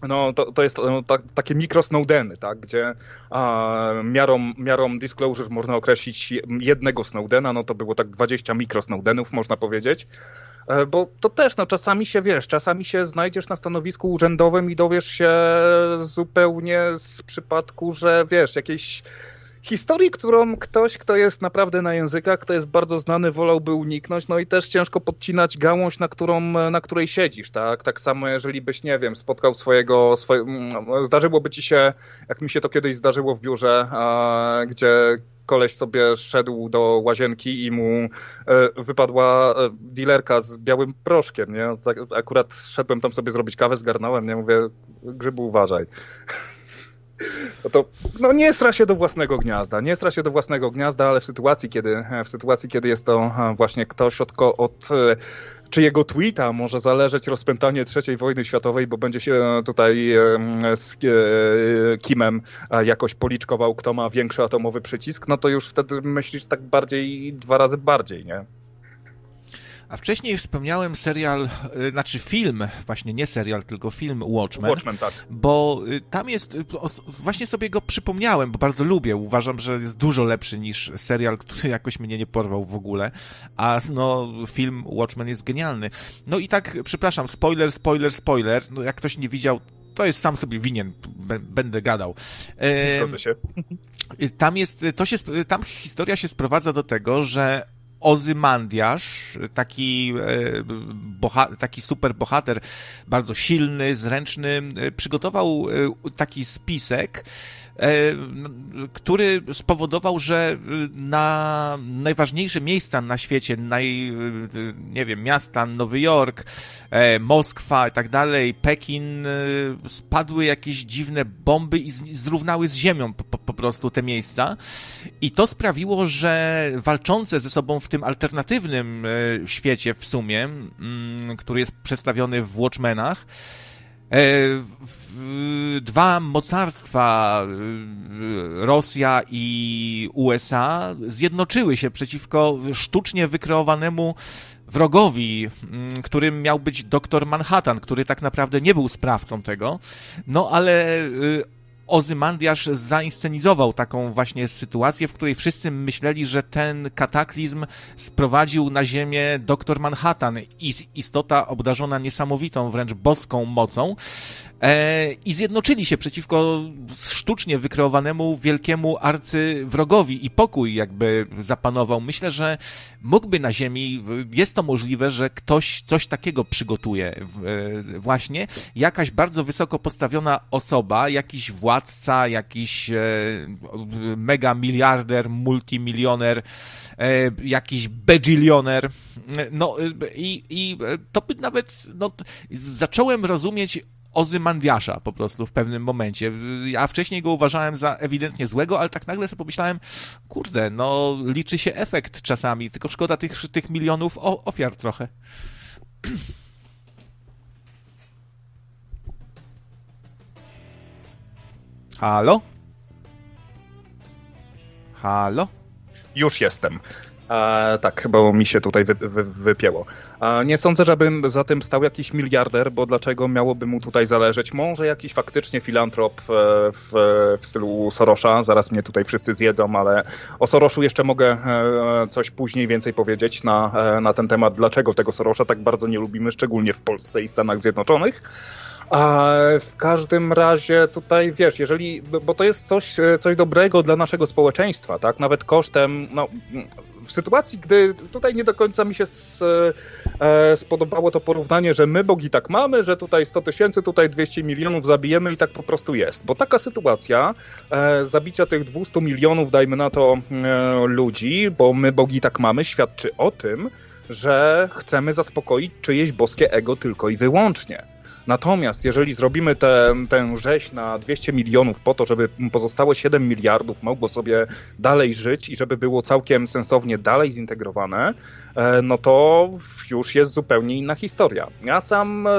no, to, to jest no, ta, takie mikro Snowdeny, tak, gdzie a, miarą, miarą disclosure można określić jednego Snowdena, no to było tak 20 mikro Snowdenów, można powiedzieć. E, bo to też, no czasami się wiesz, czasami się znajdziesz na stanowisku urzędowym i dowiesz się zupełnie z przypadku, że wiesz, jakieś historii, którą ktoś, kto jest naprawdę na językach, kto jest bardzo znany, wolałby uniknąć, no i też ciężko podcinać gałąź, na, którą, na której siedzisz, tak? Tak samo, jeżeli byś, nie wiem, spotkał swojego, swoje, mm, zdarzyłoby ci się, jak mi się to kiedyś zdarzyło w biurze, a, gdzie koleś sobie szedł do łazienki i mu wypadła dealerka z białym proszkiem, nie? Tak, akurat szedłem tam sobie zrobić kawę, zgarnąłem, nie? Mówię, grzybu uważaj. No to no nie stra się do własnego gniazda, nie stra się do własnego gniazda, ale w sytuacji, kiedy, w sytuacji, kiedy jest to właśnie ktoś od, od czyjego tweeta może zależeć rozpętanie III wojny światowej, bo będzie się tutaj z e, Kimem jakoś policzkował, kto ma większy atomowy przycisk, no to już wtedy myślisz tak bardziej, dwa razy bardziej, nie? A wcześniej wspomniałem serial, y, znaczy film, właśnie nie serial, tylko film Watchmen. Watchmen, tak. Bo y, tam jest, y, właśnie sobie go przypomniałem, bo bardzo lubię. Uważam, że jest dużo lepszy niż serial, który jakoś mnie nie porwał w ogóle. A no, film Watchmen jest genialny. No i tak, przepraszam, spoiler, spoiler, spoiler. No jak ktoś nie widział, to jest sam sobie winien, będę gadał. Zgodzę się. Tam jest, to się, tam historia się sprowadza do tego, że Ozymandiasz, taki, e, boha, taki super bohater, bardzo silny, zręczny, e, przygotował e, taki spisek, który spowodował, że na najważniejsze miejsca na świecie, naj, nie wiem, miasta, Nowy Jork, Moskwa i tak dalej, Pekin, spadły jakieś dziwne bomby i zrównały z ziemią po, po prostu te miejsca. I to sprawiło, że walczące ze sobą w tym alternatywnym e, świecie w sumie, mm, który jest przedstawiony w Watchmenach, e, dwa mocarstwa, e, Rosja i USA, zjednoczyły się przeciwko sztucznie wykreowanemu wrogowi, mm, którym miał być doktor Manhattan, który tak naprawdę nie był sprawcą tego, no ale Ozymandiasz zainscenizował taką właśnie sytuację, w której wszyscy myśleli, że ten kataklizm sprowadził na Ziemię doktor Manhattan, istota obdarzona niesamowitą, wręcz boską mocą, i zjednoczyli się przeciwko sztucznie wykreowanemu wielkiemu arcywrogowi i pokój jakby zapanował. Myślę, że mógłby na Ziemi, jest to możliwe, że ktoś coś takiego przygotuje e, właśnie, jakaś bardzo wysoko postawiona osoba, jakiś władca, jakiś e, mega miliarder, multimilioner, e, jakiś bejillioner, no i, i to by nawet, no, zacząłem rozumieć Ozymandiasza po prostu w pewnym momencie. Ja wcześniej go uważałem za ewidentnie złego, ale tak nagle sobie pomyślałem, kurde, no liczy się efekt czasami, tylko szkoda tych, tych milionów ofiar trochę. Halo? Halo? Już jestem. E, tak, bo mi się tutaj wy, wy, wypięło. E, nie sądzę, żebym za tym stał jakiś miliarder, bo dlaczego miałoby mu tutaj zależeć? Może jakiś faktycznie filantrop e, w, w stylu Sorosza, zaraz mnie tutaj wszyscy zjedzą, ale o Soroszu jeszcze mogę e, coś później więcej powiedzieć na, e, na ten temat, dlaczego tego Sorosza tak bardzo nie lubimy, szczególnie w Polsce i Stanach Zjednoczonych. A w każdym razie tutaj wiesz, jeżeli, bo to jest coś, coś dobrego dla naszego społeczeństwa, tak? Nawet kosztem, no, w sytuacji, gdy tutaj nie do końca mi się z, e, spodobało to porównanie, że my bogi tak mamy, że tutaj 100 tysięcy, tutaj 200 milionów zabijemy i tak po prostu jest. Bo taka sytuacja e, zabicia tych 200 milionów, dajmy na to, e, ludzi, bo my bogi tak mamy, świadczy o tym, że chcemy zaspokoić czyjeś boskie ego tylko i wyłącznie. Natomiast jeżeli zrobimy tę, rzeź na 200 milionów po to, żeby pozostałe 7 miliardów mogło sobie dalej żyć i żeby było całkiem sensownie dalej zintegrowane, e, no to już jest zupełnie inna historia. Ja sam e,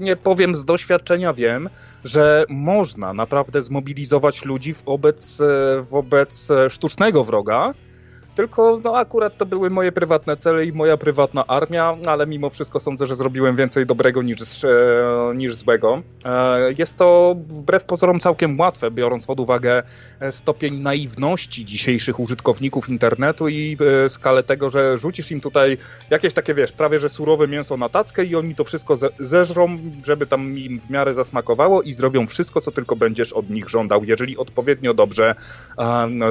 nie powiem z doświadczenia, wiem, że można naprawdę zmobilizować ludzi wobec, e, wobec sztucznego wroga, tylko no akurat to były moje prywatne cele i moja prywatna armia, ale mimo wszystko sądzę, że zrobiłem więcej dobrego niż, e, niż złego. E, jest to wbrew pozorom całkiem łatwe, biorąc pod uwagę e, stopień naiwności dzisiejszych użytkowników internetu i skalę tego, że rzucisz im tutaj jakieś takie, wiesz, prawie że surowe mięso na tackę i oni to wszystko zeżrą, żeby tam im w miarę zasmakowało i zrobią wszystko, co tylko będziesz od nich żądał. Jeżeli odpowiednio dobrze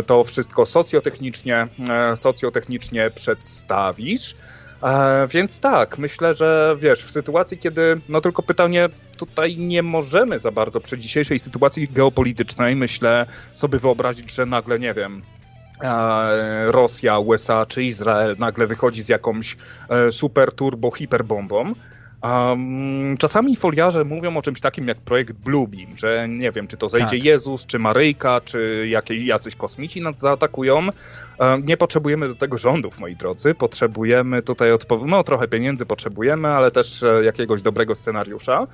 to wszystko socjotechnicznie socjotechnicznie przedstawisz. E, więc tak, myślę, że wiesz, w sytuacji, kiedy, no tylko pytanie, tutaj nie możemy za bardzo przy dzisiejszej sytuacji geopolitycznej, myślę, sobie wyobrazić, że nagle, nie wiem, Rosja, USA czy Izrael nagle wychodzi z jakąś super turbo hiperbombą, Um, czasami foliarze mówią o czymś takim jak projekt Bluebeam, że nie wiem, czy to zejdzie tak. Jezus, czy Maryjka, czy jakieś, jacyś kosmici nas zaatakują. Um, nie potrzebujemy do tego rządów, moi drodzy. Potrzebujemy tutaj odpowiedzi, no trochę pieniędzy potrzebujemy, ale też e, jakiegoś dobrego scenariusza.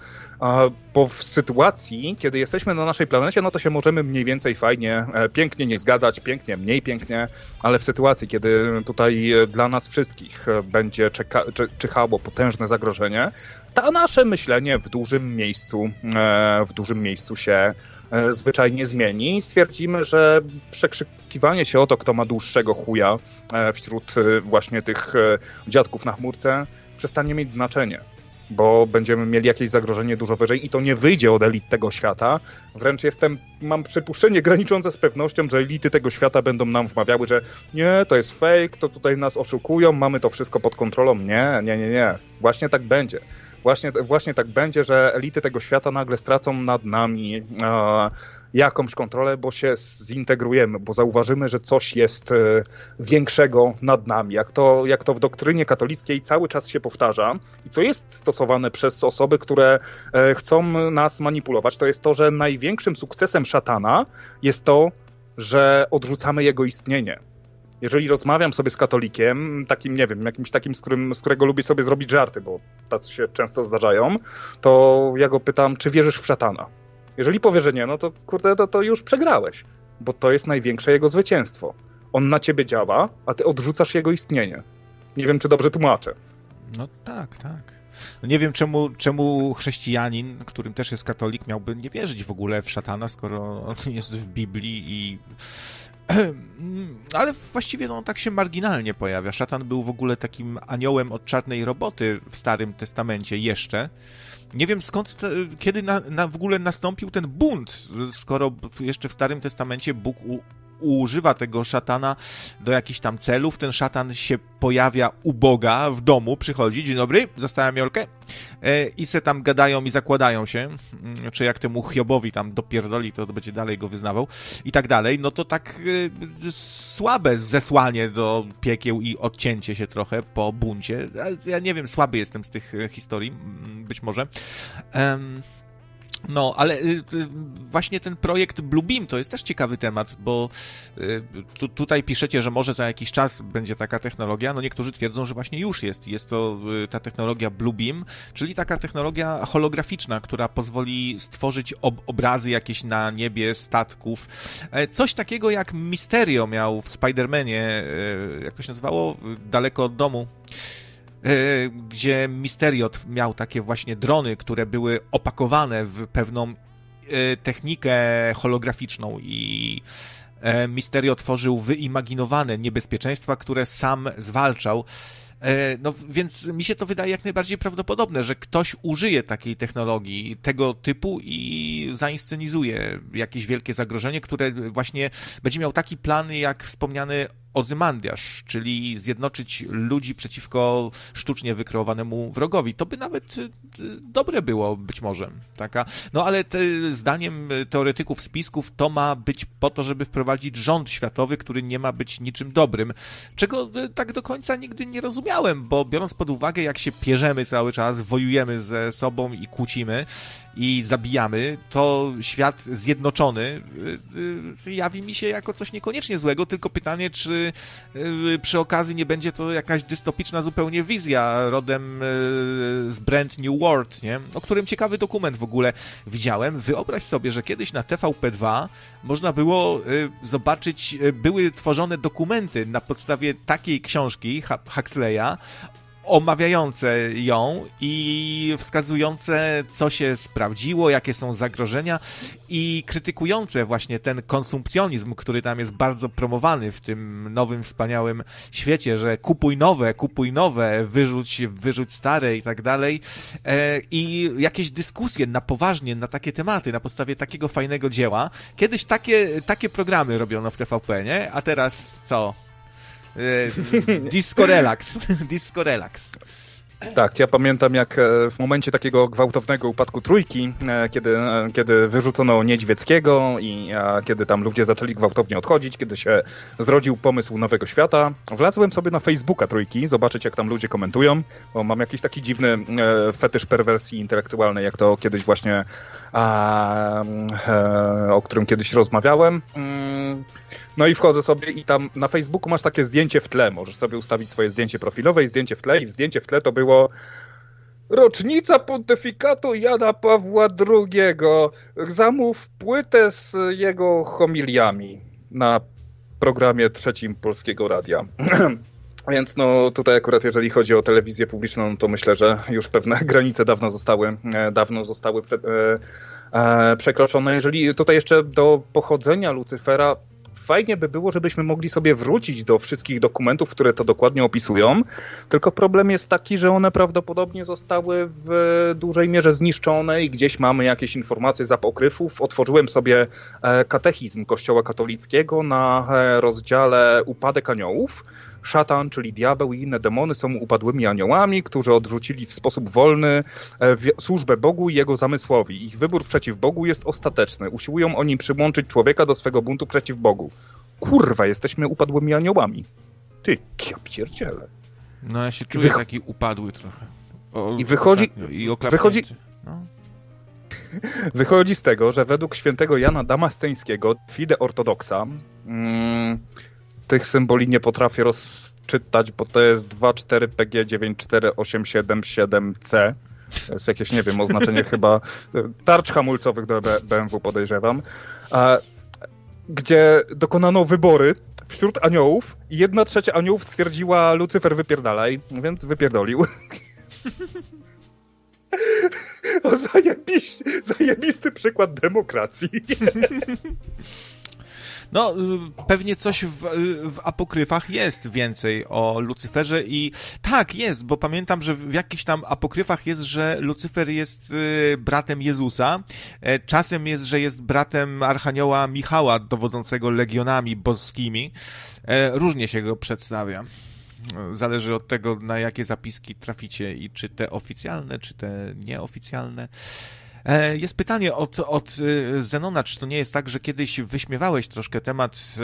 bo w sytuacji, kiedy jesteśmy na naszej planecie, no to się możemy mniej więcej fajnie, e, pięknie nie zgadzać, pięknie, mniej pięknie, ale w sytuacji, kiedy tutaj e, dla nas wszystkich będzie czeka, czyhało potężne zagrożenie, to nasze myślenie w dużym miejscu, e, w dużym miejscu się e, zwyczajnie zmieni. Stwierdzimy, że przekrzykiwanie się o to, kto ma dłuższego chuja e, wśród właśnie tych dziadków na chmurce przestanie mieć znaczenie bo będziemy mieli jakieś zagrożenie dużo wyżej i to nie wyjdzie od elit tego świata. Wręcz jestem, mam przypuszczenie graniczące z pewnością, że elity tego świata będą nam wmawiały, że nie, to jest fake, to tutaj nas oszukują, mamy to wszystko pod kontrolą. Nie, nie, nie, nie. Właśnie tak będzie. Właśnie, właśnie tak będzie, że elity tego świata nagle stracą nad nami e, jakąś kontrolę, bo się zintegrujemy, bo zauważymy, że coś jest e, większego nad nami. Jak to, jak to w doktrynie katolickiej cały czas się powtarza i co jest stosowane przez osoby, które e, chcą nas manipulować, to jest to, że największym sukcesem szatana jest to, że odrzucamy jego istnienie jeżeli rozmawiam sobie z katolikiem, takim, nie wiem, jakimś takim, z, którym, z którego lubię sobie zrobić żarty, bo tacy się często zdarzają, to ja go pytam, czy wierzysz w szatana? Jeżeli powie, że nie, no to kurde, to, to już przegrałeś, bo to jest największe jego zwycięstwo. On na ciebie działa, a ty odrzucasz jego istnienie. Nie wiem, czy dobrze tłumaczę. No tak, tak. No nie wiem, czemu, czemu chrześcijanin, którym też jest katolik, miałby nie wierzyć w ogóle w szatana, skoro on jest w Biblii i ale właściwie no, tak się marginalnie pojawia. Szatan był w ogóle takim aniołem od czarnej roboty w Starym Testamencie jeszcze. Nie wiem skąd, te, kiedy na, na, w ogóle nastąpił ten bunt, skoro jeszcze w Starym Testamencie Bóg u, używa tego szatana do jakichś tam celów. Ten szatan się pojawia u Boga w domu, przychodzi, dzień dobry, zostałem Jolkę e, i se tam gadają i zakładają się, mm, czy jak temu Hiobowi tam dopierdoli, to będzie dalej go wyznawał i tak dalej, no to tak e, słabe zesłanie do piekieł i odcięcie się trochę po buncie. Ja nie wiem, słaby jestem z tych e, historii, być może. No, ale y, y, właśnie ten projekt Bluebeam to jest też ciekawy temat, bo y, tu, tutaj piszecie, że może za jakiś czas będzie taka technologia. No niektórzy twierdzą, że właśnie już jest. Jest to ta technologia Bluebeam, czyli taka technologia holograficzna, która pozwoli stworzyć ob obrazy jakieś na niebie statków. E, coś takiego jak Mysterio miał w Spider-Manie, e, jak to się nazywało? Daleko od domu. E, gdzie Misteriot miał takie właśnie drony, które były opakowane w pewną e, technikę holograficzną i e, Misterio tworzył wyimaginowane niebezpieczeństwa, które sam zwalczał. No więc mi się to wydaje jak najbardziej prawdopodobne, że ktoś użyje takiej technologii tego typu i zainscenizuje jakieś wielkie zagrożenie, które właśnie będzie miał taki plan jak wspomniany Ozymandiasz, czyli zjednoczyć ludzi przeciwko sztucznie wykreowanemu wrogowi. To by nawet y, dobre było być może. Taka. No ale te, zdaniem teoretyków spisków to ma być po to, żeby wprowadzić rząd światowy, który nie ma być niczym dobrym. Czego y, tak do końca nigdy nie rozumiałem, bo biorąc pod uwagę, jak się pierzemy cały czas, wojujemy ze sobą i kłócimy, i zabijamy, to świat zjednoczony y, y, jawi mi się jako coś niekoniecznie złego, tylko pytanie, czy y, przy okazji nie będzie to jakaś dystopiczna zupełnie wizja rodem z Brand New World, nie? o którym ciekawy dokument w ogóle widziałem. Wyobraź sobie, że kiedyś na TVP2 można było zobaczyć, były tworzone dokumenty na podstawie takiej książki Huxleya omawiające ją i wskazujące, co się sprawdziło, jakie są zagrożenia i krytykujące właśnie ten konsumpcjonizm, który tam jest bardzo promowany w tym nowym, wspaniałym świecie, że kupuj nowe, kupuj nowe, wyrzuć, wyrzuć stare i tak dalej. E, I jakieś dyskusje na poważnie na takie tematy, na podstawie takiego fajnego dzieła. Kiedyś takie, takie programy robiono w TVP, nie? A teraz co? E, disco Relax. Disco Relax. Tak, ja pamiętam jak e, w momencie takiego gwałtownego upadku trójki, e, kiedy, kiedy wyrzucono Niedźwieckiego i kiedy tam ludzie zaczęli gwałtownie odchodzić, kiedy się zrodził pomysł Nowego Świata, wlazłem sobie na Facebooka trójki, zobaczyć jak tam ludzie komentują, bo mam jakiś taki dziwny fetysz perwersji intelektualnej, jak to kiedyś właśnie, o którym kiedyś rozmawiałem. No i wchodzę sobie i tam na Facebooku masz takie zdjęcie w tle. Możesz sobie ustawić swoje zdjęcie profilowe i zdjęcie w tle. I zdjęcie w tle to było rocznica pontyfikatu Jana Pawła II. Zamów płytę z jego homiliami na programie trzecim Polskiego Radia. Więc no tutaj akurat jeżeli chodzi o telewizję publiczną, to myślę, że już pewne granice dawno zostały, e, dawno zostały prze, e, e, przekroczone. Jeżeli tutaj jeszcze do pochodzenia Lucyfera fajnie by było, żebyśmy mogli sobie wrócić do wszystkich dokumentów, które to dokładnie opisują. Tylko problem jest taki, że one prawdopodobnie zostały w dużej mierze zniszczone i gdzieś mamy jakieś informacje z apokryfów. Otworzyłem sobie e, katechizm Kościoła katolickiego na e, rozdziale Upadek Aniołów szatan, czyli diabeł i inne demony są upadłymi aniołami, którzy odrzucili w sposób wolny e, służbę Bogu i jego zamysłowi. Ich wybór przeciw Bogu jest ostateczny. Usiłują oni przyłączyć człowieka do swego buntu przeciw Bogu. Kurwa, jesteśmy upadłymi aniołami. Ty, ja pierdzielę. No ja się czuję Wych... taki upadły trochę. O, I wychodzi... I wychodzi... No. Wychodzi z tego, że według świętego Jana Damasteńskiego, fide ortodoksa, mm, tych symboli nie potrafię rozczytać, bo to jest 24PG94877C. To jest jakieś, nie wiem, oznaczenie chyba tarcz hamulcowych do BMW podejrzewam. Gdzie dokonano wybory wśród aniołów i jedna trzecia aniołów stwierdziła Lucyfer wypierdalaj, więc wypierdolił. O, zajebisty, zajebisty przykład demokracji. No, y, pewnie coś w, y, w apokryfach jest więcej o Lucyferze i tak, jest, bo pamiętam, że w jakichś tam apokryfach jest, że Lucyfer jest y, bratem Jezusa. E, czasem jest, że jest bratem Archanioła Michała, dowodzącego legionami boskimi. E, różnie się go przedstawia. Zależy od tego, na jakie zapiski traficie i czy te oficjalne, czy te nieoficjalne. E, jest pytanie od, od e, Zenona, czy to nie jest tak, że kiedyś wyśmiewałeś troszkę temat e,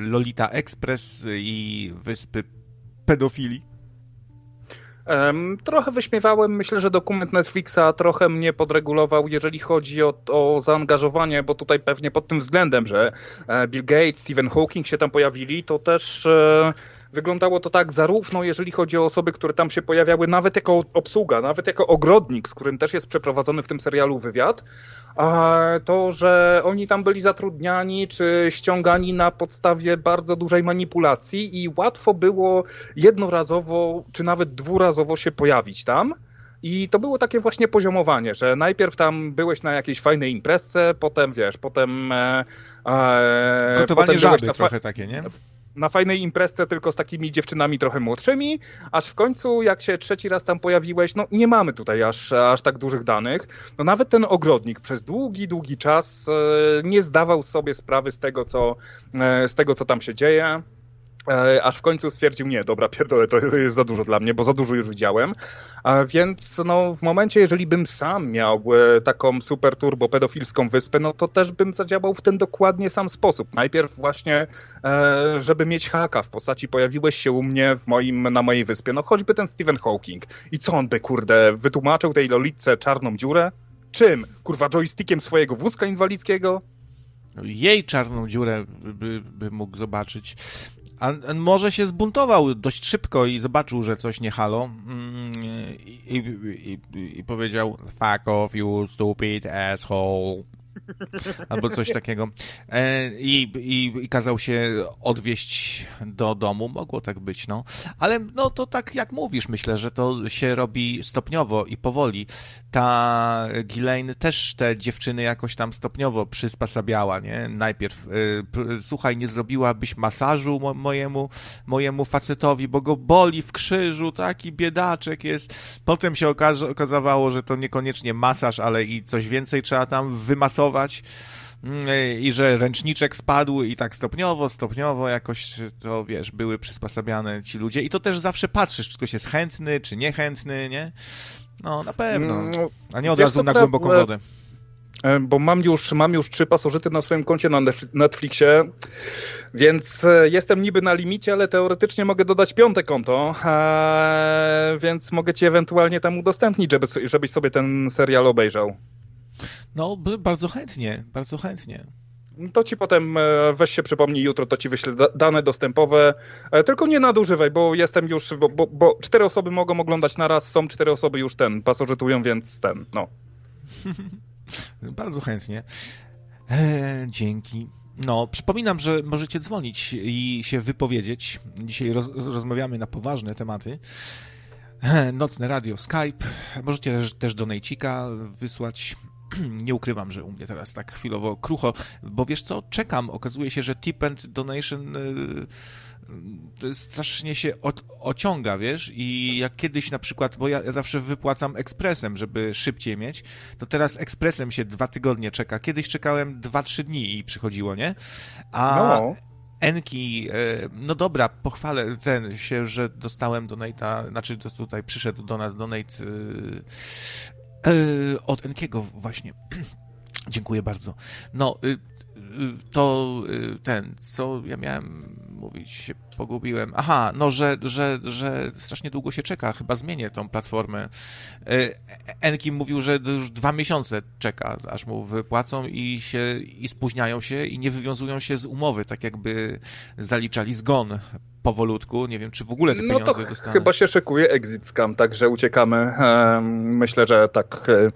Lolita Express i wyspy pedofilii? Um, trochę wyśmiewałem. Myślę, że dokument Netflixa trochę mnie podregulował, jeżeli chodzi o, o zaangażowanie, bo tutaj pewnie pod tym względem, że Bill Gates, Stephen Hawking się tam pojawili, to też wyglądało to tak zarówno jeżeli chodzi o osoby, które tam się pojawiały, nawet jako obsługa, nawet jako ogrodnik, z którym też jest przeprowadzony w tym serialu wywiad, a to, że oni tam byli zatrudniani czy ściągani na podstawie bardzo dużej manipulacji i łatwo było jednorazowo czy nawet dwurazowo się pojawić tam. I to było takie właśnie poziomowanie, że najpierw tam byłeś na jakiejś fajnej imprezce, potem wiesz, potem. E, e, Gotowanie potem żaby na trochę takie, nie? Na fajnej imprezce tylko z takimi dziewczynami trochę młodszymi, aż w końcu jak się trzeci raz tam pojawiłeś, no nie mamy tutaj aż, aż tak dużych danych. No nawet ten ogrodnik przez długi, długi czas e, nie zdawał sobie sprawy z tego, co, e, z tego, co tam się dzieje. E, aż w końcu stwierdził, nie, dobra, pierdolę, to jest za dużo dla mnie, bo za dużo już widziałem. Więc no, w momencie, jeżeli bym sam miał e, taką super turbo pedofilską wyspę, no to też bym zadziałał w ten dokładnie sam sposób. Najpierw właśnie, e, żeby mieć haka w postaci pojawiłeś się u mnie w moim, na mojej wyspie, no choćby ten Stephen Hawking. I co on by, kurde, wytłumaczył tej Lolitce czarną dziurę? Czym? Kurwa, joystickiem swojego wózka inwalidzkiego? jej czarną dziurę by, by mógł zobaczyć. A może się zbuntował dość szybko i zobaczył, że coś nie halo mm, i, i, i, i powiedział fuck off you stupid asshole albo coś takiego. E, I, i, I kazał się odwieźć do domu. Mogło tak być, no. Ale no to tak jak mówisz, myślę, że to się robi stopniowo i powoli. Ta Ghislaine też te dziewczyny jakoś tam stopniowo przyspasabiała, nie? Najpierw, y, słuchaj, nie zrobiłabyś masażu mo mojemu, mojemu facetowi, bo go boli w krzyżu, taki biedaczek jest. Potem się okazało, że to niekoniecznie masaż, ale i coś więcej trzeba tam wymasować mm, i że ręczniczek spadł i tak stopniowo, stopniowo jakoś to, wiesz, były przysposabiane ci ludzie i to też zawsze patrzysz, czy ktoś jest chętny, czy niechętny, nie? No, na pewno. Mm, no, A nie od razu na głęboką wodę. E, bo mam już, mam już trzy pasożyty na swoim koncie na Netflixie, więc e, jestem niby na limicie, ale teoretycznie mogę dodać piąte konto, e, więc mogę ci ewentualnie tam udostępnić, żeby, żebyś sobie ten serial obejrzał. No, bardzo chętnie, bardzo chętnie. To ci potem weź się przypomnij jutro, to ci wyślę dane dostępowe. Tylko nie nadużywaj, bo jestem już, bo, bo, bo cztery osoby mogą oglądać na raz, są cztery osoby już ten, pasożytują, więc ten, no. Bardzo chętnie. E, dzięki. No, przypominam, że możecie dzwonić i się wypowiedzieć. Dzisiaj roz, rozmawiamy na poważne tematy. E, nocne radio, Skype. Możecie też, też do Nejcika wysłać. Nie ukrywam, że u mnie teraz tak chwilowo krucho, bo wiesz co, czekam. Okazuje się, że tip and donation... E, strasznie się od, ociąga, wiesz, i jak kiedyś na przykład, bo ja, ja, zawsze wypłacam ekspresem, żeby szybciej mieć, to teraz ekspresem się dwa tygodnie czeka. Kiedyś czekałem dwa, trzy dni i przychodziło, nie? A no. Enki, e, no dobra, pochwalę ten się, że dostałem donate'a, znaczy tutaj przyszedł do nas donate yy, od Enkiego właśnie. Dziękuję bardzo. No, to ten, co ja miałem mówić, się pogubiłem. Aha, no, że, że, że strasznie długo się czeka, chyba zmienię tą platformę. E, Enkim mówił, że już dwa miesiące czeka, aż mu wypłacą i się, i spóźniają się i nie wywiązują się z umowy, tak jakby zaliczali zgon powolutku. Nie wiem, czy w ogóle te pieniądze no to dostaną. Chyba się szykuje exit scam, także uciekamy. Myślę, że tak e,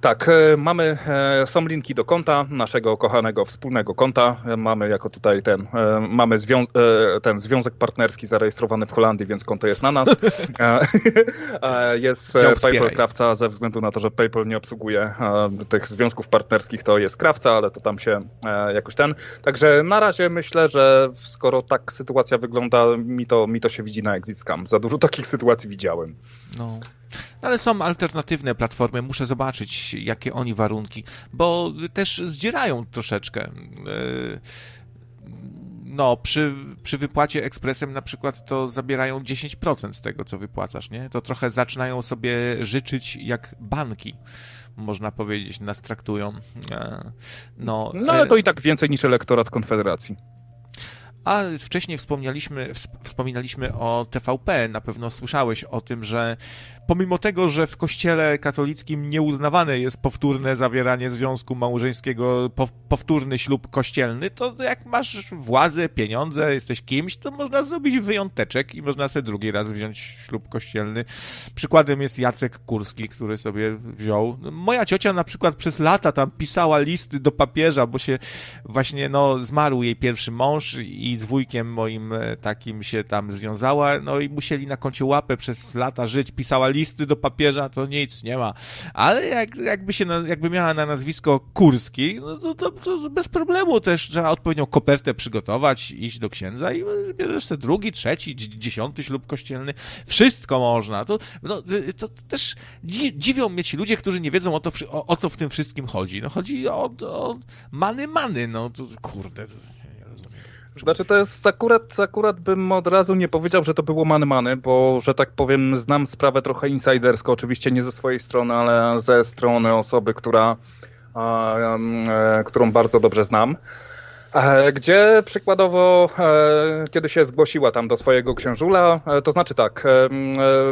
tak, e, mamy, e, są linki do konta, naszego kochanego wspólnego konta. E, mamy jako tutaj ten, mamy zwią ten związek partnerski zarejestrowany w Holandii, więc konto jest na nas. jest PayPal krawca ze względu na to, że PayPal nie obsługuje tych związków partnerskich, to jest krawca, ale to tam się jakoś ten. Także na razie myślę, że skoro tak sytuacja wygląda, mi to, mi to się widzi na Exit Scam. Za dużo takich sytuacji widziałem. No. Ale są alternatywne platformy, muszę zobaczyć, jakie oni warunki, bo też zdzierają troszeczkę. E, no, przy, przy wypłacie ekspresem na przykład to zabierają 10% z tego, co wypłacasz, nie? To trochę zaczynają sobie życzyć jak banki można powiedzieć, nas traktują. E, no, no ale e, to i tak więcej niż elektorat Konfederacji. A wcześniej wspomnieliśmy, wspominaliśmy o TVP. Na pewno słyszałeś o tym, że pomimo tego, że w kościele katolickim nieuznawane jest powtórne zawieranie związku małżeńskiego, powtórny ślub kościelny, to jak masz władzę, pieniądze, jesteś kimś, to można zrobić wyjąteczek i można sobie drugi raz wziąć ślub kościelny. Przykładem jest Jacek Kurski, który sobie wziął. Moja ciocia na przykład przez lata tam pisała listy do papieża, bo się właśnie, no, zmarł jej pierwszy mąż i z wujkiem moim e, takim się tam związała, no i musieli na koncie łapę przez lata żyć, pisała listy do papieża, to nic, nie ma. Ale jak, jakby się, jakby miała na nazwisko Kurski, no to, to, to bez problemu też trzeba odpowiednią kopertę przygotować, iść do księdza i bierzesz sobie drugi, trzeci, dziesiąty ślub kościelny. Wszystko można. To, no, to, też dziwią mnie ci ludzie, którzy nie wiedzą o to, o, o co w tym wszystkim chodzi. No chodzi o, o many, many, no to kurde. Znaczy to jest akurat, akurat bym od razu nie powiedział, że to było many-many, bo że tak powiem znam sprawę trochę insidersko, oczywiście nie ze swojej strony, ale ze strony osoby, która, e, którą bardzo dobrze znam. E, gdzie przykładowo, e, kiedy się zgłosiła tam do swojego księżula, e, to znaczy tak,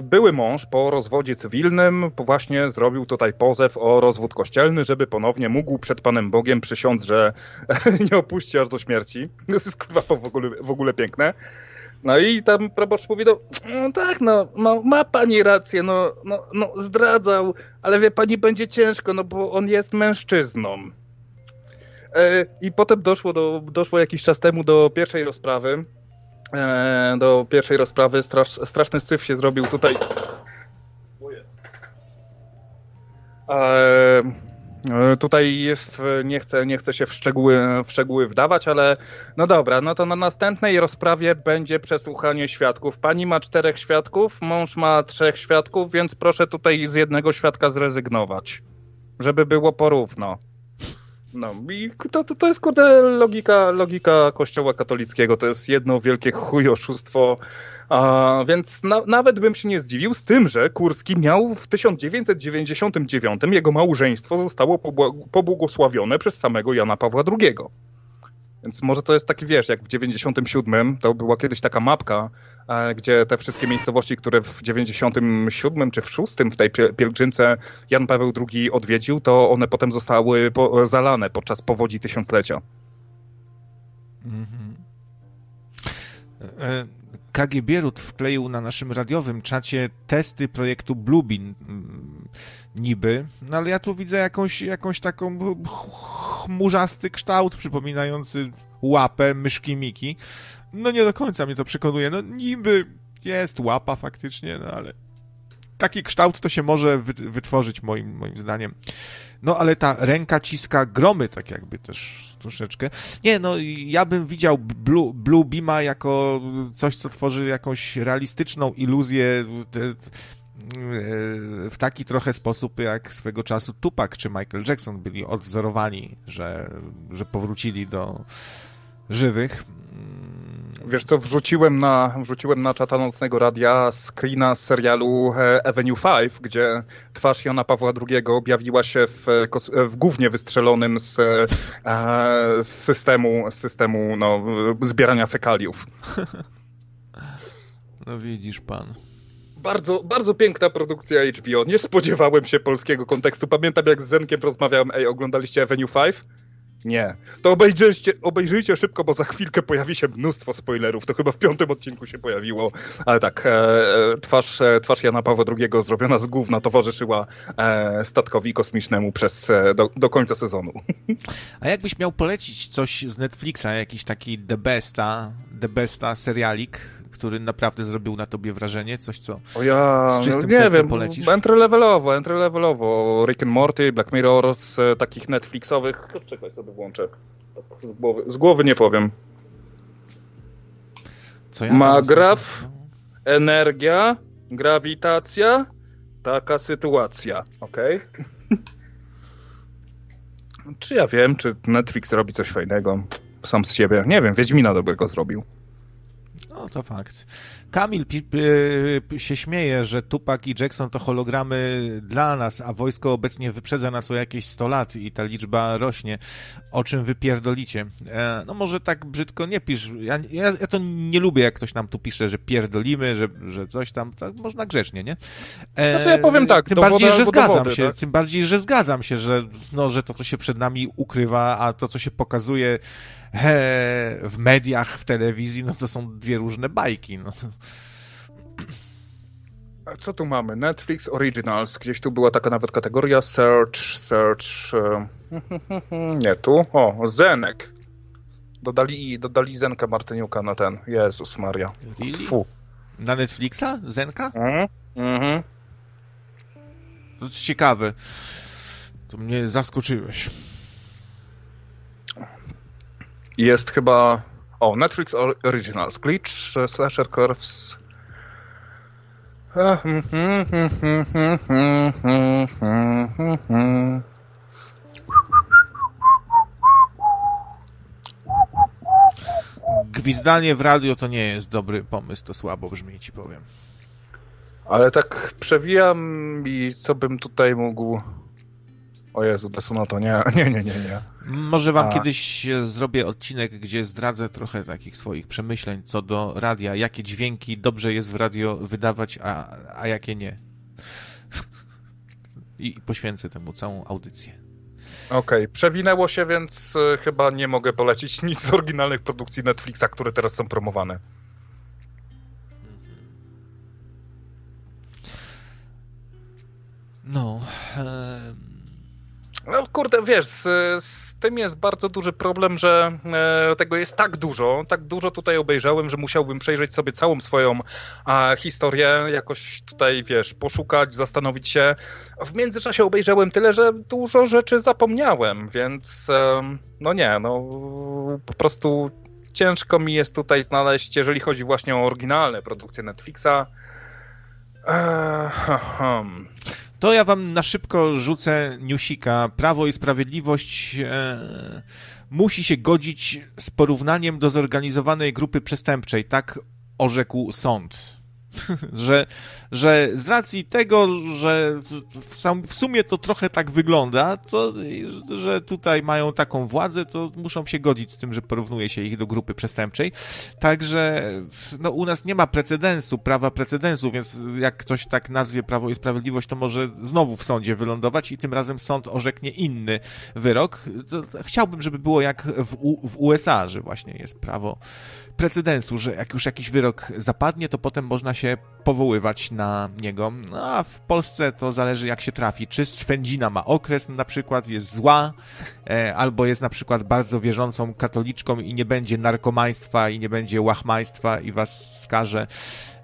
były mąż po rozwodzie cywilnym właśnie zrobił tutaj pozew o rozwód kościelny, żeby ponownie mógł przed Panem Bogiem przysiąc, że nie opuści aż do śmierci. To jest kurwa w ogóle, w ogóle piękne. No i tam proboszcz mówi, no, no tak, no, no, ma pani rację, no, no, no zdradzał, ale wie pani, będzie ciężko, no bo on jest mężczyzną. E, I potem doszło, do, doszło jakiś czas temu do pierwszej rozprawy. E, do pierwszej rozprawy strasz, straszny syf się zrobił tutaj. E, tutaj jest, nie chcę, nie chcę się w szczegóły, w szczegóły wdawać, ale no dobra, no to na następnej rozprawie będzie przesłuchanie świadków. Pani ma czterech świadków, mąż ma trzech świadków, więc proszę tutaj z jednego świadka zrezygnować, żeby było porówno. No. I to, to, to jest kurde logika, logika kościoła katolickiego, to jest jedno wielkie chujoszustwo, a, więc na, nawet bym się nie zdziwił z tym, że Kurski miał w 1999 jego małżeństwo zostało pobłogosławione przez samego Jana Pawła II. Więc może to jest taki, wiesz, jak w 97 to była kiedyś taka mapka, e, gdzie te wszystkie miejscowości, które w 97 czy w 6 w tej pielgrzymce Jan Paweł II odwiedził, to one potem zostały po, zalane podczas powodzi tysiąclecia. Mhm. E, KG Bierut wkleił na naszym radiowym czacie testy projektu Bluebeam niby, no ale ja tu widzę jakąś, jakąś taką chmurzasty kształt przypominający łapę myszki Miki. No nie do końca mnie to przekonuje. No niby jest łapa faktycznie, no ale taki kształt to się może wytworzyć moim, moim zdaniem. No ale ta ręka ciska gromy tak jakby też troszeczkę. Nie, no ja bym widział Blue, Blue Beama jako coś, co tworzy jakąś realistyczną iluzję w taki trochę sposób, jak swego czasu Tupac czy Michael Jackson byli odwzorowani, że, że powrócili do żywych. Wiesz co, wrzuciłem na, wrzuciłem na czata nocnego radia screena z serialu e, Avenue 5, gdzie twarz Jana Pawła II objawiła się w, w głównie wystrzelonym z, e, z systemu, systemu no, zbierania fekaliów. No widzisz pan bardzo, bardzo piękna produkcja HBO. Nie spodziewałem się polskiego kontekstu. Pamiętam jak z Zenkiem rozmawiałem, ej, oglądaliście Avenue 5? Nie. To obejrzyjcie, obejrzyjcie szybko, bo za chwilkę pojawi się mnóstwo spoilerów. To chyba w piątym odcinku się pojawiło. Ale tak, e, e twarz, e, twarz Jana Pawła II zrobiona z gówna towarzyszyła e, statkowi kosmicznemu przez, e, do, do końca sezonu. A jakbyś miał polecić coś z Netflixa, jakiś taki The Besta, The Besta serialik, który naprawdę zrobił na tobie wrażenie? Coś, co o ja, z czystym nie wiem, polecisz? Entry levelowo, entry levelowo. Rick and Morty, Black Mirror z e, takich Netflixowych. Czekaj, sobie włączę. Z głowy, z głowy nie powiem. Co ja Magraf, no. energia, grawitacja, taka sytuacja. Okej? Okay? czy ja wiem, czy Netflix robi coś fajnego sam z siebie? Nie wiem, Wiedźmina dobrego zrobił. No to fakt. Kamil się śmieje, że Tupac i Jackson to hologramy dla nas, a wojsko obecnie wyprzedza nas o jakieś 100 lat i ta liczba rośnie. O czym wypierdolicie? E, no może tak brzydko nie pisz. Ja, ja, ja, to nie lubię, jak ktoś nam tu pisze, że pierdolimy, że, że coś tam. Tak można grzecznie, nie? E, znaczy ja powiem tak. Tym bardziej, że zgadzam się. Tak? Tym bardziej, że zgadzam się, że, no, że to, co się przed nami ukrywa, a to, co się pokazuje w mediach, w telewizji, no to są dwie różne bajki. No. A co tu mamy? Netflix Originals. Gdzieś tu była taka nawet kategoria Search, Search. E, nie tu. O, Zenek. Dodali, dodali Zenka Martyniuka na ten. Jezus Maria. Really? Na Netflixa? Zenka? Mhm. mhm. To jest ciekawe. To mnie zaskoczyłeś. Jest chyba... O, Netflix Originals. Glitch, Slasher Curves... Gwizdanie w radio to nie jest dobry pomysł, to słabo brzmi, ci powiem. Ale tak przewijam i co bym tutaj mógł o Jezu, no to nie, nie, nie, nie, nie. Może wam a... kiedyś zrobię odcinek, gdzie zdradzę trochę takich swoich przemyśleń co do radia, jakie dźwięki dobrze jest w radio wydawać, a, a jakie nie. I poświęcę temu całą audycję. Okej, okay. przewinęło się, więc e, chyba nie mogę polecić nic z oryginalnych produkcji Netflixa, które teraz są promowane. No. No kurde, wiesz, z, z, tym jest bardzo duży problem, że e, tego jest tak dużo, tak dużo tutaj obejrzałem, że musiałbym przejrzeć sobie całą swoją historię, jakoś tutaj, wiesz, poszukać, zastanowić się. W międzyczasie obejrzałem tyle, że dużo rzeczy zapomniałem, więc e, no nie, no po prostu ciężko mi jest tutaj znaleźć, jeżeli chodzi właśnie o oryginalne produkcje Netflixa. Eee, To ja wam na szybko rzucę newsika. Prawo i Sprawiedliwość e, musi się godzić z porównaniem do zorganizowanej grupy przestępczej. Tak orzekł sąd. że, że z racji tego, że w, sumie to trochę tak wygląda, to, że tutaj mają taką władzę, to muszą się godzić z tym, że porównuje się ich do grupy przestępczej. Także no, u nas nie ma precedensu, prawa precedensu, więc jak ktoś tak nazwie Prawo i Sprawiedliwość, to może znowu w sądzie wylądować i tym razem sąd orzeknie inny wyrok. Chciałbym, żeby było jak w, w USA, że właśnie jest prawo precedensu, że jak już jakiś wyrok zapadnie, to potem można się powoływać na niego. No, a w Polsce to zależy jak się trafi. Czy swędzina ma okres na przykład, jest zła, e, albo jest na przykład bardzo wierzącą katoliczką i nie będzie narkomaństwa i nie będzie łachmaństwa i was skaże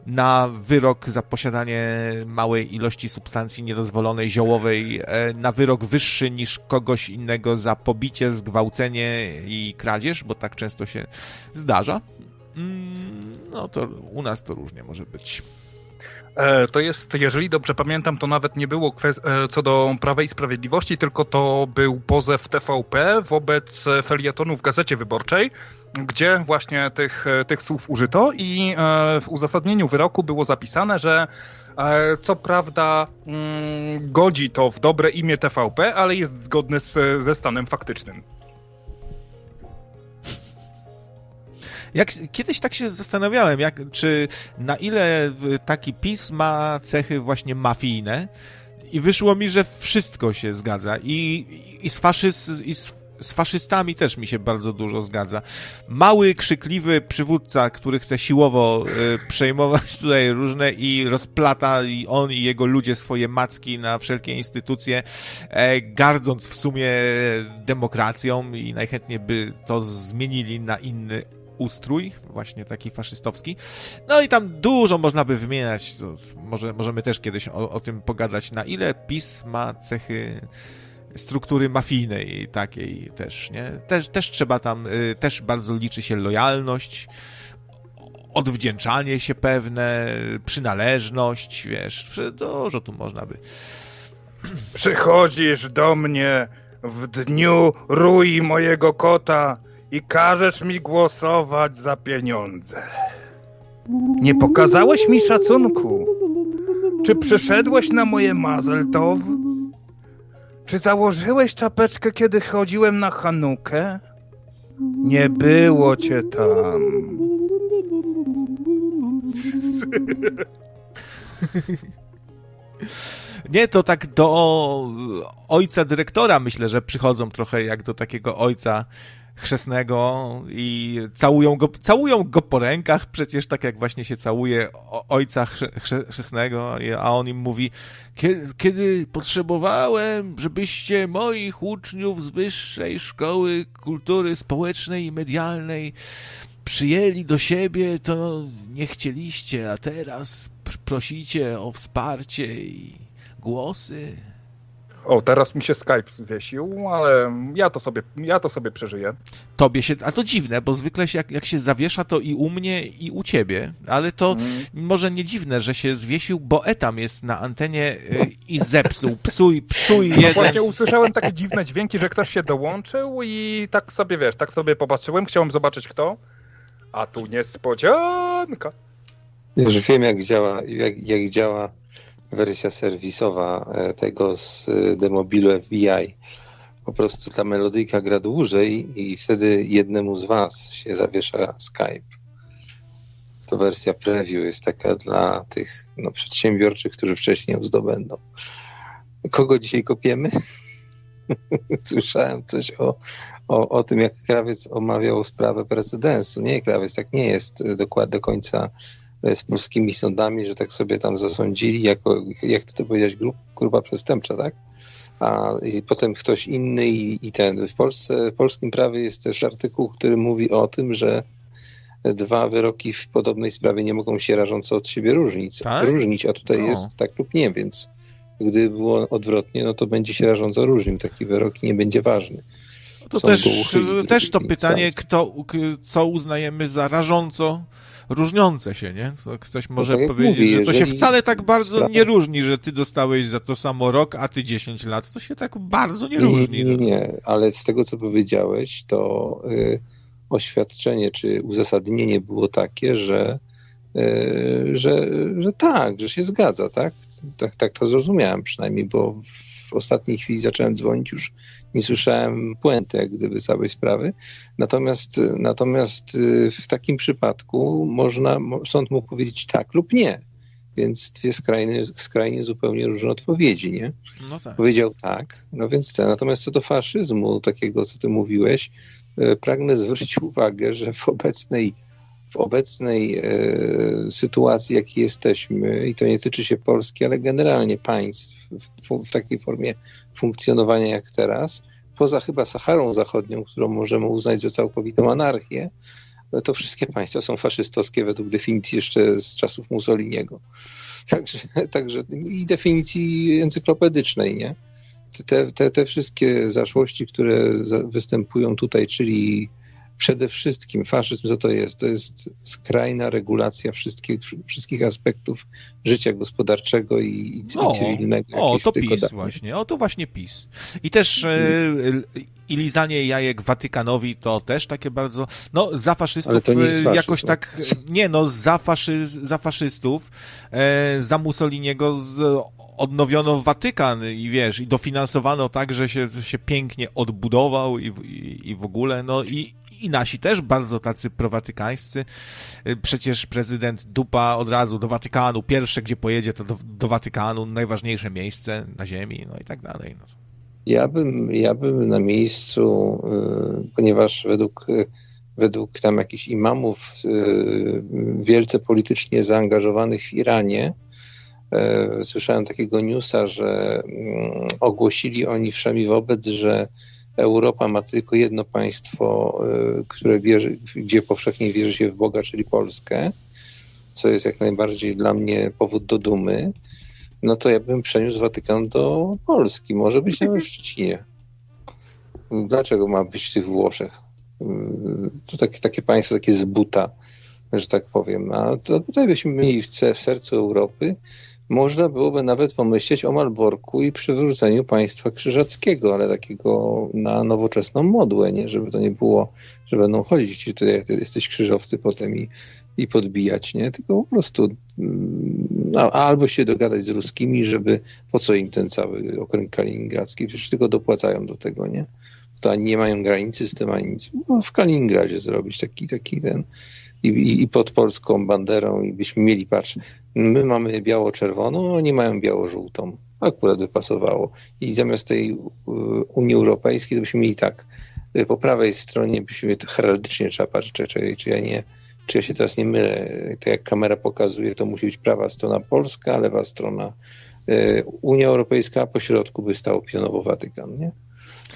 na wyrok za posiadanie małej ilości substancji niedozwolonej, ziołowej, e, na wyrok wyższy niż kogoś innego za pobicie, zgwałcenie i kradzież, bo tak często się zdarza. Mm, no to u nas to różnie może być. E, to jest, jeżeli dobrze pamiętam, to nawet nie było e, co do Prawa i Sprawiedliwości, tylko to był pozew TVP wobec felietonu w Gazecie Wyborczej, gdzie właśnie tych, tych słów użyto i e, w uzasadnieniu wyroku było zapisane, że co prawda mm, godzi to w dobre imię TVP, ale jest zgodne z, ze stanem faktycznym. Jak, kiedyś tak się zastanawiałem, jak, czy na ile taki PiS ma cechy właśnie mafijne i wyszło mi, że wszystko się zgadza i, i, z, faszyz, i z, z faszystami też mi się bardzo dużo zgadza. Mały, krzykliwy przywódca, który chce siłowo y, przejmować tutaj różne i rozplata i on i jego ludzie swoje macki na wszelkie instytucje, e, gardząc w sumie demokracją i najchętniej by to zmienili na inny ustrój, właśnie taki faszystowski. No i tam dużo można by wymieniać, może, możemy też kiedyś o, o tym pogadać, na ile PiS ma cechy struktury mafijnej takiej też, nie? Też, też trzeba tam, y, też bardzo liczy się lojalność, odwdzięczanie się pewne, przynależność, wiesz, dużo tu można by. Przychodzisz do mnie w dniu rój mojego kota, i każesz mi głosować za pieniądze. Nie pokazałeś mi szacunku. Czy przyszedłeś na moje Mazeltow? Czy założyłeś czapeczkę, kiedy chodziłem na Hanukę? Nie było cię tam. Nie, to tak do ojca dyrektora myślę, że przychodzą trochę jak do takiego ojca chrzestnego i całują go, całują go po rękach, przecież tak jak właśnie się całuje ojca chrzestnego, a on im mówi, kiedy, kiedy potrzebowałem, żebyście moich uczniów z Wyższej Szkoły Kultury Społecznej i Medialnej przyjęli do siebie, to nie chcieliście, a teraz prosicie o wsparcie i głosy. O, teraz mi się Skype zwiesił, ale ja to sobie, ja to sobie przeżyję. Tobie się, a to dziwne, bo zwykle się, jak, jak się zawiesza, to i u mnie, i u ciebie, ale to mm. może nie dziwne, że się zwiesił, bo etam jest na antenie y, i zepsuł, psuj, psuj no jeden. Właśnie usłyszałem takie dziwne dźwięki, że ktoś się dołączył i tak sobie, wiesz, tak sobie popatrzyłem, chciałem zobaczyć kto, a tu niespodzianka. Już wiem, jak działa, jak, jak działa wersja serwisowa e, tego z e, demobilu FBI. Po prostu ta melodyjka gra dłużej i wtedy jednemu z was się zawiesza Skype. To wersja preview jest taka dla tych no, przedsiębiorczych, którzy wcześniej ją zdobędą. Kogo dzisiaj kopiemy? Słyszałem coś o, o, o tym, jak Krawiec omawiał sprawę precedensu. Nie, Krawiec tak nie jest dokładnie do końca z polskimi sądami, że tak sobie tam zasądzili, jako, jak ty to powiedziałeś, grup, grupa przestępcza, tak? A i potem ktoś inny i, i ten. W Polsce, w polskim prawie jest też artykuł, który mówi o tym, że dwa wyroki w podobnej sprawie nie mogą się rażąco od siebie różnić, tak? różnić a tutaj no. jest tak lub nie, więc gdyby było odwrotnie, no to będzie się rażąco różnił. Taki wyrok nie będzie ważny. To też, też to pytanie, kto, co uznajemy za rażąco różniące się, nie? Ktoś no może tak powiedzieć, że to się wcale tak bardzo sprawa... nie różni, że ty dostałeś za to samo rok, a ty 10 lat. To się tak bardzo nie różni. Nie, nie, nie. ale z tego, co powiedziałeś, to y, oświadczenie czy uzasadnienie było takie, że y, że, że tak, że się zgadza, tak? tak? Tak to zrozumiałem przynajmniej, bo w ostatniej chwili zacząłem dzwonić, już nie słyszałem puenty jak gdyby całej sprawy. Natomiast, natomiast y, w takim przypadku można, sąd mógł powiedzieć tak lub nie. Więc dwie skrajne, skrajnie zupełnie różne odpowiedzi, nie? No tak. Powiedział tak, no więc ten. Natomiast co do faszyzmu, takiego, co ty mówiłeś, y, pragnę zwrócić uwagę, że w obecnej w obecnej e, sytuacji, jakiej jesteśmy, i to nie tyczy się Polski, ale generalnie państw w, w, takiej formie funkcjonowania jak teraz, poza chyba Saharą Zachodnią, którą możemy uznać za całkowitą anarchię, to wszystkie państwa są faszystowskie według definicji jeszcze z czasów Mussoliniego. Także, także i definicji encyklopedycznej, nie? Te, te, te wszystkie zaszłości, które występują tutaj, czyli przede wszystkim faszyzm, co to jest? To jest skrajna regulacja wszystkich, wszystkich aspektów życia gospodarczego i, i o, cywilnego. O, to PiS właśnie, o to właśnie PiS. I też e, i lizanie jajek Watykanowi to też takie bardzo, no za faszystów e, jakoś tak, nie no, za, faszy, za faszystów, e, za Mussoliniego z, odnowiono Watykan i wiesz, i dofinansowano tak, że się, się pięknie odbudował i, i, i w ogóle, no i, i nasi też bardzo tacy prowatykańscy. Y, przecież prezydent Dupa od razu do Watykanu, pierwsze gdzie pojedzie to do, do Watykanu, najważniejsze miejsce na ziemi, no i tak dalej. No. Ja bym, ja bym na miejscu, y, ponieważ według, y, według tam jakichś imamów wielce politycznie zaangażowanych w Iranie, słyszałem takiego newsa, że mm, ogłosili oni wszemi wobec, że Europa ma tylko jedno państwo, y, które wierzy, gdzie powszechnie wierzy się w Boga, czyli Polskę, co jest jak najbardziej dla mnie powód do dumy, no to ja bym przeniósł Watykan do Polski. Może być nawet w Szczecinie. Dlaczego ma być w tych Włoszech? Y, to takie, takie państwo, takie z buta, że tak powiem. A to tutaj byśmy mieli w, w sercu Europy można byłoby nawet pomyśleć o Malborku i przywróceniu państwa krzyżackiego, ale takiego na nowoczesną modłę, nie? Żeby to nie było, że będą chodzić tutaj, jak jesteś krzyżowcy potem i, i podbijać, nie? Tylko po prostu mm, albo się dogadać z ruskimi, żeby po co im ten cały okręg kaliningradzki, przecież tylko dopłacają do tego, nie? To nie mają granicy z tym, ani nic. No, w Kaliningradzie zrobić taki, taki ten i, i, pod polską banderą i byśmy mieli, patrz, my mamy biało-czerwoną, oni mają biało-żółtą. Akurat by pasowało. I zamiast tej Unii Europejskiej, to byśmy mieli tak, po prawej stronie byśmy to heraldycznie trzeba czy, czy, czy ja nie, czy ja się teraz nie mylę, tak jak kamera pokazuje, to musi być prawa strona Polska, lewa strona e, Unia Europejska, a po środku by stał pionowo Watykan, nie?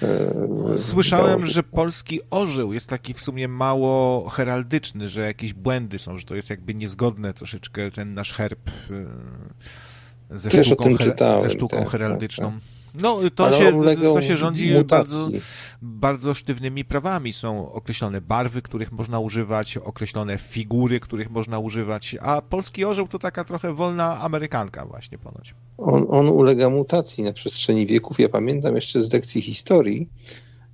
E, Słyszałem, że polski orzeł jest taki w sumie mało heraldyczny, że jakieś błędy są, że to jest jakby niezgodne troszeczkę ten nasz herb e, ze Też sztuką, czytałem, ze sztuką tak, heraldyczną. Tak, tak. No, to się, to się rządzi bardzo, bardzo sztywnymi prawami. Są określone barwy, których można używać, określone figury, których można używać, a polski orzeł to taka trochę wolna amerykanka właśnie ponoć. On, on ulega mutacji na przestrzeni wieków. Ja pamiętam jeszcze z lekcji historii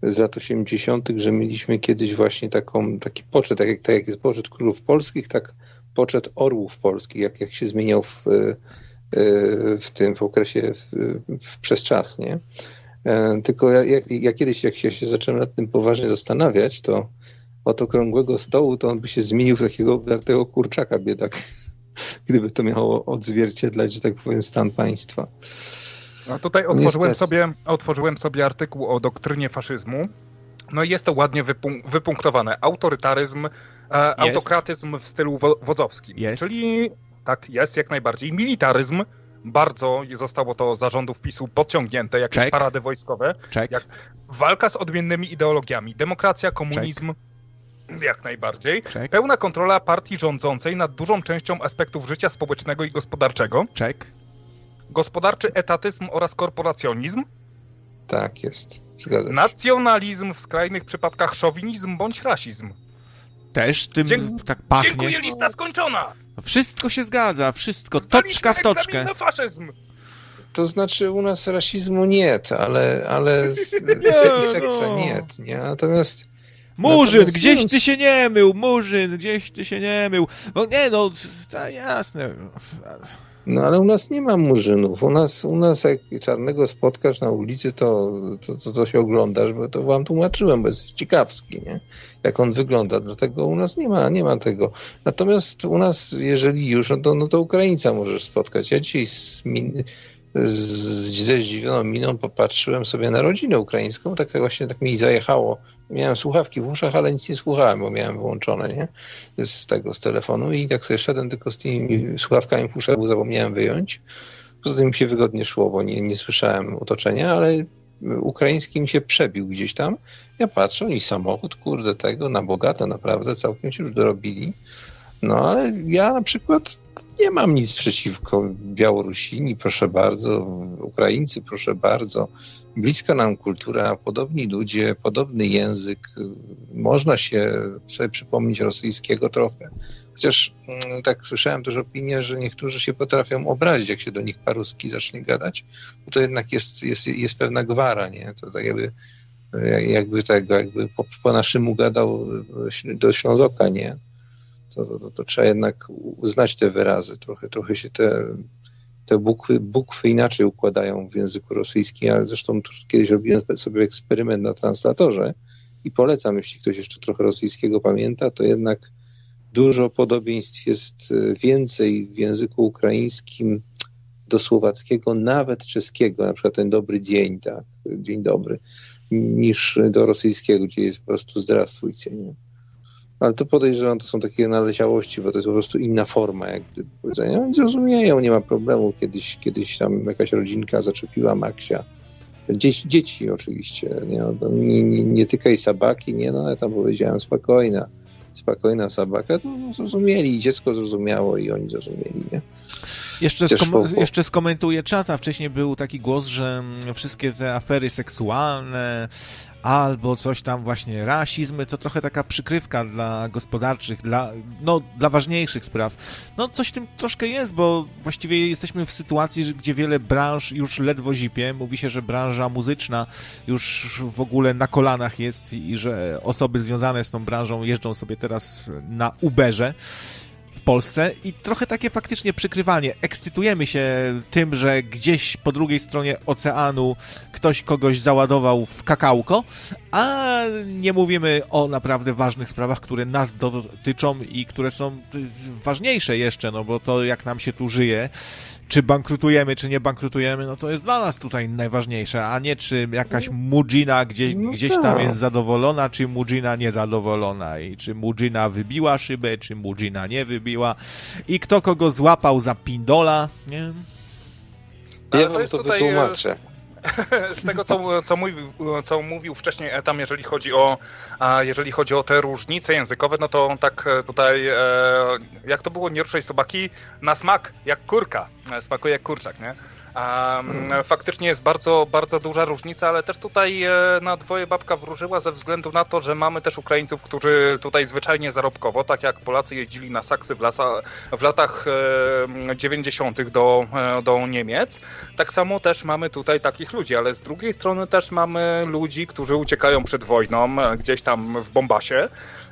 z lat 80., że mieliśmy kiedyś właśnie taką, taki poczet, tak jak, tak jak jest poczet królów polskich, tak poczet orłów polskich, jak, jak się zmieniał w w tym w okresie w, w przez czas, nie? E, tylko ja, ja, ja, kiedyś, jak się, się zacząłem nad tym poważnie zastanawiać, to od okrągłego stołu to on by się zmienił w takiego obdartego kurczaka biedak, gdyby to miało odzwierciedlać, że tak powiem, stan państwa. No tutaj otworzyłem sobie, otworzyłem sobie artykuł o doktrynie faszyzmu. No i jest to ładnie wypunk wypunktowane. Autorytaryzm, e, autokratyzm w stylu wo wodzowskim. Jest. Czyli tak, jest jak najbardziej. Militaryzm, bardzo zostało to zarządów PiSu podciągnięte, jakieś Check. parady wojskowe. Check. Jak walka z odmiennymi ideologiami. Demokracja, komunizm, Check. jak najbardziej. Check. Pełna kontrola partii rządzącej nad dużą częścią aspektów życia społecznego i gospodarczego. Check. Gospodarczy etatyzm oraz korporacjonizm. Tak jest. Nacjonalizm w skrajnych przypadkach szowinizm bądź rasizm. Też tym Dzie tak pachnie. Dziękuję, lista skończona! Wszystko się zgadza, wszystko, Zdaliśmy toczka w toczkę. na faszyzm! To znaczy u nas rasizmu nie, ale, ale nie, sekcja no. nie, nie. Natomiast Murzyn, Natomiast gdzieś ty się nie mył, Murzyn, gdzieś ty się nie mył. No nie, no, jasne. No ale u nas nie ma murzynów. U nas, u nas jak czarnego spotkasz na ulicy, to, to, to, to się oglądasz, bo to wam tłumaczyłem, bo jest ciekawski, nie? Jak on wygląda. Dlatego u nas nie ma, nie ma tego. Natomiast u nas, jeżeli już, no to, no to Ukraińca możesz spotkać. Ja dzisiaj z, ze zdziwioną miną popatrzyłem sobie na rodzinę ukraińską, tak właśnie tak mi zajechało. Miałem słuchawki w uszach, ale nic nie słuchałem, bo miałem wyłączone, nie? Z tego, z telefonu i tak sobie szedłem tylko z tymi słuchawkami w uszach, bo zapomniałem wyjąć. Poza tym mi się wygodnie szło, bo nie, nie słyszałem otoczenia, ale ukraiński mi się przebił gdzieś tam. Ja patrzę i samochód, kurde, tego na bogato naprawdę całkiem się już dorobili. No ale ja na przykład nie mam nic przeciwko Białorusini, proszę bardzo, Ukraińcy, proszę bardzo. Bliska nam kultura, podobni ludzie, podobny język. Można się sobie przypomnieć rosyjskiego trochę. Chociaż mm, tak słyszałem też opinię, że niektórzy się potrafią obrazić, jak się do nich paruski zacznie gadać, bo to jednak jest, jest, jest pewna gwara, nie? To tak jakby, jakby tego, jakby po, po naszemu gadał do Ślązoka, nie? To, to, to, trzeba jednak uznać te wyrazy. Trochę, trochę się te, te bukwy, bukwy inaczej układają w języku rosyjskim, ale zresztą kiedyś robiłem sobie eksperyment na translatorze i polecam, jeśli ktoś jeszcze trochę rosyjskiego pamięta, to jednak dużo podobieństw jest e, więcej w języku ukraińskim do słowackiego, nawet czeskiego, na przykład ten dobry dzień, tak, dzień dobry, niż do rosyjskiego, gdzie jest po prostu zdrastwujcie, nie? Ale to podejrzewam, to są takie naleciałości, bo to jest po prostu inna forma jak gdyby powiedzenia. Oni zrozumieją, nie ma problemu. Kiedyś, kiedyś tam jakaś rodzinka zaczepiła Maksia. Dzieci, dzieci oczywiście, nie, no, nie, nie, nie tykaj sabaki, nie, no ja tam powiedziałem spokojna, spokojna sabaka, to zrozumieli, dziecko zrozumiało i oni zrozumieli, nie? Jeszcze, skom jeszcze skomentuję czata. Wcześniej był taki głos, że wszystkie te afery seksualne, albo coś tam właśnie rasizmy, to trochę taka przykrywka dla gospodarczych, dla, no, dla ważniejszych spraw. No coś w tym troszkę jest, bo właściwie jesteśmy w sytuacji, gdzie wiele branż już ledwo zipie. Mówi się, że branża muzyczna już w ogóle na kolanach jest i że osoby związane z tą branżą jeżdżą sobie teraz na Uberze Polsce i trochę takie faktycznie przykrywanie. Ekscytujemy się tym, że gdzieś po drugiej stronie oceanu ktoś kogoś załadował w kakałko, a nie mówimy o naprawdę ważnych sprawach, które nas dotyczą i które są ważniejsze jeszcze, no bo to jak nam się tu żyje, czy bankrutujemy, czy nie bankrutujemy, no to jest dla nas tutaj najważniejsze, a nie czy jakaś Mujina gdzieś, no gdzieś tam tak. jest zadowolona, czy Mujina niezadowolona i czy Mujina wybiła szybę, czy Mujina nie wybiła i kto kogo złapał za pindola, nie? Ja wam to, to wytłumaczę. z tego, co, co, mówił, co mówił wcześniej Etam, jeżeli chodzi, o, jeżeli chodzi o te różnice językowe, no to tak e, tutaj, e, jak to było, nie ruszaj sobaki, na smak, jak kurka, e, smakuje jak kurczak, nie? Faktycznie jest bardzo, bardzo duża różnica, ale też tutaj e, na dwoje babka wróżyła ze względu na to, że mamy też Ukraińców, którzy tutaj zwyczajnie zarobkowo, tak jak Polacy jeździli na saksy w, lasa, w latach e, 90. Do, e, do Niemiec, tak samo też mamy tutaj takich ludzi, ale z drugiej strony też mamy ludzi, którzy uciekają przed wojną e, gdzieś tam w Bombasie, E,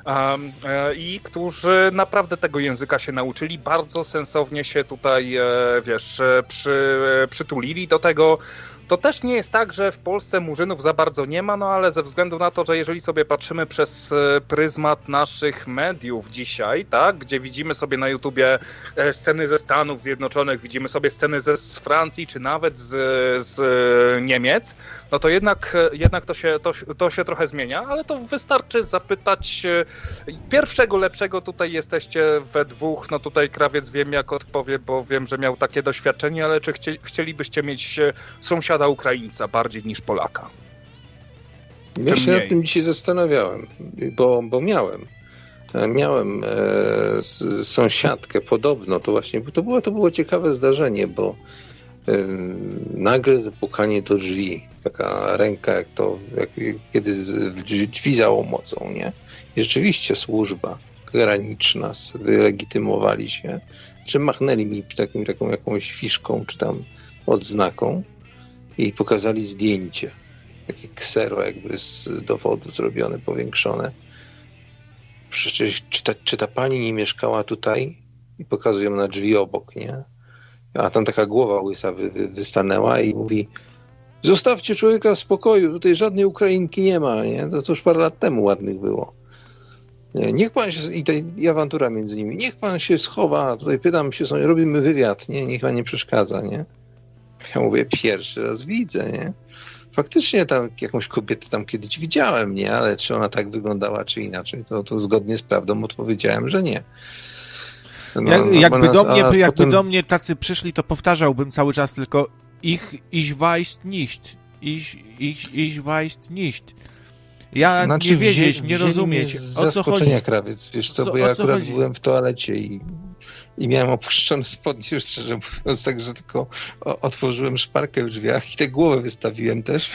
i którzy naprawdę tego języka się nauczyli, bardzo sensownie się tutaj, e, wiesz, e, przy, przytulili do tego, to też nie jest tak, że w Polsce murzynów za bardzo nie ma, no ale ze względu na to, że jeżeli sobie patrzymy przez e, pryzmat naszych mediów dzisiaj, tak, gdzie widzimy sobie na YouTubie e, sceny ze Stanów Zjednoczonych, widzimy sobie sceny ze z Francji, czy nawet z, z Niemiec, no to jednak, e, jednak to, się, to, to się trochę zmienia, ale to wystarczy zapytać pierwszego lepszego, tutaj jesteście we dwóch, no tutaj krawiec wiem jak odpowie, bo wiem, że miał takie doświadczenie, ale czy chcie, chcielibyście mieć sąsiada sąsiada Ukraińca bardziej niż Polaka. Ja się nad tym dzisiaj zastanawiałem, bo, bo miałem. Miałem e, sąsiadkę podobno, to właśnie, to było, to było ciekawe zdarzenie, bo e, nagle zapukanie do drzwi, taka ręka, jak to, jak, kiedy drzwi za mocą, nie? I rzeczywiście służba. graniczy nas, wylegitymowali się, czy machnęli mi takim, taką jakąś fiszką, czy tam odznaką i pokazali zdjęcie. Takie ksero jakby z dowodu zrobione, powiększone. Przecież czy ta, czy ta pani nie mieszkała tutaj? I pokazują na drzwi obok, nie? A tam taka głowa łysa wy, wy, wystanęła i mówi zostawcie człowieka w spokoju, tutaj żadnej Ukrainki nie ma, nie? To, już parę lat temu ładnych było. Nie, niech pan się, i, ta, awantura między nimi, niech pan się schowa, tutaj pytam się, robimy wywiad, nie? Niech pan nie przeszkadza, nie? Ja mówię, pierwszy raz widzę, nie? Faktycznie tam jakąś kobietę tam kiedyś widziałem, nie? Ale czy ona tak wyglądała, czy inaczej, to, to zgodnie z prawdą odpowiedziałem, że nie. No, Jak, no, jakby, do mnie, jakby potem... do mnie tacy przyszli, to powtarzałbym cały czas tylko ich, ich weißt nicht. Ich, ich, ich nicht. Ja znaczy, nie wiedzieć, nie rozumieć. Chodzi? krawiec, wiesz co, bo ja akurat chodzi? byłem w toalecie i, i miałem opuszczone spodnie, szczerze mówiąc, także tylko otworzyłem szparkę w drzwiach i tę głowę wystawiłem też,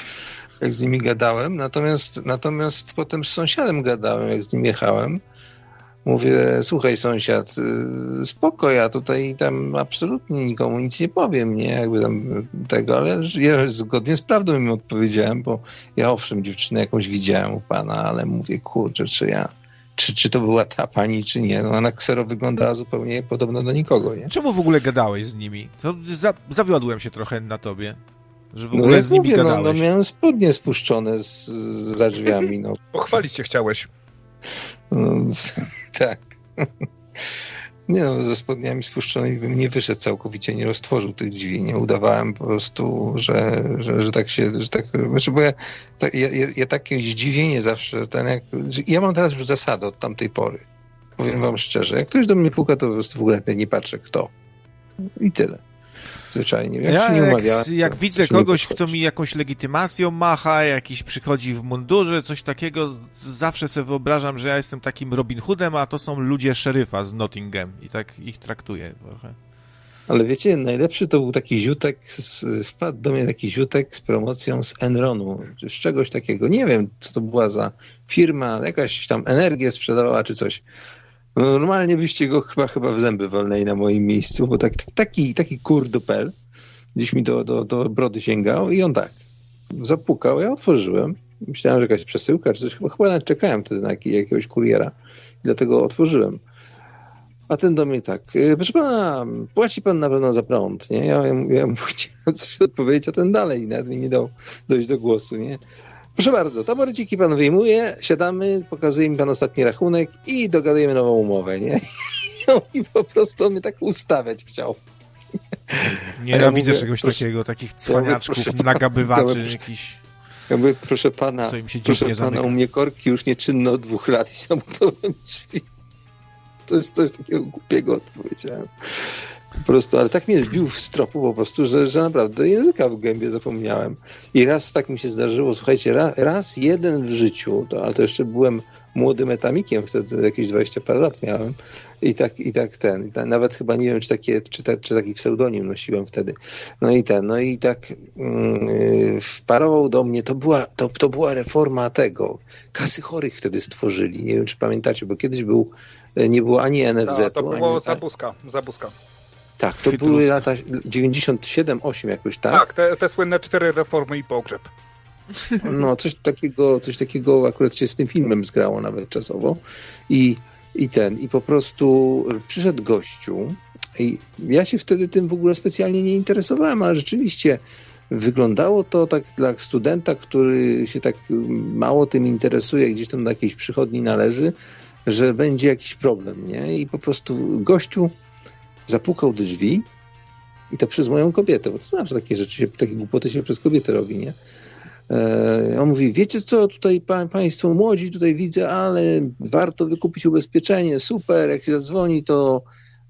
jak z nimi gadałem. Natomiast, natomiast potem z sąsiadem gadałem, jak z nim jechałem. Mówię, słuchaj sąsiad, y, spoko, ja tutaj tam absolutnie nikomu nic nie powiem, nie, jakby tam tego, ale ja zgodnie z prawdą im odpowiedziałem, bo ja owszem dziewczynę jakąś widziałem u pana, ale mówię, kurczę, czy ja, czy, czy to była ta pani, czy nie, no ona ksero wyglądała zupełnie podobno do nikogo, nie? Czemu w ogóle gadałeś z nimi? To za, zawiodłem się trochę na tobie. Że w no ogóle no, z nimi mówię, gadałeś. No, no miałem spodnie spuszczone z, za drzwiami. No. Pochwalić cię chciałeś. No, tak. Nie no, ze spodniami spuszczonymi bym nie wyszedł całkowicie, nie roztworzył tych drzwi, nie udawałem po prostu, że, że, że tak się, że tak, znaczy, bo ja, ja, ja takie zdziwienie zawsze, ten jak, ja mam teraz już zasadę od tamtej pory, powiem wam szczerze, jak ktoś do mnie puka, to po prostu w ogóle nie patrzę kto. I tyle zwyczajnie. Jak ja, nie jak, jak widzę kogoś, kto mi jakąś legitymacją macha, jakiś przychodzi w mundurze, coś takiego, zawsze sobie wyobrażam, że ja jestem takim Robin Hoodem, a to są ludzie szeryfa z Nottingham i tak ich traktuję trochę. Ale wiecie, najlepszy to był taki ziutek, z, wpadł do mnie taki ziutek z promocją z Enronu, z czegoś takiego. Nie wiem, co to była za firma, jakaś tam energię sprzedawała czy coś. No, normalnie byście go chyba, chyba w zęby wolnej na moim miejscu, bo tak, taki, taki kurdupel gdzieś mi do, do, do brody sięgał i on tak zapukał, ja otworzyłem. Myślałem, że jakaś przesyłka czy coś. Chyba, chyba nawet czekałem wtedy na jakiegoś kuriera. Dlatego otworzyłem. A ten do mnie tak, y, proszę pana, płaci pan na pewno za prąd, nie? Ja, ja, ja mu chciałem coś odpowiedzieć, a ten dalej nawet mi nie dał dojść do głosu, nie? Proszę bardzo, taboreciki pan wyjmuje, siadamy, pokazuje mi pan ostatni rachunek i dogadujemy nową umowę, nie? I po prostu mnie tak ustawiać chciał. Nie, ja, widzę czegoś proszę, takiego, takich cwaniaczków, ja nagabywaczy, ja jakiś... Ja mówię, proszę pana, proszę pana, u mnie korki już nieczynne od dwóch lat i zamknąłem drzwi. Jest coś takiego głupiego odpowiedziałem. Po prostu, ale tak mnie zbił w stropu po prostu, że, że naprawdę języka w gębie zapomniałem. I raz tak mi się zdarzyło, słuchajcie, raz, raz jeden w życiu, to, ale to jeszcze byłem młodym etamikiem, wtedy jakieś 20 parę lat miałem. I tak, i tak ten, tak, nawet chyba nie wiem, czy, takie, czy, ta, czy taki pseudonim nosiłem wtedy. No i ten, no i tak yy, wparował do mnie, to była, to, to była reforma tego. Kasy chorych wtedy stworzyli. Nie wiem, czy pamiętacie, bo kiedyś był, nie było ani NFZ. A, to było ani, Zabuska, Zabuska. Tak, to były lata 97-8 jakoś, tak? Tak, te, te słynne cztery reformy i pogrzeb. No, coś takiego, coś takiego akurat się z tym filmem zgrało nawet czasowo. I, i ten, i po prostu przyszedł gościu i ja się wtedy tym w ogóle specjalnie nie interesowałem, ale rzeczywiście wyglądało to tak dla studenta, który się tak mało tym interesuje, gdzieś tam do jakiejś przychodni należy, że będzie jakiś problem, nie? I po prostu gościu zapukał do drzwi i to przez moją kobietę, bo to znaczy takie rzeczy, się, takie głupoty się przez kobietę robi, nie? E, on mówi, wiecie co, tutaj pa, państwo młodzi tutaj widzę, ale warto wykupić ubezpieczenie, super, jak się zadzwoni, to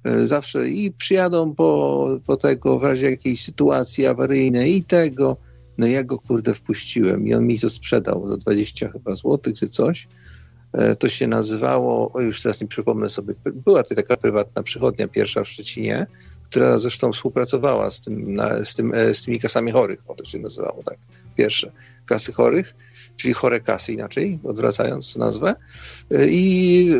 e, zawsze i przyjadą po, po tego w razie jakiejś sytuacji awaryjnej i tego. No ja go kurde wpuściłem i on mi to sprzedał za 20 chyba złotych czy coś. E, to się nazywało, o już teraz nie przypomnę sobie, była to taka prywatna przychodnia pierwsza w Szczecinie, która zresztą współpracowała z, tym, na, z, tym, z tymi kasami chorych, o to się nazywało tak, pierwsze, kasy chorych, czyli chore kasy inaczej, odwracając nazwę. I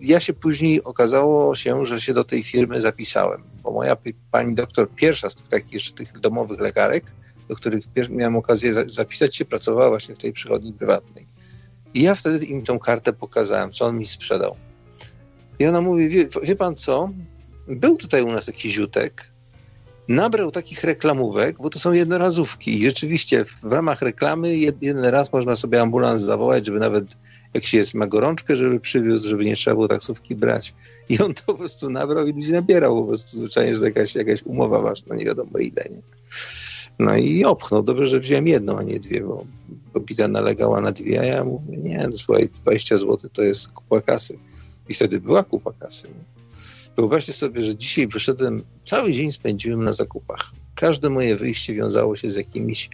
ja się później okazało się, że się do tej firmy zapisałem, bo moja pani doktor, pierwsza z tych takich jeszcze tych domowych lekarek, do których miałem okazję zapisać się, pracowała właśnie w tej przychodni prywatnej. I ja wtedy im tą kartę pokazałem, co on mi sprzedał. I ona mówi, wie, wie pan co, był tutaj u nas jakiś ziutek, nabrał takich reklamówek, bo to są jednorazówki i rzeczywiście w ramach reklamy jeden raz można sobie ambulans zawołać, żeby nawet jak się jest, ma gorączkę, żeby przywiózł, żeby nie trzeba było taksówki brać. I on to po prostu nabrał i ludzi nabierał po prostu zwyczajnie, że jakaś, jakaś umowa no nie wiadomo ile, nie? No i opchnął. Dobrze, że wziąłem jedną, a nie dwie, bo, Pita nalegała na dwie, a ja mówię, nie, no słuchaj, 20 zł to jest kupa kasy. I wtedy była kupa kasy. Wyobraźcie sobie, że dzisiaj wyszedłem, cały dzień spędziłem na zakupach. Każde moje wyjście wiązało się z jakimiś,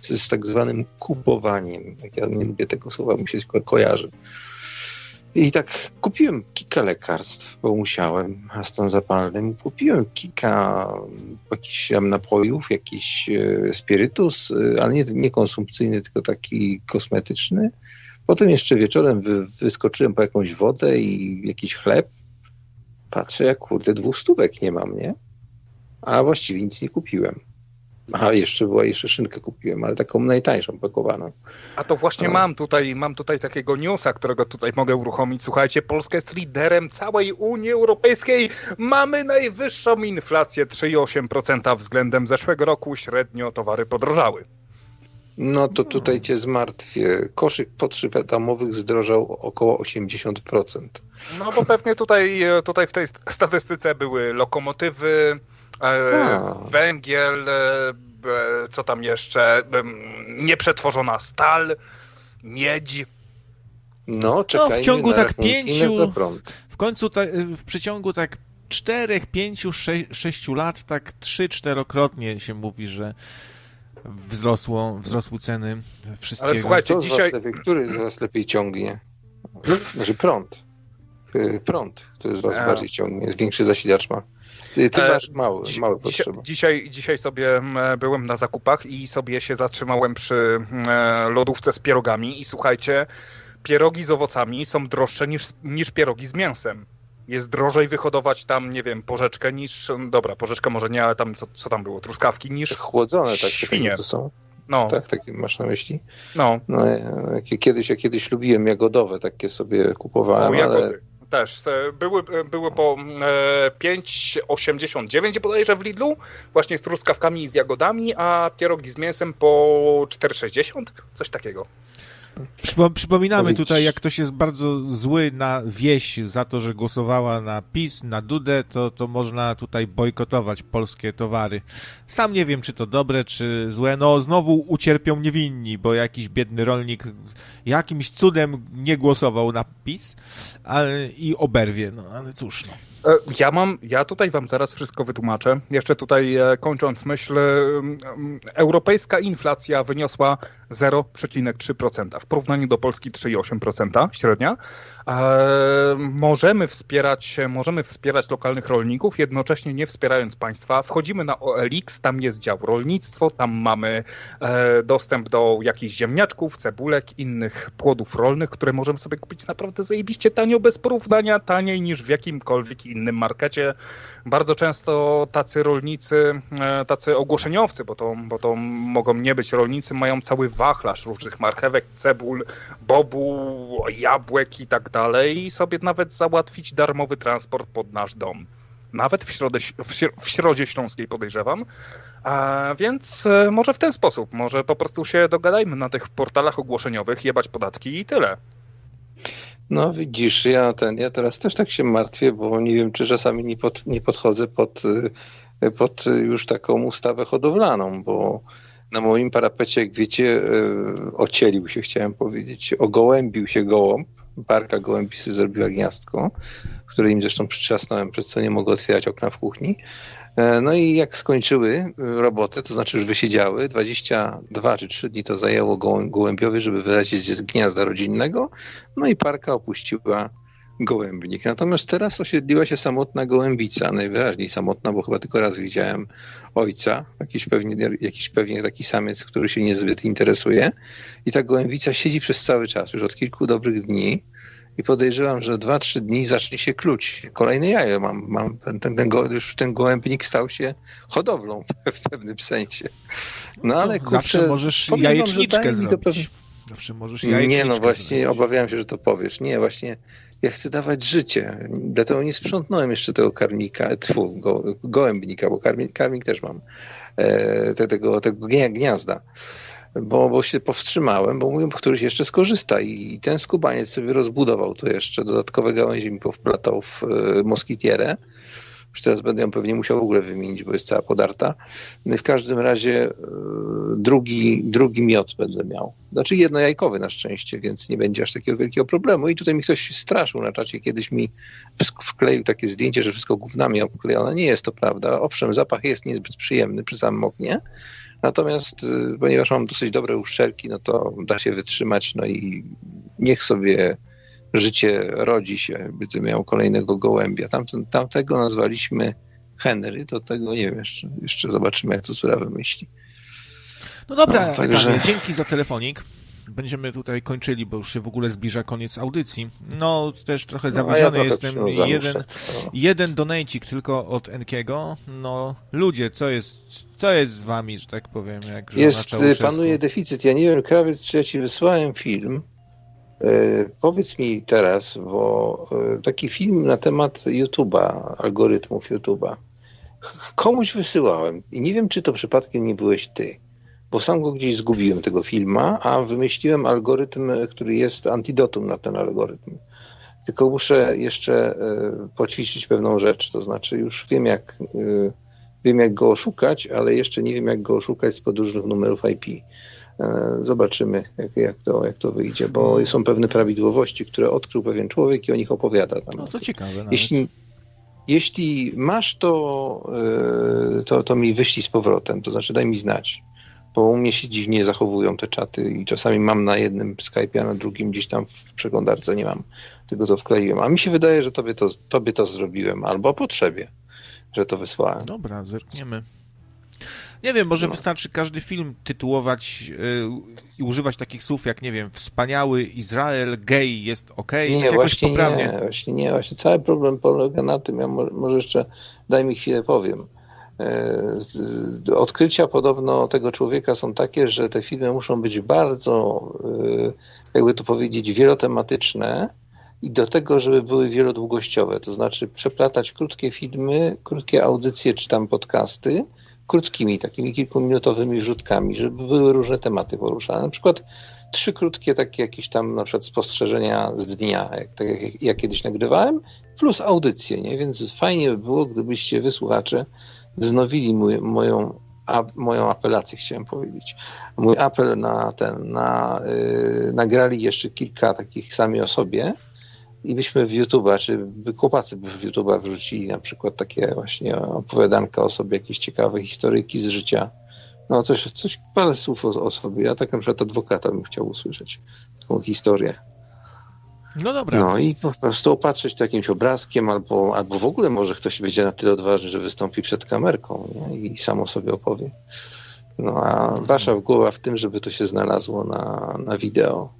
z, tak zwanym kupowaniem. Jak ja nie lubię tego słowa, mi się ko kojarzy. I tak kupiłem kilka lekarstw, bo musiałem, a stan zapalnym. Kupiłem kilka jakichś napojów, jakiś e, spirytus, e, ale nie, nie konsumpcyjny, tylko taki kosmetyczny. Potem jeszcze wieczorem wy, wyskoczyłem po jakąś wodę i jakiś chleb. Patrzę, jak kurde, dwóch stówek nie mam, nie? A właściwie nic nie kupiłem. A jeszcze była, jeszcze szynkę kupiłem, ale taką najtańszą pakowaną. A to właśnie mam tutaj, mam tutaj takiego newsa, którego tutaj mogę uruchomić. Słuchajcie, Polska jest liderem całej Unii Europejskiej. Mamy najwyższą inflację 3,8% względem zeszłego roku. Średnio towary podrożały. No to tutaj cię zmartwię. Koszyk potrzeb atomowych zdrożał około 80%. No bo pewnie tutaj, tutaj w tej statystyce były lokomotywy, e, tak. węgiel, e, co tam jeszcze, nieprzetworzona stal, miedź. No, czekajmy no, w ciągu na tak pięciu, prąd. w końcu ta, w przeciągu tak czterech, pięciu, sze, sześciu lat, tak trzy, czterokrotnie się mówi, że wzrosło, wzrosły ceny wszystkiego. Ale słuchajcie, dzisiaj... lepiej, który z was lepiej ciągnie? Znaczy prąd. Y, prąd, który z was A. bardziej ciągnie, jest większy zasilacz ma. Ty, ty e, masz mały, dzi mały potrzeba. Dzisiaj, dzisiaj sobie byłem na zakupach i sobie się zatrzymałem przy e, lodówce z pierogami i słuchajcie, pierogi z owocami są droższe niż, niż pierogi z mięsem jest drożej wyhodować tam, nie wiem, porzeczkę niż, dobra, porzeczkę może nie, ale tam, co, co tam było, truskawki niż Chłodzone tak, świnie. Takie, są. No. Tak, takie masz na myśli? No. no kiedyś, ja kiedyś lubiłem jagodowe, takie sobie kupowałem, o, ale... Też. Były, były po 5,89 bodajże w Lidlu, właśnie z truskawkami i z jagodami, a pierogi z mięsem po 4,60? Coś takiego. Przypominamy tutaj, jak ktoś jest bardzo zły na wieś za to, że głosowała na PiS, na Dudę, to, to można tutaj bojkotować polskie towary. Sam nie wiem, czy to dobre, czy złe. No, znowu ucierpią niewinni, bo jakiś biedny rolnik jakimś cudem nie głosował na PiS ale, i oberwie. No, ale cóż, no. E, ja mam, ja tutaj wam zaraz wszystko wytłumaczę. Jeszcze tutaj e, kończąc myśl, europejska inflacja wyniosła 0,3%, w porównaniu do Polski 3,8% średnia. E, możemy wspierać, możemy wspierać lokalnych rolników, jednocześnie nie wspierając państwa. Wchodzimy na OLX, tam jest dział rolnictwo, tam mamy dostęp do jakichś ziemniaczków, cebulek, innych płodów rolnych, które możemy sobie kupić naprawdę zajebiście tanio, bez porównania, taniej niż w jakimkolwiek innym markecie. Bardzo często tacy rolnicy, e, tacy ogłoszeniowcy, bo to, bo to mogą nie być rolnicy, mają cały wachlarz różnych marchewek, cebul, bobu, jabłek i tak dalej i sobie nawet załatwić darmowy transport pod nasz dom nawet w, środę, w środzie śląskiej podejrzewam. A więc e, może w ten sposób, może po prostu się dogadajmy na tych portalach ogłoszeniowych, jebać podatki i tyle. No widzisz, ja ten, ja teraz też tak się martwię, bo nie wiem, czy czasami nie, pod, nie podchodzę pod, y, pod już taką ustawę hodowlaną, bo na moim parapecie, jak wiecie, y, ocielił się, chciałem powiedzieć, ogołębił się gołąb, parka gołębi sobie zrobiła gniazdko, które im zresztą przytrzasnąłem, przez co nie mogę otwierać okna w kuchni. E, no i jak skończyły y, robotę, to znaczy już wysiedziały, 22 czy 3 dni to zajęło gołębiowi, żeby wylecieć z gniazda rodzinnego, no i parka opuściła gołębnik. Natomiast teraz osiedliła się samotna gołębica, najwyraźniej samotna, bo chyba tylko raz widziałem ojca, jakiś pewnie, jakiś pewnie taki samiec, który się niezbyt interesuje. I ta gołębica siedzi przez cały czas, już od kilku dobrych dni i podejrzewam, że dwa, trzy dni zacznie się kluć. Kolejne jajo mam. mam ten, ten, ten, go, już ten gołębnik stał się hodowlą w pewnym sensie. No, ale kurczę, zawsze możesz jajeczniczkę wam, zrobić. Zawsze możesz jajeczniczkę Nie, no właśnie zrobić. obawiałem się, że to powiesz. Nie, właśnie ja chcę dawać życie. Dlatego nie sprzątnąłem jeszcze tego karmika, tfu, go, gołębnika, bo karmik, karmik też mam, e, te, tego, tego gniazda bo, bo się powstrzymałem, bo mówią, któryś jeszcze skorzysta i, i ten skubaniec sobie rozbudował to jeszcze, dodatkowe gałęzie mi powplatał w y, moskitierę. Już teraz będę ją pewnie musiał w ogóle wymienić, bo jest cała podarta. No w każdym razie y, drugi, drugi miot będę miał. Znaczy jednojajkowy na szczęście, więc nie będzie aż takiego wielkiego problemu. I tutaj mi ktoś straszył na czacie, kiedyś mi wkleił takie zdjęcie, że wszystko gównami obklejone. Nie jest to prawda. Owszem, zapach jest niezbyt przyjemny przy samym oknie, Natomiast y, ponieważ mam dosyć dobre uszczelki, no to da się wytrzymać, no i niech sobie życie rodzi się, by miał kolejnego gołębia. Tamten, tamtego nazwaliśmy Henry, to tego nie wiem, jeszcze, jeszcze zobaczymy, jak to Sura wymyśli. No dobra, no, także... dzięki za telefonik będziemy tutaj kończyli, bo już się w ogóle zbliża koniec audycji. No, też trochę no, zawiedziony ja jestem. Jeden, no. jeden donajcik tylko od Enkiego. No, ludzie, co jest, co jest z wami, że tak powiem? Jak jest, panuje deficyt. Ja nie wiem, krawiec, czy ja ci wysłałem film. E, powiedz mi teraz, bo e, taki film na temat YouTube'a, algorytmów YouTube'a. Komuś wysyłałem i nie wiem, czy to przypadkiem nie byłeś ty bo sam go gdzieś zgubiłem, tego filma, a wymyśliłem algorytm, który jest antidotum na ten algorytm. Tylko muszę jeszcze e, poćwiczyć pewną rzecz, to znaczy już wiem jak, wiem jak go oszukać, ale jeszcze nie wiem jak go oszukać z podróżnych numerów IP. E, zobaczymy, jak, jak, to, jak to wyjdzie, bo są pewne prawidłowości, które odkrył pewien człowiek i o nich opowiada. Tam. No to ciekawe. Nawet. Jeśli, jeśli masz to, to, to mi wyślij z powrotem, to znaczy daj mi znać bo u mnie się dziwnie zachowują te czaty i czasami mam na jednym Skype, a na drugim gdzieś tam w przeglądarce nie mam tego, co wkleiłem. A mi się wydaje, że tobie to, tobie to zrobiłem, albo o potrzebie, że to wysłałem. Dobra, zerkniemy. Nie wiem, może no. wystarczy każdy film tytułować yy, i używać takich słów jak, nie wiem, wspaniały Izrael, gej jest ok. Nie, właśnie poprawnie. nie, właśnie nie. Właśnie cały problem polega na tym, ja może, może jeszcze daj mi chwilę powiem. E, odkrycia podobno tego człowieka są takie, że te filmy muszą być bardzo, e, jakby to powiedzieć, wielotematyczne i do tego, żeby były wielodługościowe, to znaczy przeplatać krótkie filmy, krótkie audycje czy tam podcasty krótkimi, takimi kilkuminutowymi wrzutkami, żeby były różne tematy poruszane. Na przykład trzy krótkie takie jakieś tam na przykład spostrzeżenia z dnia, jak, tak jak ja kiedyś nagrywałem, plus audycje, nie? Więc fajnie by było, gdybyście wysłuchacze wznowili mój, moją, a, moją apelację, chciałem powiedzieć. Mój apel na ten, na, yy, nagrali jeszcze kilka takich sami o sobie i byśmy w YouTube'a, czy chłopacy by w YouTube'a wrzucili na przykład takie właśnie opowiadanka o sobie, jakieś ciekawe historyjki z życia. No coś, coś parę słów o, o sobie. Ja tak na przykład adwokata bym chciał usłyszeć. Taką historię. No dobra. No i po prostu opatrzyć to jakimś obrazkiem, albo, albo w ogóle może ktoś będzie na tyle odważny, że wystąpi przed kamerką nie? i samo sobie opowie. No a wasza głowa w tym, żeby to się znalazło na, na wideo.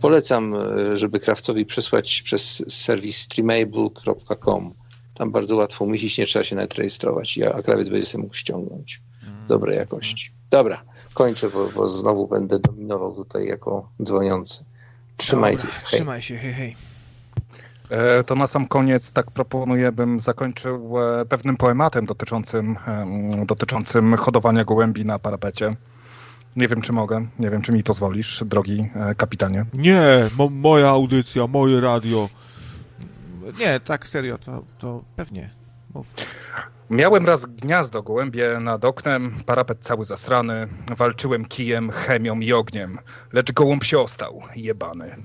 Polecam, e, żeby krawcowi przesłać przez serwis streamable.com. Tam bardzo łatwo umieścić, nie trzeba się nawet rejestrować, a krawiec będzie sobie mógł ściągnąć mm. dobrej jakości. Dobra, kończę, bo, bo znowu będę dominował tutaj jako dzwoniący. Trzymajcie Dobra, się. Hej. Trzymaj się, hej, hej. E, to na sam koniec tak proponuję, bym zakończył e, pewnym poematem dotyczącym, dotyczącym hodowania gołębi na parapecie. Nie wiem, czy mogę, nie wiem, czy mi pozwolisz, drogi e, kapitanie. Nie, mo moja audycja, moje radio. Nie, tak serio, to, to pewnie. Mów. Miałem raz gniazdo gołębie nad oknem, parapet cały zasrany. Walczyłem kijem, chemią i ogniem, lecz gołąb się ostał, jebany.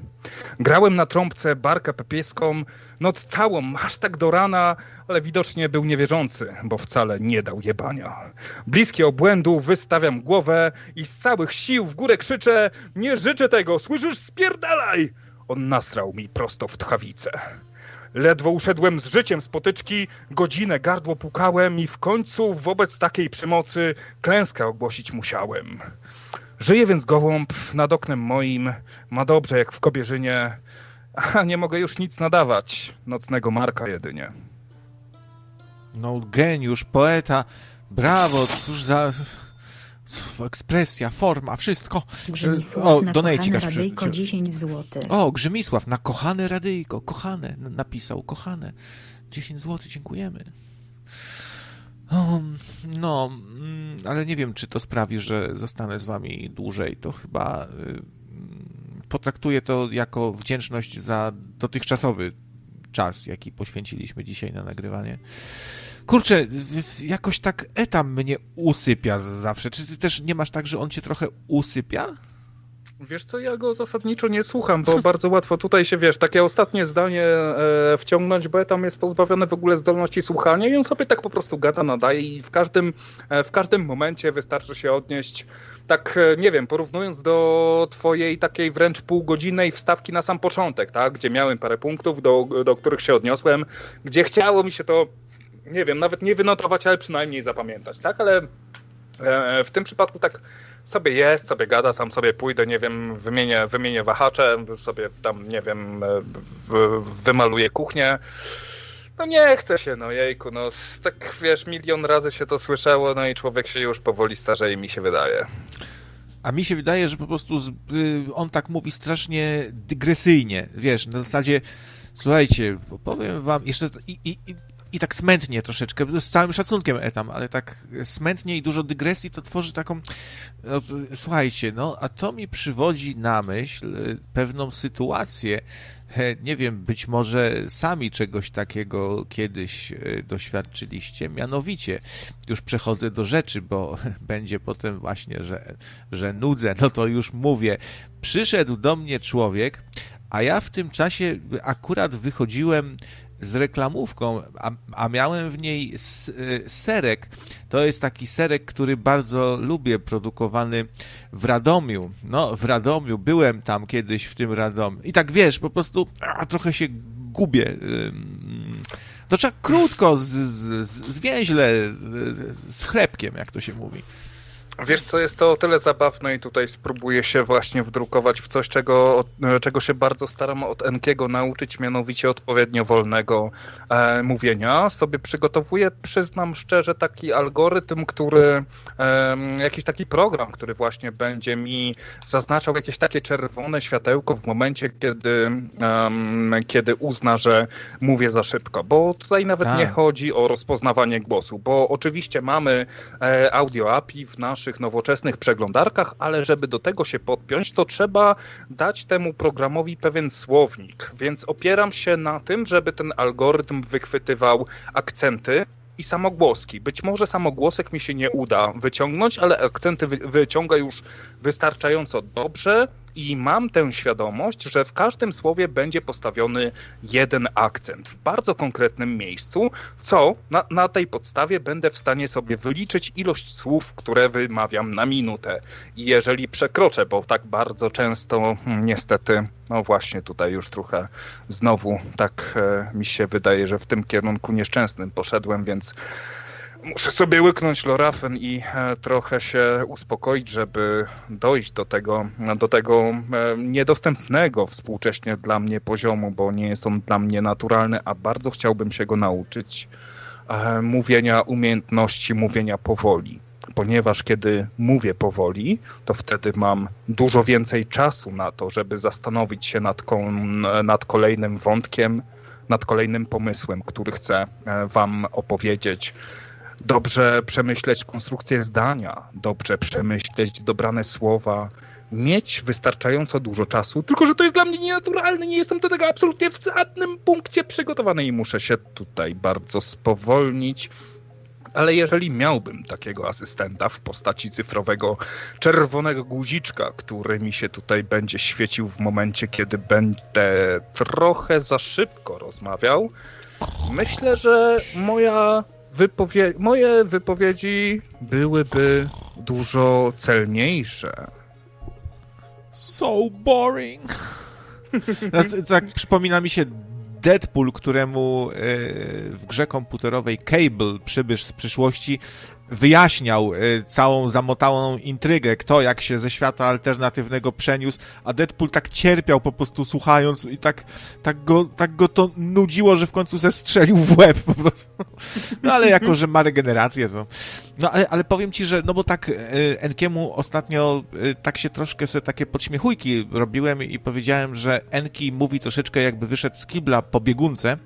Grałem na trąbce barkę pepieską, noc całą, aż tak do rana, ale widocznie był niewierzący, bo wcale nie dał jebania. Bliskie obłędu wystawiam głowę i z całych sił w górę krzyczę Nie życzę tego, słyszysz? Spierdalaj! On nasrał mi prosto w tchawicę. Ledwo uszedłem z życiem z potyczki, godzinę gardło pukałem i w końcu wobec takiej przemocy klęskę ogłosić musiałem. Żyje więc gołąb nad oknem moim, ma dobrze jak w Kobierzynie, a nie mogę już nic nadawać, nocnego Marka jedynie. No, geniusz, poeta, brawo, cóż za ekspresja, forma, wszystko. Grzymisław o, na kochane radyjko 10 zł. O, Grzymisław na kochane radyjko, kochane, napisał, kochane. 10 zł, dziękujemy. no, mm, ale nie wiem, czy to sprawi, że zostanę z wami dłużej. To chyba y, potraktuję to jako wdzięczność za dotychczasowy czas, jaki poświęciliśmy dzisiaj na nagrywanie. Kurczę, jakoś tak etam mnie usypia zawsze. Czy ty też nie masz tak, że on cię trochę usypia? Wiesz co, ja go zasadniczo nie słucham, bo bardzo łatwo tutaj się, wiesz, takie ostatnie zdanie e, wciągnąć, bo tam jest pozbawiony w ogóle zdolności słuchania i on sobie tak po prostu gada, nadaje i w każdym, e, w każdym momencie wystarczy się odnieść, tak, e, nie wiem, porównując do twojej takiej wręcz półgodzinnej wstawki na sam początek, tak, gdzie miałem parę punktów, do, do których się odniosłem, gdzie chciało mi się to nie wiem, nawet nie wynotować, ale przynajmniej zapamiętać, tak? Ale e, w tym przypadku tak sobie jest, sobie gada, sam sobie pójdę, nie wiem, wymienię, wymienię wahacze, sobie tam, nie wiem, e, wymaluję kuchnię. No nie chce się, no jejku, no tak wiesz, milion razy się to słyszało, no i człowiek się już powoli starzeje, mi się wydaje. A mi się wydaje, że po prostu z, y, on tak mówi strasznie dygresyjnie, wiesz, na zasadzie, słuchajcie, powiem wam, jeszcze i, i tak smętnie troszeczkę, z całym szacunkiem etam, ale tak smętnie i dużo dygresji to tworzy taką, no, słuchajcie, no, a to mi przywodzi na myśl e, pewną sytuację, e, nie wiem, być może sami czegoś takiego kiedyś e, doświadczyliście, mianowicie, już przechodzę do rzeczy, bo będzie potem właśnie, że, że nudzę, no to już mówię, przyszedł do mnie człowiek, a ja w tym czasie akurat wychodziłem z reklamówką, a, a, miałem w niej y, serek. To jest taki serek, który bardzo lubię, produkowany w Radomiu. No, w Radomiu, byłem tam kiedyś w tym Radomiu. I tak wiesz, po prostu a, trochę się gubię. To trzeba krótko, z, z, zwięźle, z chlebkiem, jak to się mówi. Wiesz co, jest to o tyle zabawne i tutaj spróbuję się właśnie wdrukować w coś, czego, czego się bardzo staram od Enkiego nauczyć, mianowicie odpowiednio wolnego e, mówienia. Sobie przygotowuję, przyznam szczerze, taki algorytm, który, e, jakiś taki program, który właśnie będzie mi zaznaczał jakieś takie czerwone światełko w momencie, kiedy, e, kiedy uzna, że mówię za szybko. Bo tutaj nawet tak. nie chodzi o rozpoznawanie głosu, bo oczywiście mamy e, audio API w naszym nowoczesnych przeglądarkach, ale żeby do tego się podpiąć, to trzeba dać temu programowi pewien słownik. Więc opieram się na tym, żeby ten algorytm wychwytywał akcenty, i samogłoski. Być może samogłosek mi się nie uda wyciągnąć, ale akcenty wy wyciąga już wystarczająco dobrze i mam tę świadomość, że w każdym słowie będzie postawiony jeden akcent w bardzo konkretnym miejscu, co na, na tej podstawie będę w stanie sobie wyliczyć ilość słów, które wymawiam na minutę. I jeżeli przekroczę, bo tak bardzo często hmm, niestety, no właśnie tutaj już trochę znowu tak e, mi się wydaje, że w tym kierunku nieszczęsnym poszedłem, więc Muszę sobie łyknąć lorafen i e, trochę się uspokoić, żeby dojść do tego, do tego e, niedostępnego współcześnie dla mnie poziomu, bo nie jest on dla mnie naturalny, a bardzo chciałbym się go nauczyć e, mówienia, umiejętności mówienia powoli. Ponieważ kiedy mówię powoli, to wtedy mam dużo więcej czasu na to, żeby zastanowić się nad, nad kolejnym wątkiem, nad kolejnym pomysłem, który chcę Wam opowiedzieć dobrze przemyśleć konstrukcję zdania, dobrze przemyśleć dobrane słowa, mieć wystarczająco dużo czasu, tylko że to jest dla mnie nienaturalne, nie jestem do tego absolutnie w żadnym punkcie przygotowany i muszę się tutaj bardzo spowolnić. Ale jeżeli miałbym takiego asystenta w postaci cyfrowego czerwonego guziczka, który mi się tutaj będzie świecił w momencie, kiedy będę trochę za szybko rozmawiał, myślę, że moja wypowie moje wypowiedzi byłyby dużo celniejsze. So boring. tak przypomina mi się Deadpool, któremu e, w grze komputerowej Cable, przybysz z przyszłości, wyjaśniał y, całą zamotaną intrygę, kto jak się ze świata alternatywnego przeniósł, a Deadpool tak cierpiał po prostu słuchając i tak, tak, go, tak go to nudziło, że w końcu zestrzelił w łeb po prostu. No ale jako, że ma regenerację, to... No ale, ale powiem ci, że no bo tak y, Enkiemu ostatnio y, tak się troszkę sobie takie podśmiechujki robiłem i powiedziałem, że Enki mówi troszeczkę jakby wyszedł z kibla po biegunce,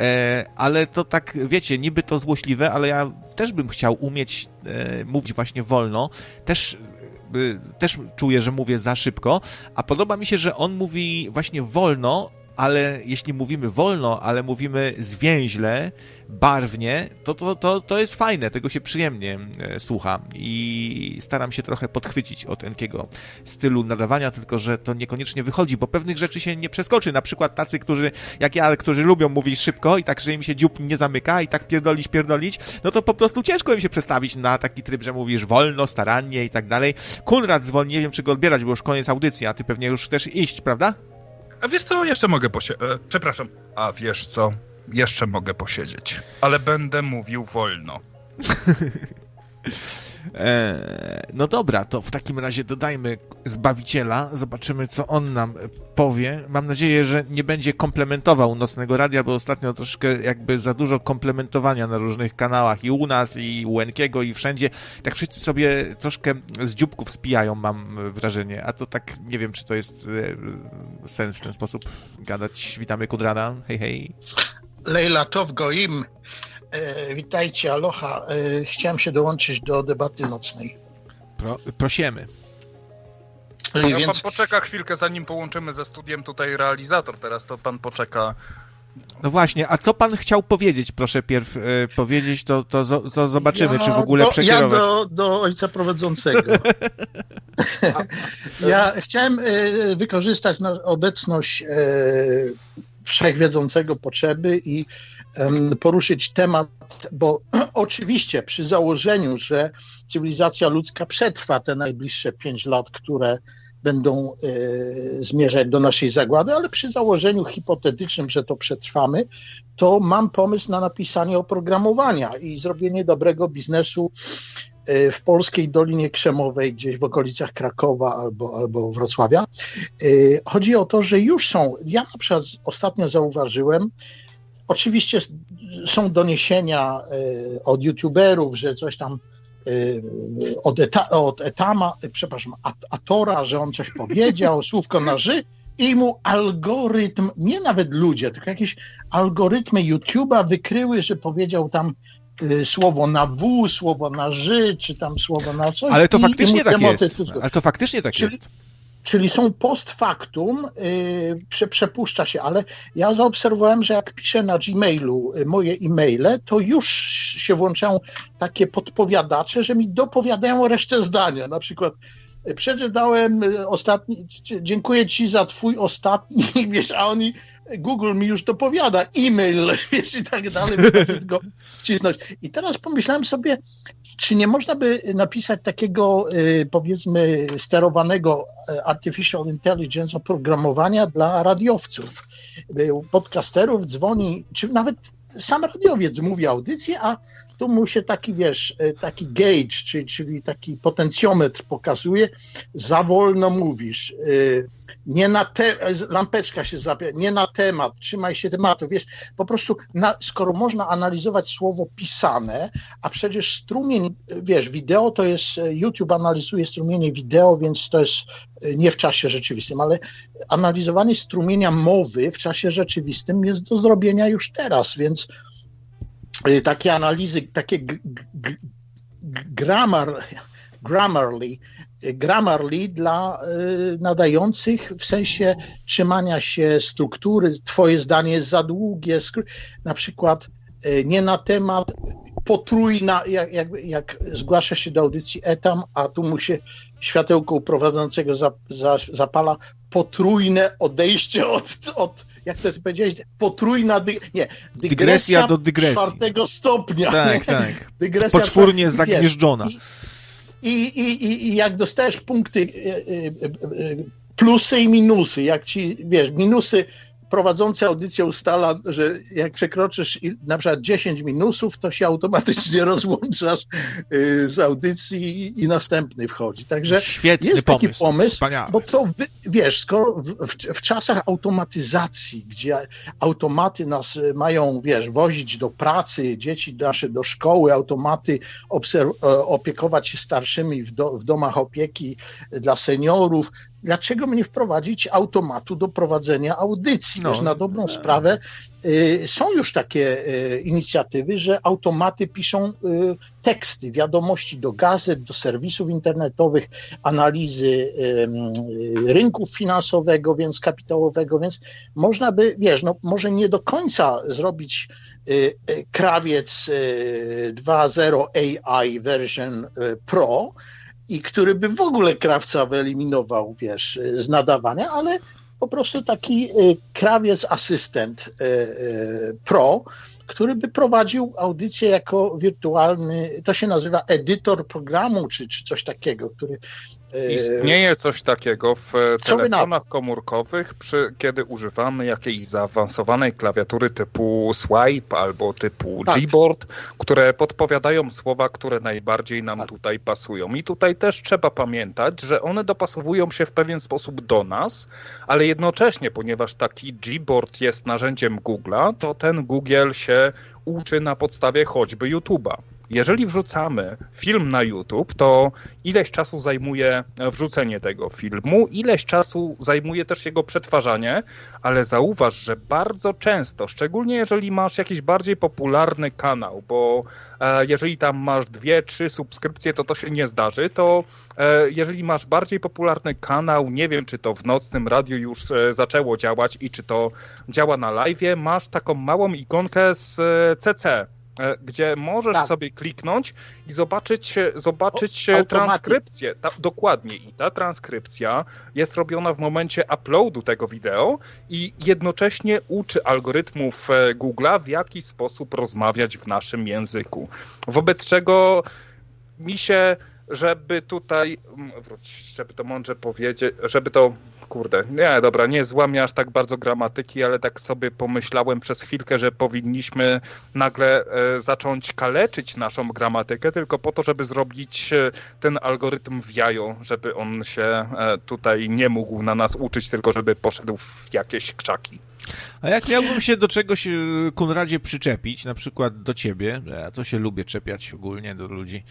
E, ale to tak, wiecie, niby to złośliwe, ale ja też bym chciał umieć e, mówić właśnie wolno. Też e, też czuję, że mówię za szybko, a podoba mi się, że on mówi właśnie wolno, ale jeśli mówimy wolno, ale mówimy zwięźle, barwnie, to, to, to, to jest fajne, tego się przyjemnie e, słucha i staram się trochę podchwycić od Enkiego stylu nadawania, tylko że to niekoniecznie wychodzi, bo pewnych rzeczy się nie przeskoczy, na przykład tacy, którzy, jak ja, którzy lubią mówić szybko i tak, że im się dziób nie zamyka i tak pierdolić, pierdolić, no to po prostu ciężko im się przestawić na taki tryb, że mówisz wolno, starannie i tak dalej. Kunrad zwolni, nie wiem, czy go odbierać, bo już koniec audycji, a ty pewnie już chcesz iść, prawda? A wiesz co, jeszcze mogę posiedzieć. Przepraszam. A wiesz co, jeszcze mogę posiedzieć. Ale będę mówił wolno. E, no dobra, to w takim razie dodajmy Zbawiciela, zobaczymy co on nam powie. Mam nadzieję, że nie będzie komplementował Nocnego Radia, bo ostatnio troszkę jakby za dużo komplementowania na różnych kanałach i u nas, i u Enkiego, i wszędzie. Tak wszyscy sobie troszkę z dzióbków spijają, mam wrażenie. A to tak, nie wiem, czy to jest e, sens w ten sposób gadać. Witamy Kudrana, hej hej. Lejla Tov Goim. E, witajcie, aloha. E, chciałem się dołączyć do debaty nocnej. Pro, prosimy. E, ja więc... Pan poczeka chwilkę, zanim połączymy ze studiem tutaj realizator. Teraz to pan poczeka. No właśnie, a co pan chciał powiedzieć, proszę pierw powiedzieć, to, to, to zobaczymy, ja czy w ogóle do, przekierować. Ja do, do ojca prowadzącego. ja chciałem wykorzystać obecność wszechwiedzącego potrzeby i poruszyć temat, bo oczywiście przy założeniu, że cywilizacja ludzka przetrwa te najbliższe pięć lat, które będą y, zmierzać do naszej zagłady, ale przy założeniu hipotetycznym, że to przetrwamy, to mam pomysł na napisanie oprogramowania i zrobienie dobrego biznesu y, w polskiej Dolinie Krzemowej, gdzieś w okolicach Krakowa albo, albo Wrocławia. Y, chodzi o to, że już są, ja na przykład ostatnio zauważyłem, Oczywiście są doniesienia e, od youtuberów, że coś tam e, od, eta, od Etama, przepraszam, Atora, że on coś powiedział, słówko na ży i mu algorytm, nie nawet ludzie, tylko jakieś algorytmy YouTube'a wykryły, że powiedział tam słowo na W, słowo na ży, czy tam słowo na coś. Ale to faktycznie tak jest. Ale to faktycznie tak jest. Czyli są post factum, yy, prze, przepuszcza się, ale ja zaobserwowałem, że jak piszę na Gmailu y, moje e-maile, to już się włączają takie podpowiadacze, że mi dopowiadają resztę zdania. Na przykład przeczytałem y, ostatni, dziękuję ci za twój ostatni, wiesz, a oni, Google mi już to powiada, e-mail, wiesz, i tak dalej, wystarczy go wcisnąć. I teraz pomyślałem sobie, czy nie można by napisać takiego, y, powiedzmy, sterowanego y, artificial intelligence oprogramowania dla radiowców, podcasterów, dzwoni, czy nawet sam radiowiec mówi audycję, a tu mu się taki, wiesz, e, taki gauge, czyli, czyli taki potencjometr pokazuje, za wolno mówisz, e, nie na te, lampeczka się zapia, nie na temat, trzymaj się tematu, wiesz, po prostu, na, skoro można analizować słowo pisane, a przecież strumień, wiesz, wideo to jest, YouTube analizuje strumienie wideo, więc to jest e, nie w czasie rzeczywistym, ale analizowanie strumienia mowy w czasie rzeczywistym jest do zrobienia już teraz, więc takie analizy, takie grammar, Grammarly, Grammarly dla y, nadających w sensie trzymania się struktury, twoje zdanie jest za długie, na przykład y, nie na temat, potrójna, jak, jak, jak zgłasza się do audycji etam, a tu mu się światełko prowadzącego za, za, zapala potrójne odejście od, od jak to powiedziałeś, potrójna, dy, nie, dygresja, dygresja do dygresji. czwartego stopnia. Tak, tak. Dygresja Poczwórnie czwart... zagnieżdżona. I, i, i, I jak dostajesz punkty, e, e, e, plusy i minusy, jak ci, wiesz, minusy prowadzący audycję ustala, że jak przekroczysz na przykład 10 minusów, to się automatycznie rozłączasz y, z audycji i następny wchodzi. Także Świetny jest pomysł. taki pomysł, Wspaniały. bo to wiesz, skoro w, w, w, czasach automatyzacji, gdzie automaty nas y, mają, wiesz, wozić do pracy, dzieci nasze do szkoły, automaty obserw- e, opiekować się starszymi w, do, w domach opieki dla seniorów, dlaczego mnie wprowadzić automatu do prowadzenia audycji? No. Wiesz, na dobrą sprawę są już takie y, inicjatywy, że automaty piszą y, teksty, wiadomości do gazet, do serwisów internetowych, analizy rynków finansowego, więc kapitałowego, więc można by, wiesz, no może nie do końca zrobić krawiec 2.0 AI version Pro, i który by w ogóle krawca wyeliminował, wiesz, z nadawania, ale po prostu taki y, krawiec asystent y, y, pro, który by prowadził audycję jako wirtualny, to się nazywa edytor programu, czy, czy coś takiego, który Istnieje coś takiego w telefonach komórkowych, przy, kiedy używamy jakiejś zaawansowanej klawiatury typu swipe albo typu tak. Gboard, które podpowiadają słowa, które najbardziej nam tak. tutaj pasują. I tutaj też trzeba pamiętać, że one dopasowują się w pewien sposób do nas, ale jednocześnie, ponieważ taki Gboard jest narzędziem Google'a, to ten Google się uczy na podstawie choćby YouTube'a. Jeżeli wrzucamy film na YouTube, to ileś czasu zajmuje wrzucenie tego filmu, ileś czasu zajmuje też jego przetwarzanie, ale zauważ, że bardzo często, szczególnie jeżeli masz jakiś bardziej popularny kanał, bo e, jeżeli tam masz dwie, trzy subskrypcje, to to się nie zdarzy, to e, jeżeli masz bardziej popularny kanał, nie wiem, czy to w nocnym radiu już e, zaczęło działać i czy to działa na live, masz taką małą ikonkę z CC gdzie możesz tak. sobie kliknąć i zobaczyć, zobaczyć o, transkrypcję. Ta, dokładnie. I ta transkrypcja jest robiona w momencie uploadu tego wideo i jednocześnie uczy algorytmów e, Google'a, w jaki sposób rozmawiać w naszym języku. Wobec czego mi się żeby tutaj, mm, żeby to mądrze powiedzieć, żeby to, kurde, nie, dobra, nie złamię aż tak bardzo gramatyki, ale tak sobie pomyślałem przez chwilkę, że powinniśmy nagle e, zacząć kaleczyć naszą gramatykę, tylko po to, żeby zrobić e, ten algorytm w jajo, żeby on się e, tutaj nie mógł na nas uczyć, tylko żeby poszedł w jakieś krzaki. A jak miałbym się do czegoś, Konradzie, przyczepić, na przykład do ciebie, ja to się lubię czepiać ogólnie do ludzi,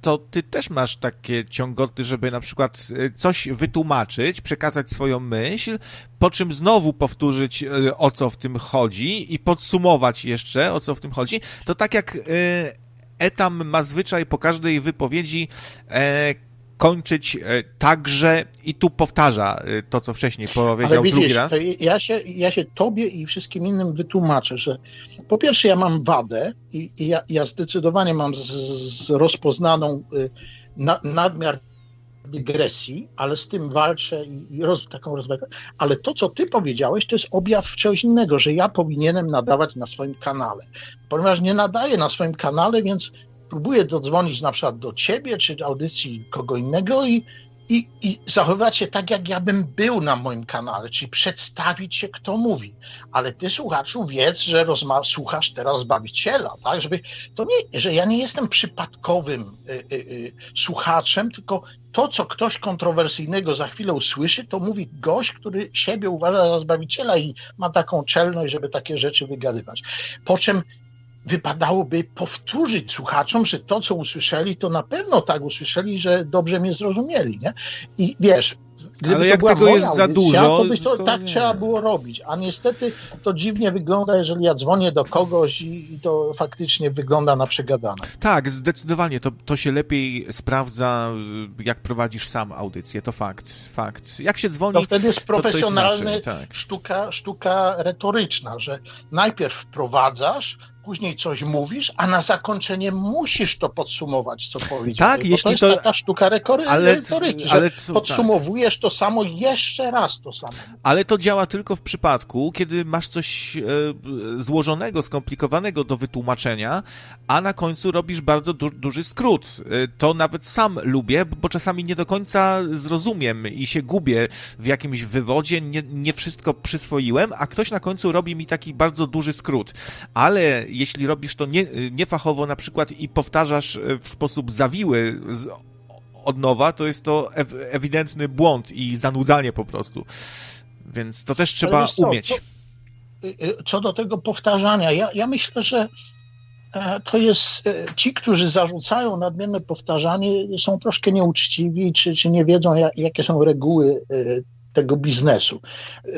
to ty też masz takie ciągoty, żeby na przykład coś wytłumaczyć, przekazać swoją myśl, po czym znowu powtórzyć, o co w tym chodzi i podsumować jeszcze, o co w tym chodzi, to tak jak Etam ma zwyczaj po każdej wypowiedzi kończyć e, także i tu powtarza e, to, co wcześniej powiedział widzisz, drugi raz. Ja się, ja się tobie i wszystkim innym wytłumaczę, że po pierwsze ja mam wadę i, i ja, ja, zdecydowanie mam z, z rozpoznaną y, na, nadmiar dygresji, ale z tym walczę i, i roz, taką rozwagę. Ale to, co ty powiedziałeś, to jest objaw czegoś innego, że ja powinienem nadawać na swoim kanale. Ponieważ nie nadaję na swoim kanale, więc próbuję dodzwonić na przykład do ciebie, czy do audycji kogo innego i, i, i zachowywać się tak, jak ja bym był na moim kanale, czyli przedstawić się, kto mówi. Ale ty, słuchaczu, wiedz, że rozma- słuchasz teraz Zbawiciela, tak? Żeby, to nie, że ja nie jestem przypadkowym y, y, y, słuchaczem, tylko to, co ktoś kontrowersyjnego za chwilę usłyszy, to mówi gość, który siebie uważa za Zbawiciela i ma taką czelność, żeby takie rzeczy wygadywać. Po czym wypadałoby powtórzyć słuchaczom, że to, co usłyszeli, to na pewno tak usłyszeli, że dobrze mnie zrozumieli, nie? I wiesz, Gdyby Ale jak to tego jest audycja, za dużo, to, byś to, to tak nie. trzeba było robić. A niestety to dziwnie wygląda, jeżeli ja dzwonię do kogoś i, i to faktycznie wygląda na przegadane. Tak, zdecydowanie. To, to się lepiej sprawdza, jak prowadzisz sam audycję. To fakt, fakt. Jak się dzwoni, to wtedy jest profesjonalna tak. sztuka, sztuka retoryczna, że najpierw wprowadzasz, później coś mówisz, a na zakończenie musisz to podsumować, co powiedziałeś. Tak, jeśli to jest to... taka sztuka retoryczna, ale, że ale, podsumowujesz powiesz to samo, jeszcze raz to samo. Ale to działa tylko w przypadku, kiedy masz coś e, złożonego, skomplikowanego do wytłumaczenia, a na końcu robisz bardzo du duży skrót. E, to nawet sam lubię, bo czasami nie do końca zrozumiem i się gubię w jakimś wywodzie, nie, nie wszystko przyswoiłem, a ktoś na końcu robi mi taki bardzo duży skrót. Ale jeśli robisz to nie, niefachowo na przykład i powtarzasz e, w sposób zawiły, z, od nowa, to jest to ew ewidentny błąd i zanudzanie po prostu. Więc to też trzeba co, umieć. To, y, y, co do tego powtarzania, ja, ja myślę, że e, to jest e, ci, którzy zarzucają nadmierne powtarzanie, są troszkę nieuczciwi, czy, czy nie wiedzą, jakie są reguły e, tego biznesu.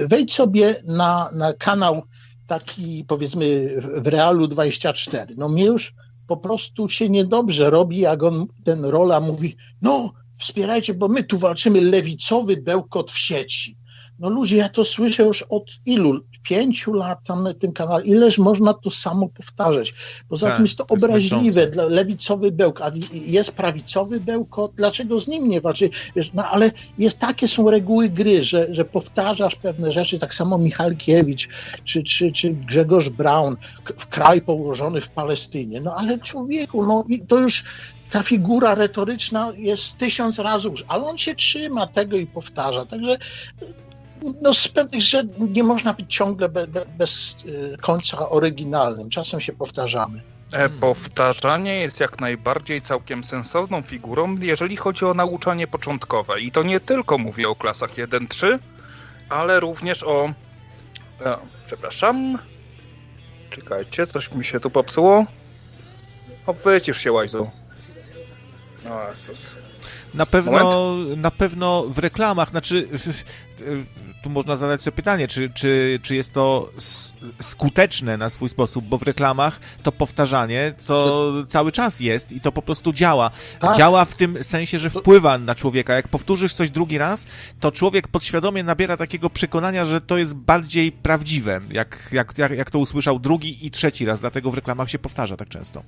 Wejdź sobie na, na kanał taki, powiedzmy, w Realu 24. No mnie już po prostu się niedobrze robi, jak on, ten Rola mówi, no wspierajcie, bo my tu walczymy lewicowy bełkot w sieci. No ludzie, ja to słyszę już od ilu? Pięciu lat tam na tym kanale. Ileż można to samo powtarzać? Poza tak, tym jest to, obraźliwe dla lewicowy bełkot. A jest prawicowy bełkot, dlaczego z nim nie walczy? No ale jest, takie są reguły gry, że, że powtarzasz pewne rzeczy, tak samo Michalkiewicz czy, czy, czy Grzegorz Braun w kraj położony w Palestynie. No ale człowieku, no to już ta figura retoryczna jest tysiąc razy już, ale on się trzyma tego i powtarza. Także no z pewnych rzeczy nie można być ciągle be, be, bez y, końca oryginalnym. Czasem się powtarzamy. E, powtarzanie jest jak najbardziej całkiem sensowną figurą, jeżeli chodzi o nauczanie początkowe. I to nie tylko mówię o klasach 1-3, ale również o. E, przepraszam. Czekajcie, coś mi się tu popsuło. O, wycisz się, Łajzu. O, Jezus. Na pewno, na pewno w reklamach, znaczy tu można zadać sobie pytanie, czy, czy, czy jest to skuteczne na swój sposób, bo w reklamach to powtarzanie to cały czas jest i to po prostu działa. Tak. Działa w tym sensie, że wpływa na człowieka. Jak powtórzysz coś drugi raz, to człowiek podświadomie nabiera takiego przekonania, że to jest bardziej prawdziwe, jak, jak, jak, jak to usłyszał drugi i trzeci raz, dlatego w reklamach się powtarza tak często.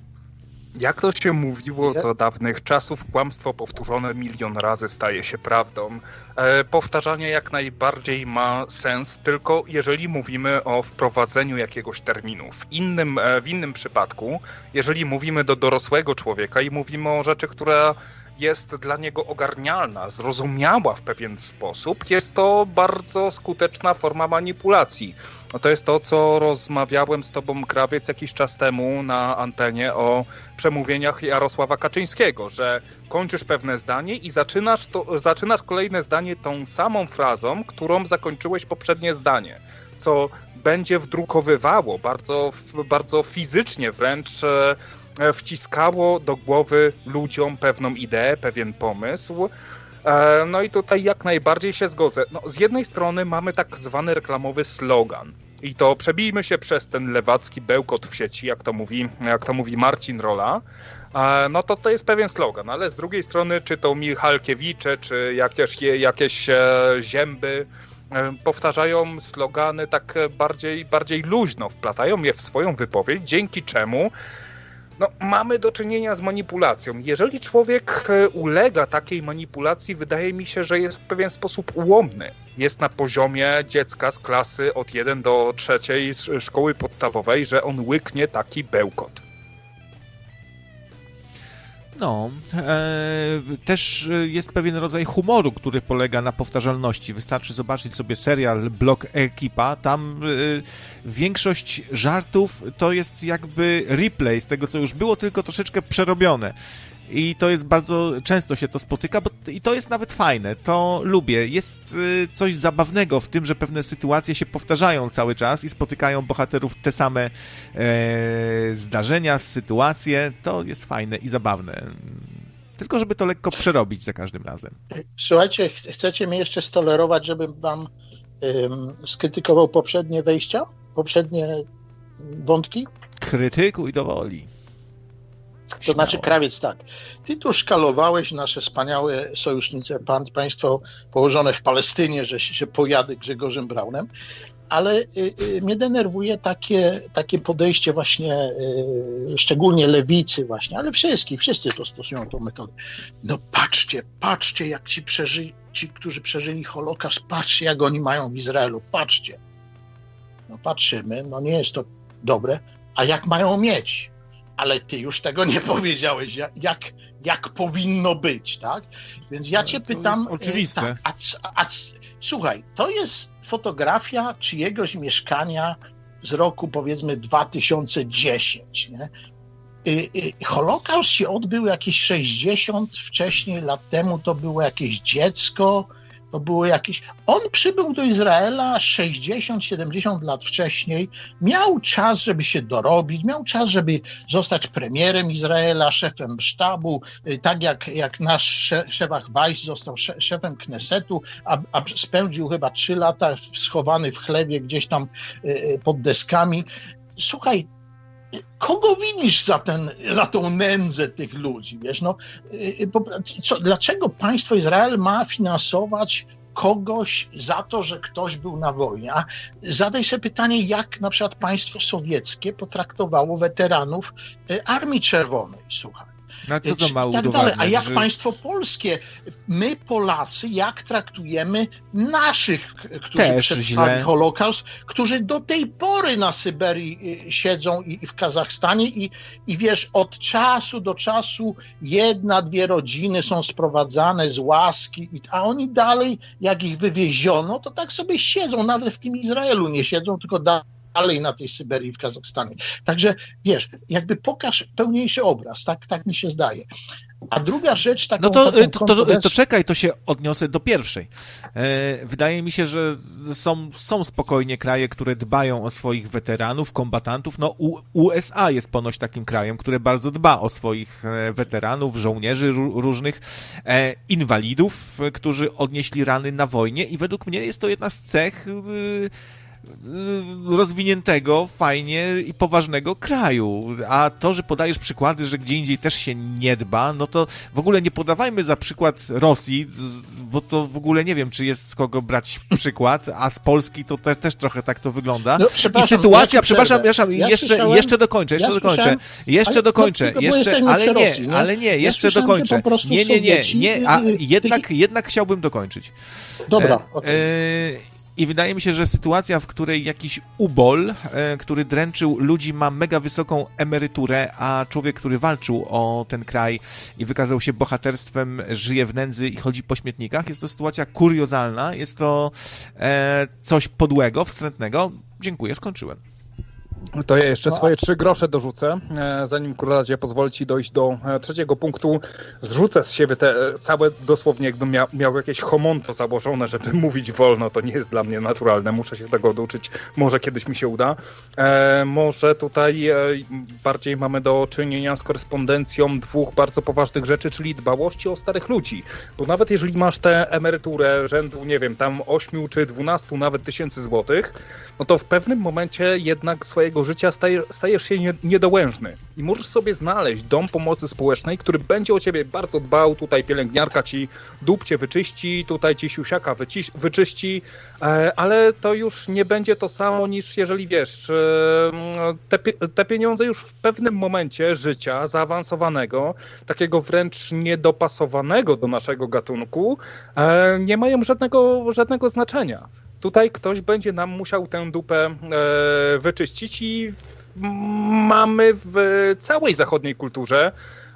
Jak to się mówiło za dawnych czasów, kłamstwo powtórzone milion razy staje się prawdą. E, powtarzanie jak najbardziej ma sens, tylko jeżeli mówimy o wprowadzeniu jakiegoś terminu. W innym, e, w innym przypadku, jeżeli mówimy do dorosłego człowieka i mówimy o rzeczy, która jest dla niego ogarnialna, zrozumiała w pewien sposób, jest to bardzo skuteczna forma manipulacji. No to jest to, co rozmawiałem z tobą, Krawiec, jakiś czas temu na antenie o przemówieniach Jarosława Kaczyńskiego, że kończysz pewne zdanie i zaczynasz, to, zaczynasz kolejne zdanie tą samą frazą, którą zakończyłeś poprzednie zdanie, co będzie wdrukowywało bardzo, bardzo fizycznie wręcz e, wciskało do głowy ludziom pewną ideę, pewien pomysł, E, no i tutaj jak najbardziej się zgodzę. No, z jednej strony mamy tak zwany reklamowy slogan. I to przebijmy się przez ten lewacki bełkot w sieci, jak to mówi, jak to mówi Marcin Rola. E, no to to jest pewien slogan, ale z drugiej strony, czy to Michalkiewicze, czy jakieś, jakieś e, zięby, powtarzają slogany tak bardziej, bardziej luźno, wplatają je w swoją wypowiedź, dzięki czemu no, mamy do czynienia z manipulacją. Jeżeli człowiek e, ulega takiej manipulacji, wydaje mi się, że jest w pewien sposób ułomny. Jest na poziomie dziecka z klasy od 1 do 3 szkoły podstawowej, że on łyknie taki bełkot. No, e, też jest pewien rodzaj humoru, który polega na powtarzalności. Wystarczy zobaczyć sobie serial Blok Ekipa. Tam e, większość żartów to jest jakby replay z tego, co już było, tylko troszeczkę przerobione i to jest bardzo często się to spotyka, bo i to jest nawet fajne, to lubię. Jest y, coś zabawnego w tym, że pewne sytuacje się powtarzają cały czas i spotykają bohaterów te same e, zdarzenia, sytuacje. To jest fajne i zabawne. Tylko, żeby to lekko przerobić za każdym razem. Słuchajcie, chcecie mnie jeszcze stolerować, żebym wam ym, skrytykował poprzednie wejścia? Poprzednie wątki? Krytykuj do woli. To znaczy, krawiec tak. Ty tu szkalowałeś nasze wspaniałe sojusznice, państwo położone w Palestynie, że się pojady Grzegorzem Braunem, ale y, y, mnie denerwuje takie, takie podejście właśnie, y, szczególnie lewicy właśnie, ale wszystkich, wszyscy to stosują tą metodę. No patrzcie, patrzcie jak ci przeżyli, ci, którzy przeżyli Holokaust, patrzcie jak oni mają w Izraelu, patrzcie. No patrzymy, no nie jest to dobre, a jak mają mieć? Ale ty już tego nie powiedziałeś, jak, jak powinno być, tak? Więc ja cię pytam. oczywiste. Tak, a, a, a, słuchaj, to jest fotografia czyjegoś mieszkania z roku powiedzmy 2010. Nie? Y, y, Holokaust się odbył jakieś 60 wcześniej lat temu, to było jakieś dziecko, to było jakieś. On przybył do Izraela 60-70 lat wcześniej, miał czas, żeby się dorobić, miał czas, żeby zostać premierem Izraela, szefem sztabu, y, tak jak, jak nasz szefach Weiss został szefem Knesetu, a, a spędził chyba trzy lata schowany w chlebie gdzieś tam y, y, pod deskami. Słuchaj, kogo widzisz za, ten, za tą nędzę tych ludzi, wiesz, no, y, y, co, dlaczego państwo Izrael ma finansować kogoś za to, że ktoś był na wojnie. A zadaj sobie pytanie, jak na przykład państwo sowieckie potraktowało weteranów y, Armii Czerwonej, słuchaj. A co to ma tak dalej. A jak że... państwo polskie, my Polacy, jak traktujemy naszych, którzy Też przetrwali źle. Holokaust, którzy do tej pory na Syberii y, siedzą i, i w Kazachstanie i, i wiesz, od czasu do czasu jedna, dwie rodziny są sprowadzane z łaski, a oni dalej, jak ich wywieziono, to tak sobie siedzą, nawet w tym Izraelu nie siedzą, tylko dalej dalej na tej Syberii w Kazachstanie. Także wiesz, jakby pokaż pełniejszy obraz, tak, tak mi się zdaje. A druga rzecz, taką, No to, to, to, to, czekaj, to się odniosę do pierwszej. E, wydaje mi się, że są, są spokojnie kraje, które dbają o swoich weteranów, kombatantów. No U, USA jest ponoć takim krajem, które bardzo dba o swoich e, weteranów, żołnierzy różnych, e, inwalidów, którzy odnieśli rany na wojnie i według mnie jest to jedna z cech Y, rozwiniętego, fajnie i poważnego kraju. A to, że podajesz przykłady, że gdzie indziej też się nie dba, no to w ogóle nie podawajmy za przykład Rosji, bo to w ogóle nie wiem, czy jest z kogo brać przykład, a z Polski to te, też trochę tak to wygląda. No, I sytuacja, ja przepraszam, przepraszam ja jeszcze, jeszcze dokończę, jeszcze ja dokończę, jeszcze dokończę, jeszcze, ale nie, Rosji, nie, ale nie, jeszcze dokończę. Nie, nie, nie, nie, a jednak, jednak chciałbym dokończyć. Dobra, e, okay. I wydaje mi się, że sytuacja, w której jakiś ubol, e, który dręczył ludzi, ma mega wysoką emeryturę, a człowiek, który walczył o ten kraj i wykazał się bohaterstwem, żyje w nędzy i chodzi po śmietnikach, jest to sytuacja kuriozalna, jest to e, coś podłego, wstrętnego. Dziękuję, skończyłem. To ja jeszcze swoje trzy grosze dorzucę, e, zanim królacie pozwoli ci dojść do e, trzeciego punktu. Zrzucę z siebie te e, całe, dosłownie jakbym miał, miał jakieś homonto założone, żeby mówić wolno, to nie jest dla mnie naturalne, muszę się tego douczyć, może kiedyś mi się uda. E, może tutaj e, bardziej mamy do czynienia z korespondencją dwóch bardzo poważnych rzeczy, czyli dbałości o starych ludzi, bo nawet jeżeli masz tę emeryturę rzędu, nie wiem, tam 8 czy 12 nawet tysięcy złotych, no to w pewnym momencie jednak swojego życia stajesz się niedołężny i możesz sobie znaleźć dom pomocy społecznej, który będzie o ciebie bardzo dbał, tutaj pielęgniarka ci dupcie wyczyści, tutaj ci siusiaka wyczyści, e, ale to już nie będzie to samo niż jeżeli wiesz, e, te, te pieniądze już w pewnym momencie życia zaawansowanego, takiego wręcz niedopasowanego do naszego gatunku, e, nie mają żadnego, żadnego znaczenia. Tutaj ktoś będzie nam musiał tę dupę e, wyczyścić i mamy w całej zachodniej kulturze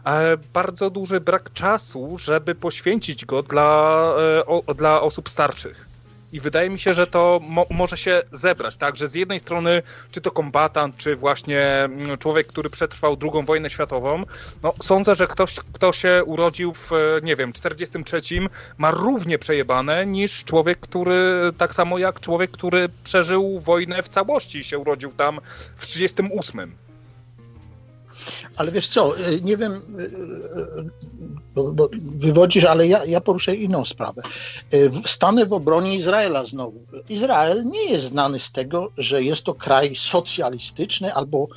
e, bardzo duży brak czasu, żeby poświęcić go dla, e, dla osób starszych. I wydaje mi się, że to mo może się zebrać, tak, że z jednej strony, czy to kombatant, czy właśnie mm, człowiek, który przetrwał II wojnę światową, no sądzę, że ktoś, kto się urodził w, nie wiem, 43, ma równie przejebane niż człowiek, który, tak samo jak człowiek, który przeżył wojnę w całości, się urodził tam w 38. Ale wiesz co, y, nie wiem, y, y, bo, bo wywodzisz, ale ja, ja poruszę inną sprawę. Stanę w obronie Izraela znowu. Izrael nie jest znany z tego, że jest to kraj socjalistyczny albo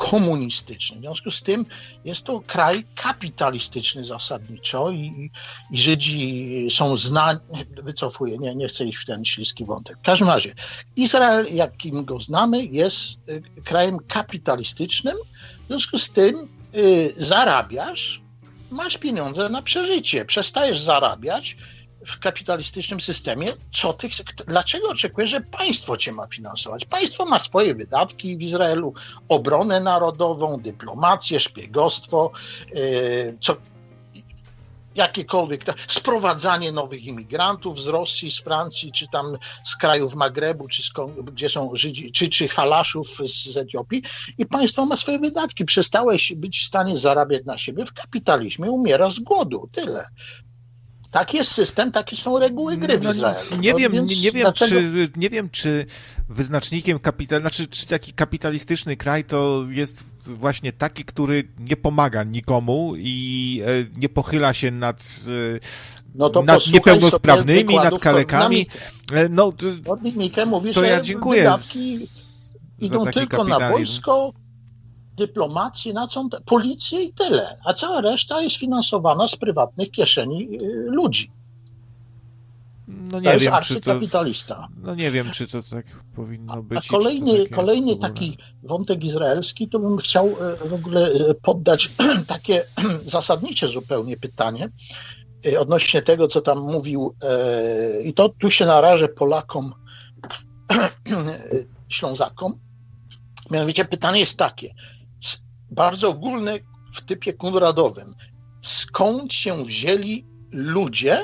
komunistyczny. W związku z tym jest to kraj kapitalistyczny zasadniczo i, i Żydzi są znani, wycofuję, nie, nie chcę iść w ten śliski wątek. W każdym razie, Izrael, jakim go znamy, jest krajem kapitalistycznym, związku z tym y, zarabiasz, masz pieniądze na przeżycie, przestajesz zarabiać, w kapitalistycznym systemie, co ty, dlaczego oczekujesz, że państwo cię ma finansować? Państwo ma swoje wydatki w Izraelu, obronę narodową, dyplomację, szpiegostwo, yy, co, jakiekolwiek, sprowadzanie nowych imigrantów z Rosji, z Francji, czy tam z krajów Magrebu, czy skąd, gdzie są Żydzi, czy, czy halaszów z, z Etiopii i państwo ma swoje wydatki. Przestałeś być w stanie zarabiać na siebie w kapitalizmie, umierasz z głodu, tyle. Tak jest system, takie są reguły gry w no, Izraelu. Nie, no, wiem, nie, nie, wiem, dlaczego... czy, nie wiem, czy wyznacznikiem kapital, znaczy, czy taki kapitalistyczny kraj to jest właśnie taki, który nie pomaga nikomu i e, nie pochyla się nad, e, no nad niepełnosprawnymi, nad kalekami. E, no, to, mówi, to ja dziękuję. Idą tylko na wojsko, dyplomację, na co, policję i tyle, a cała reszta jest finansowana z prywatnych kieszeni y, ludzi. No nie to wiem, jest czy to, no nie wiem, czy to tak powinno być. A kolejny, tak kolejny taki wątek izraelski, to bym chciał y, w ogóle y, poddać takie zasadnicze zupełnie pytanie odnośnie tego, co tam mówił i to tu się narażę Polakom, Ślązakom. Mianowicie pytanie jest takie, bardzo ogólny w typie konradowym. Skąd się wzięli ludzie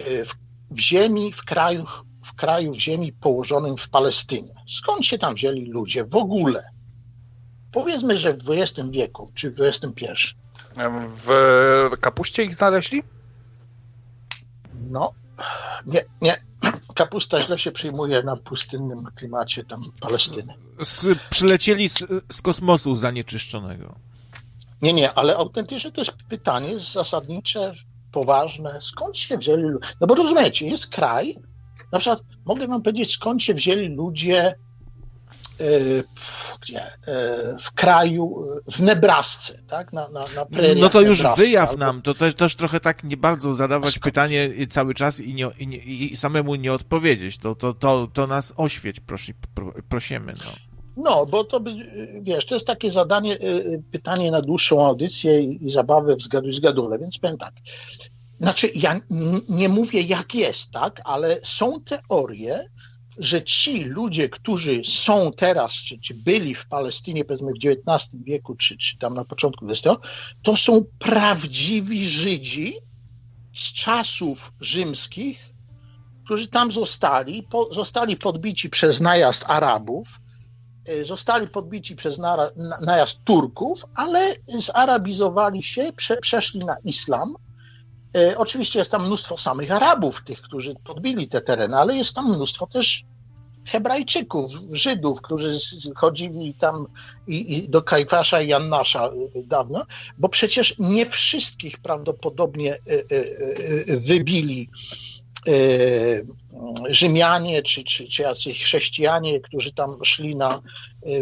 y, w, w ziemi, w kraju, w kraju, w ziemi położonym w Palestynie? Skąd się tam wzięli ludzie w ogóle? Powiedzmy, że w XX wieku, czy w XXI. W kapuście ich znaleźli? No, nie, nie. Kapusta źle się przyjmuje na pustynnym klimacie tam Palestyny. Z, przylecieli z, z kosmosu zanieczyszczonego. Nie, nie, ale autentycznie to jest pytanie zasadnicze, poważne. Skąd się wzięli ludzie? No bo rozumiecie, jest kraj, na przykład mogę wam powiedzieć, skąd się wzięli ludzie gdzie, y, w kraju, w Nebrasce, tak? Na, na, na no to już Nebraska, wyjaw albo... nam, to też, też trochę tak nie bardzo zadawać pytanie cały czas i, nie, i, nie, i samemu nie odpowiedzieć. To, to, to, to nas oświeć, prosi, prosimy. No. No, bo to by, wiesz, to jest takie zadanie, y, pytanie na dłuższą audycję i, i zabawę w zgaduj zgadule, więc powiem tak. Znaczy, ja nie mówię jak jest, tak, ale są teorie, że ci ludzie, którzy są teraz, czy, czy byli w Palestynie, powiedzmy w XIX wieku, czy, czy tam na początku XX, to są prawdziwi Żydzi z czasów rzymskich, którzy tam zostali, po, zostali podbici przez najazd Arabów, e, zostali podbici przez na, najazd Turków, ale zarabizowali się, prze, przeszli na islam. E, oczywiście jest tam mnóstwo samych Arabów, tych, którzy podbili te tereny, ale jest tam mnóstwo też Hebrajczyków, Żydów, którzy chodzili tam i, i do Kajfasza i Jannasza dawno, bo przecież nie wszystkich prawdopodobnie e, e, wybili Rzymianie czy, czy, czy jacyś chrześcijanie, którzy tam szli na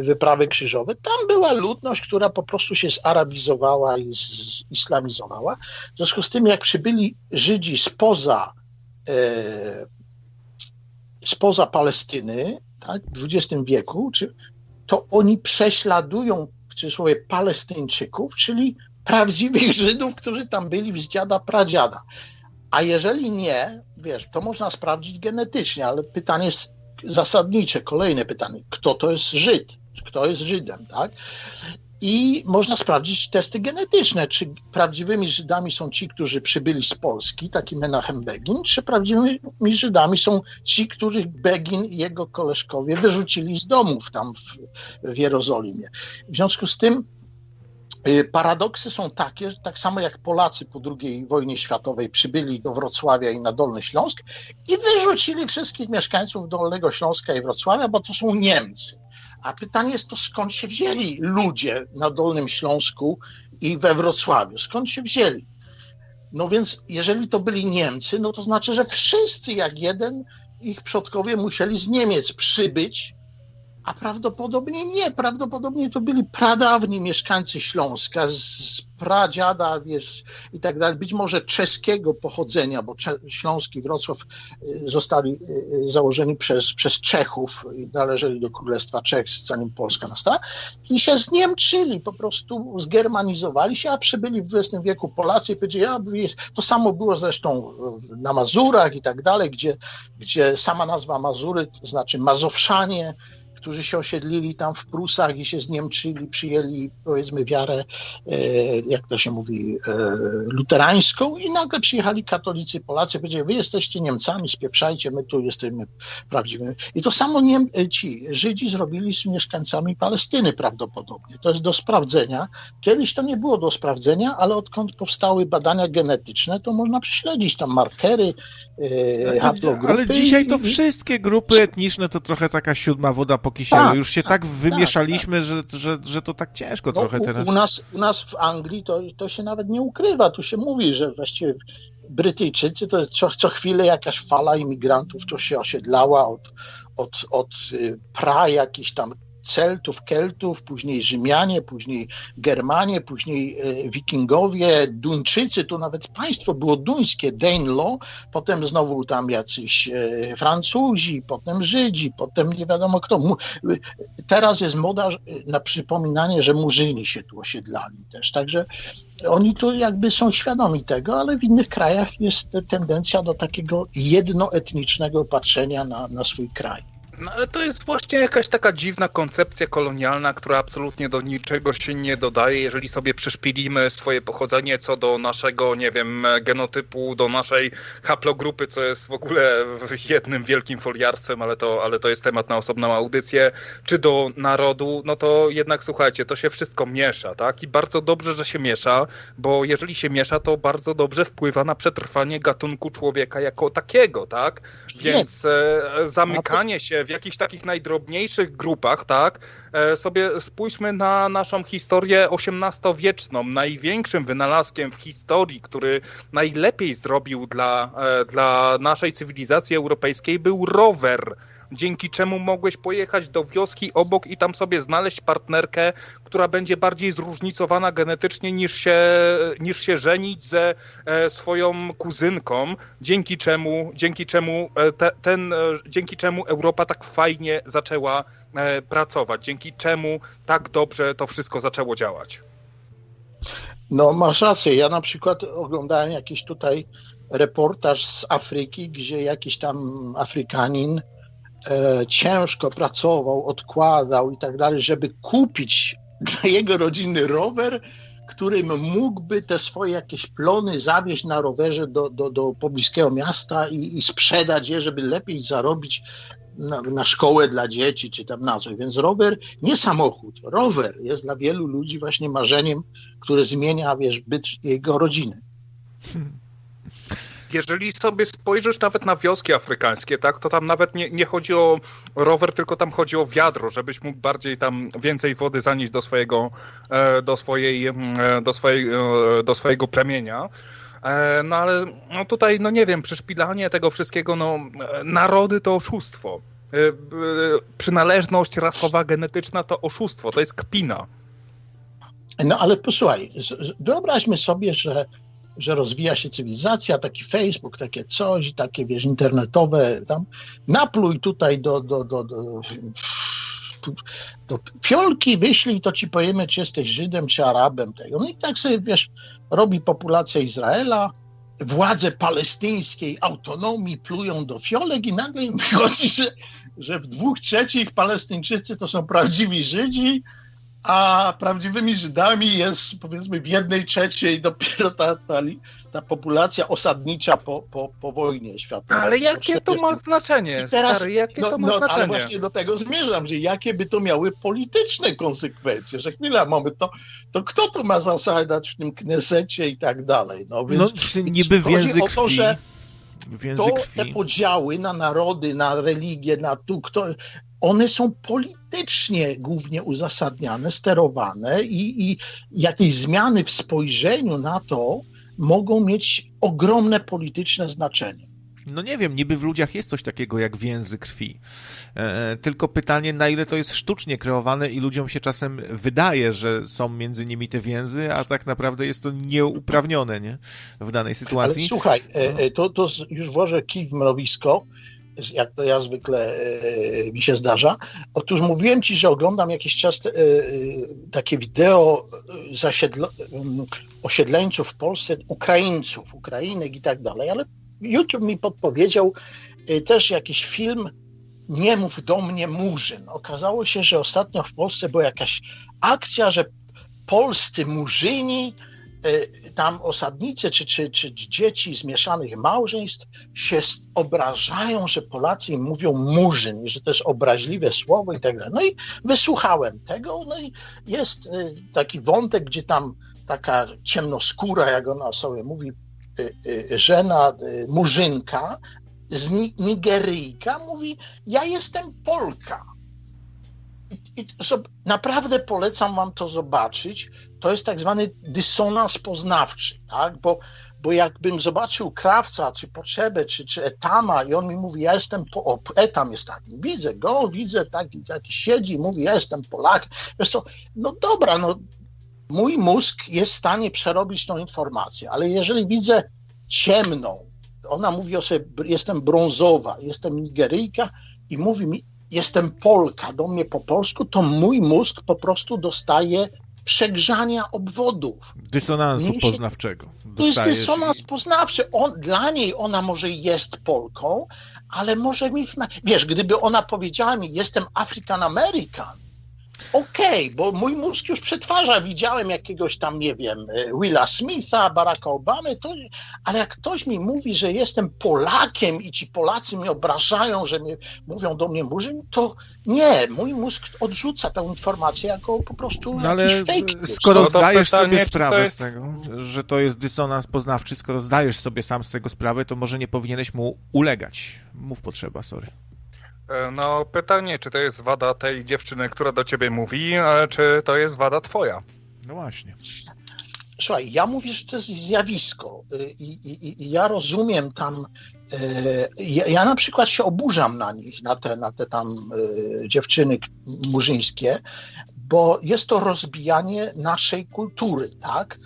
wyprawy krzyżowe. Tam była ludność, która po prostu się zarabizowała i zislamizowała. W związku z tym, jak przybyli Żydzi spoza spoza Palestyny, tak, w XX wieku, czy, to oni prześladują w cudzysłowie Palestyńczyków, czyli prawdziwych Żydów, którzy tam byli z dziada pradziada. A jeżeli nie, wiesz, to można sprawdzić genetycznie, ale pytanie jest zasadnicze, kolejne pytanie, kto to jest Żyd? Kto jest Żydem, tak? I można sprawdzić testy genetyczne, czy prawdziwymi Żydami są ci, którzy przybyli z Polski, taki Menachem Begin, czy prawdziwymi Żydami są ci, których Begin i jego koleżkowie wyrzucili z domów tam w, w Jerozolimie. W związku z tym Paradoksy są takie, że tak samo jak Polacy po II wojnie światowej przybyli do Wrocławia i na Dolny Śląsk i wyrzucili wszystkich mieszkańców Dolnego Śląska i Wrocławia, bo to są Niemcy. A pytanie jest to, skąd się wzięli ludzie na Dolnym Śląsku i we Wrocławiu? Skąd się wzięli? No więc, jeżeli to byli Niemcy, no to znaczy, że wszyscy jak jeden ich przodkowie musieli z Niemiec przybyć a prawdopodobnie nie. Prawdopodobnie to byli pradawni mieszkańcy Śląska z pradziada, wiesz, i tak dalej. Być może czeskiego pochodzenia, bo Śląski Wrocław y, zostali y, y, założeni przez, przez Czechów i należeli do Królestwa Czech, zanim Polska nastała. I się zniemczyli, po prostu zgermanizowali się, a przybyli w XX wieku Polacy i powiedzieli, ja, to samo było zresztą na Mazurach i tak dalej, gdzie, gdzie sama nazwa Mazury, to znaczy Mazowszanie, którzy się osiedlili tam w Prusach i się zniemczyli, przyjęli powiedzmy wiarę, e, jak to się mówi, e, luterańską i nagle przyjechali katolicy Polacy, powiedzieli, wy jesteście Niemcami, spieprzajcie, my tu jesteśmy prawdziwymi. I to samo Niem ci Żydzi zrobili z mieszkańcami Palestyny prawdopodobnie. To jest do sprawdzenia. Kiedyś to nie było do sprawdzenia, ale odkąd powstały badania genetyczne, to można prześledzić tam markery, e, haplogrupy. Ale dzisiaj to wszystkie grupy etniczne to trochę taka siódma woda po kisielu. Tak, Już się tak, tak wymieszaliśmy, tak, Że, że, że to tak ciężko no, trochę teraz. U, u, nas, u nas w Anglii to, to się nawet nie ukrywa. Tu się mówi, że właściwie Brytyjczycy to co, co chwilę jakaś fala imigrantów to się osiedlała od, od, od y, pra jakichś tam Celtów, Keltów, później Rzymianie, później Germanie, później e, Wikingowie, Duńczycy, tu nawet państwo było duńskie, Danelaw, potem znowu tam jacyś e, Francuzi, potem Żydzi, potem nie wiadomo kto. Teraz jest moda na przypominanie, że Murzyni się tu osiedlali też, także oni tu jakby są świadomi tego, ale w innych krajach jest tendencja do takiego jednoetnicznego patrzenia na, na swój kraj. No ale to jest właśnie jakaś taka dziwna koncepcja kolonialna, która absolutnie do niczego się nie dodaje, jeżeli sobie przeszpilimy swoje pochodzenie co do naszego, nie wiem, genotypu, do naszej haplogrupy, co jest w ogóle jednym wielkim foliarstwem, ale to, ale to jest temat na osobną audycję, czy do narodu, no to jednak słuchajcie, to się wszystko miesza, tak? I bardzo dobrze, że się miesza, bo jeżeli się miesza, to bardzo dobrze wpływa na przetrwanie gatunku człowieka jako takiego, tak? Więc e, zamykanie się w jakichś takich najdrobniejszych grupach, tak, e, sobie spójrzmy na naszą historię XVIII-wieczną. Największym wynalazkiem w historii, który najlepiej zrobił dla, e, dla naszej cywilizacji europejskiej był rower dzięki czemu mogłeś pojechać do wioski obok i tam sobie znaleźć partnerkę, która będzie bardziej zróżnicowana genetycznie niż się, niż się żenić ze e, swoją kuzynką, dzięki czemu, dzięki czemu, e, te, ten, e, dzięki czemu Europa tak fajnie zaczęła pracować, dzięki czemu tak dobrze to wszystko zaczęło działać. No, masz rację. Ja na przykład oglądałem jakiś tutaj reportaż z Afryki, gdzie jakiś tam Afrykanin ciężko pracował, odkładał i tak dalej, żeby kupić dla jego rodziny rower, którym mógłby te swoje jakieś plony zawieźć na rowerze do, do, do pobliskiego miasta i, i sprzedać je, żeby lepiej zarobić na, na, szkołę dla dzieci, czy tam na coś. Więc rower, nie samochód, rower jest dla wielu ludzi właśnie marzeniem, które zmienia, wiesz, byt jego rodziny. Hmm jeżeli sobie spojrzysz nawet na wioski afrykańskie, tak, to tam nawet nie, nie chodzi o rower, tylko tam chodzi o wiadro, żebyś mógł bardziej tam więcej wody zanieść do swojego, e, do swojej, e, do swojej, e, do swojego plemienia. No ale no tutaj, no nie wiem, przyszpilanie tego wszystkiego, no narody to oszustwo. Przynależność rasowa, genetyczna to oszustwo, to jest kpina. No ale posłuchaj, wyobraźmy sobie, że że rozwija się cywilizacja, taki Facebook, takie coś, takie wiesz, internetowe, tam. Napluj tutaj do, do, do, do, do fiolki, wyślij, to ci powiemy, czy jesteś Żydem, czy Arabem. Tego. No i tak sobie, wiesz, robi populacja Izraela, władze palestyńskiej autonomii plują do fiolek i nagle im wychodzi, że, że w dwóch trzecich Palestyńczycy to są prawdziwi Żydzi, a prawdziwymi Żydami jest powiedzmy w jednej trzeciej dopiero ta, ta, ta populacja osadnicza po, po, po wojnie światowej. Ale jakie to ma znaczenie? I teraz, Stary, jakie no, to ma no, znaczenie? Ale właśnie do tego zmierzam, że jakie by to miały polityczne konsekwencje, że chwila, mamy to, to kto to ma zasadać w tym Knesecie i tak dalej. No, więc, no niby w język o to, że to, te podziały na narody, na religię, na tu, kto, one są politycznie głównie uzasadniane, sterowane i, i jakieś zmiany w spojrzeniu na to mogą mieć ogromne polityczne znaczenie. no nie wiem, niby w ludziach jest coś takiego jak więzy krwi. E, tylko pytanie, na ile to jest sztucznie kreowane i ludziom się czasem wydaje, że są między nimi te więzy, a tak naprawdę jest to nieuprawnione, nie? W danej sytuacji. Ale słuchaj, e, e, to, to już włożę kij w mrowisko, jak to ja zwykle e, mi się zdarza. Otóż mówiłem ci, że oglądam jakiś czas e, takie wideo zasiedlo, osiedleńców w Polsce, Ukraińców, Ukrainek i tak dalej, ale YouTube mi podpowiedział też jakiś film Nie mów do mnie Murzyn. Okazało się, że ostatnio w Polsce była jakaś akcja, że polscy murzyni, tam osadnicy czy, czy, czy dzieci z mieszanych małżeństw się obrażają, że Polacy im mówią murzyn i że to jest obraźliwe słowo i tak dalej. No i wysłuchałem tego, no i jest y, taki wątek, gdzie tam taka ciemnoskóra, jak ona sobie mówi, y, żena murzynka z Nigeryjka mówi, ja jestem Polka. I, i naprawdę polecam wam to zobaczyć. To jest tak zwany dysonans poznawczy, tak? Bo, bo jakbym zobaczył krawca, czy potrzebę, czy, czy etama i on mi mówi, ja jestem, po, etam jest taki, widzę go, widzę taki, taki siedzi, mówi, ja jestem Polakiem. Wiesz co, no dobra, no mój mózg jest w stanie przerobić tą informację, ale jeżeli widzę ciemną, ona mówi o sobie, jestem brązowa, jestem Nigeryjka i mówi mi, jestem Polka, do mnie po polsku, to mój mózg po prostu dostaje przegrzania obwodów. Dysonansu poznawczego. To jest dysonans poznawczy. On, dla niej ona może jest Polką, ale może mi... Wiesz, gdyby ona powiedziała mi, jestem African American, okej, okay, bo mój mózg już przetwarza, widziałem jakiegoś tam, nie wiem, e, Willa Smitha, Baracka Obamy, to, ale jak ktoś mi mówi, że jestem Polakiem i ci Polacy mnie obrażają, że mnie, mówią do mnie murzyn, to nie, mój mózg odrzuca tę informację jako po prostu no, ale jakiś fake Skoro no zdajesz pytanie, sobie sprawę jest... z tego, że to jest dysonans poznawczy, skoro zdajesz sobie sam z tego sprawę, to może nie powinieneś mu ulegać. Mów potrzeba, sorry. E, no pytanie, czy to jest wada tej dziewczyny, która do ciebie mówi, czy to jest wada twoja? No właśnie. Słuchaj, ja mówię, że to jest zjawisko y, i, i, i ja rozumiem tam, y, ja, ja, na przykład się oburzam na nich, na te, na te tam y, dziewczyny murzyńskie, bo jest to rozbijanie naszej kultury, tak?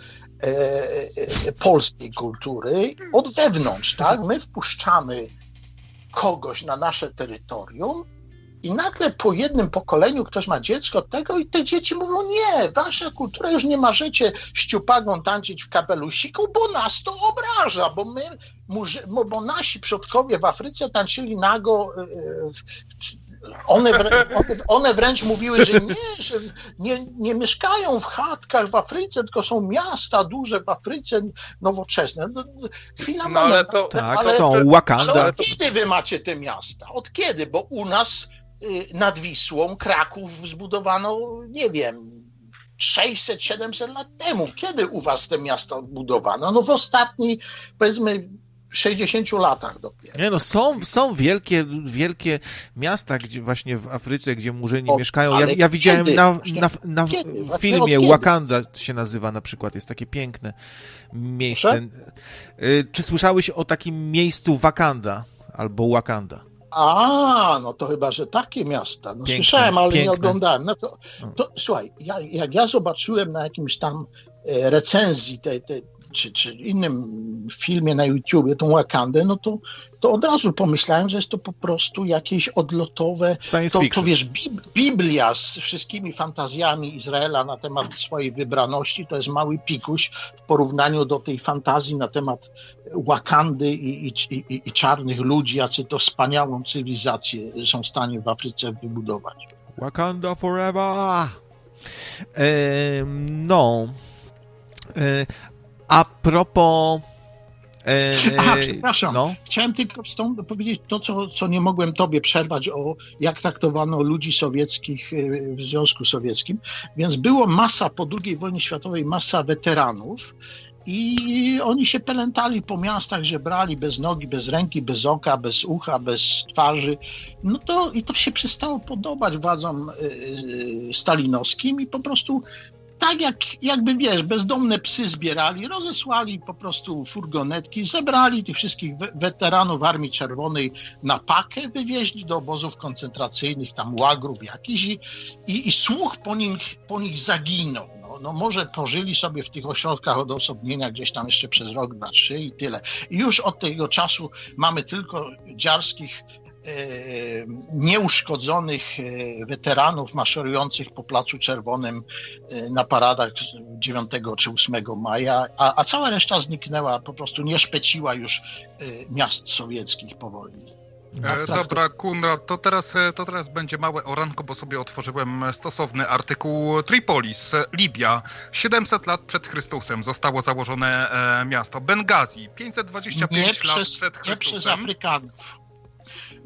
E, polskiej kultury od wewnątrz, tak? My wpuszczamy kogoś na nasze terytorium i nagle po jednym pokoleniu ktoś ma dziecko tego i te dzieci mówią, nie, wasza kultura już nie możecie ściupagą tańczyć w kapelusiku, bo nas to obraża, bo my, bo nasi przodkowie w Afryce tańczyli nago e, w, one, one, one, wręcz mówiły, że nie, że nie, nie mieszkają w chatkach w Afryce, tylko są miasta duże w Afryce nowoczesne. No, chwila no, ale to, tak, ale, są Wakanda. Ale od kiedy wy macie te miasta? Od kiedy? Bo u nas y, nad Wisłą Kraków zbudowano, nie wiem, 600-700 lat temu. Kiedy u was te miasta odbudowano? No w ostatniej, powiedzmy, 60 latach dopiero. Nie no, są, są wielkie, wielkie miasta, gdzie właśnie w Afryce, gdzie murzyni o, mieszkają. Ja, ja widziałem kiedy? na, na, na filmie Wakanda się nazywa na przykład, jest takie piękne miejsce. Proszę? Y, czy słyszałeś o takim miejscu Wakanda albo Wakanda? A, no to chyba, że takie miasta. No piękne, słyszałem, ale piękne. nie oglądałem. No to, to słuchaj, ja, jak ja zobaczyłem na jakimś tam e, recenzji tej, tej, czy, czy innym filmie na YouTubie, tą Wakandę, no to, to od razu pomyślałem, że jest to po prostu jakieś odlotowe. To, to wiesz, Biblia z wszystkimi fantazjami Izraela na temat swojej wybraności to jest mały pikuś w porównaniu do tej fantazji na temat Wakandy i, i, i, i czarnych ludzi, jacy to wspaniałą cywilizację są w stanie w Afryce wybudować. Wakanda forever! no. A propos. E, A, przepraszam. No. Chciałem tylko stąd powiedzieć to, co, co nie mogłem tobie przerwać, o jak traktowano ludzi sowieckich e, w Związku Sowieckim. Więc było masa po II wojnie światowej, masa weteranów i oni się pelętali po miastach, że brali bez nogi, bez ręki, bez oka, bez ucha, bez twarzy. No to i to się przestało podobać władzom stalinowskim i po prostu tak jak, jakby wiesz, bezdomne psy zbierali, rozesłali po prostu furgonetki, zebrali tych wszystkich weteranów Armii Czerwonej na pakę, wywieźli do obozów koncentracyjnych, tam łagrów jakichś i, i, i słuch po nich, po nich zaginął. No, no może pożyli sobie w tych ośrodkach odosobnienia gdzieś tam jeszcze przez rok, dwa, trzy i tyle. I już od tego czasu mamy tylko dziarskich nieuszkodzonych e, weteranów maszerujących po Placu Czerwonym e, na paradach 9 czy 8 maja, a, a cała reszta zniknęła, po prostu nie szpeciła już miast sowieckich powoli. E, dobra, Kunrad, to teraz, to teraz będzie małe oranko, bo sobie otworzyłem stosowny artykuł Tripolis, Libia. 700 lat przed Chrystusem zostało założone e, miasto. Bengazi, 525 nie lat przez, przed Chrystusem. Nie przez Afrykanów.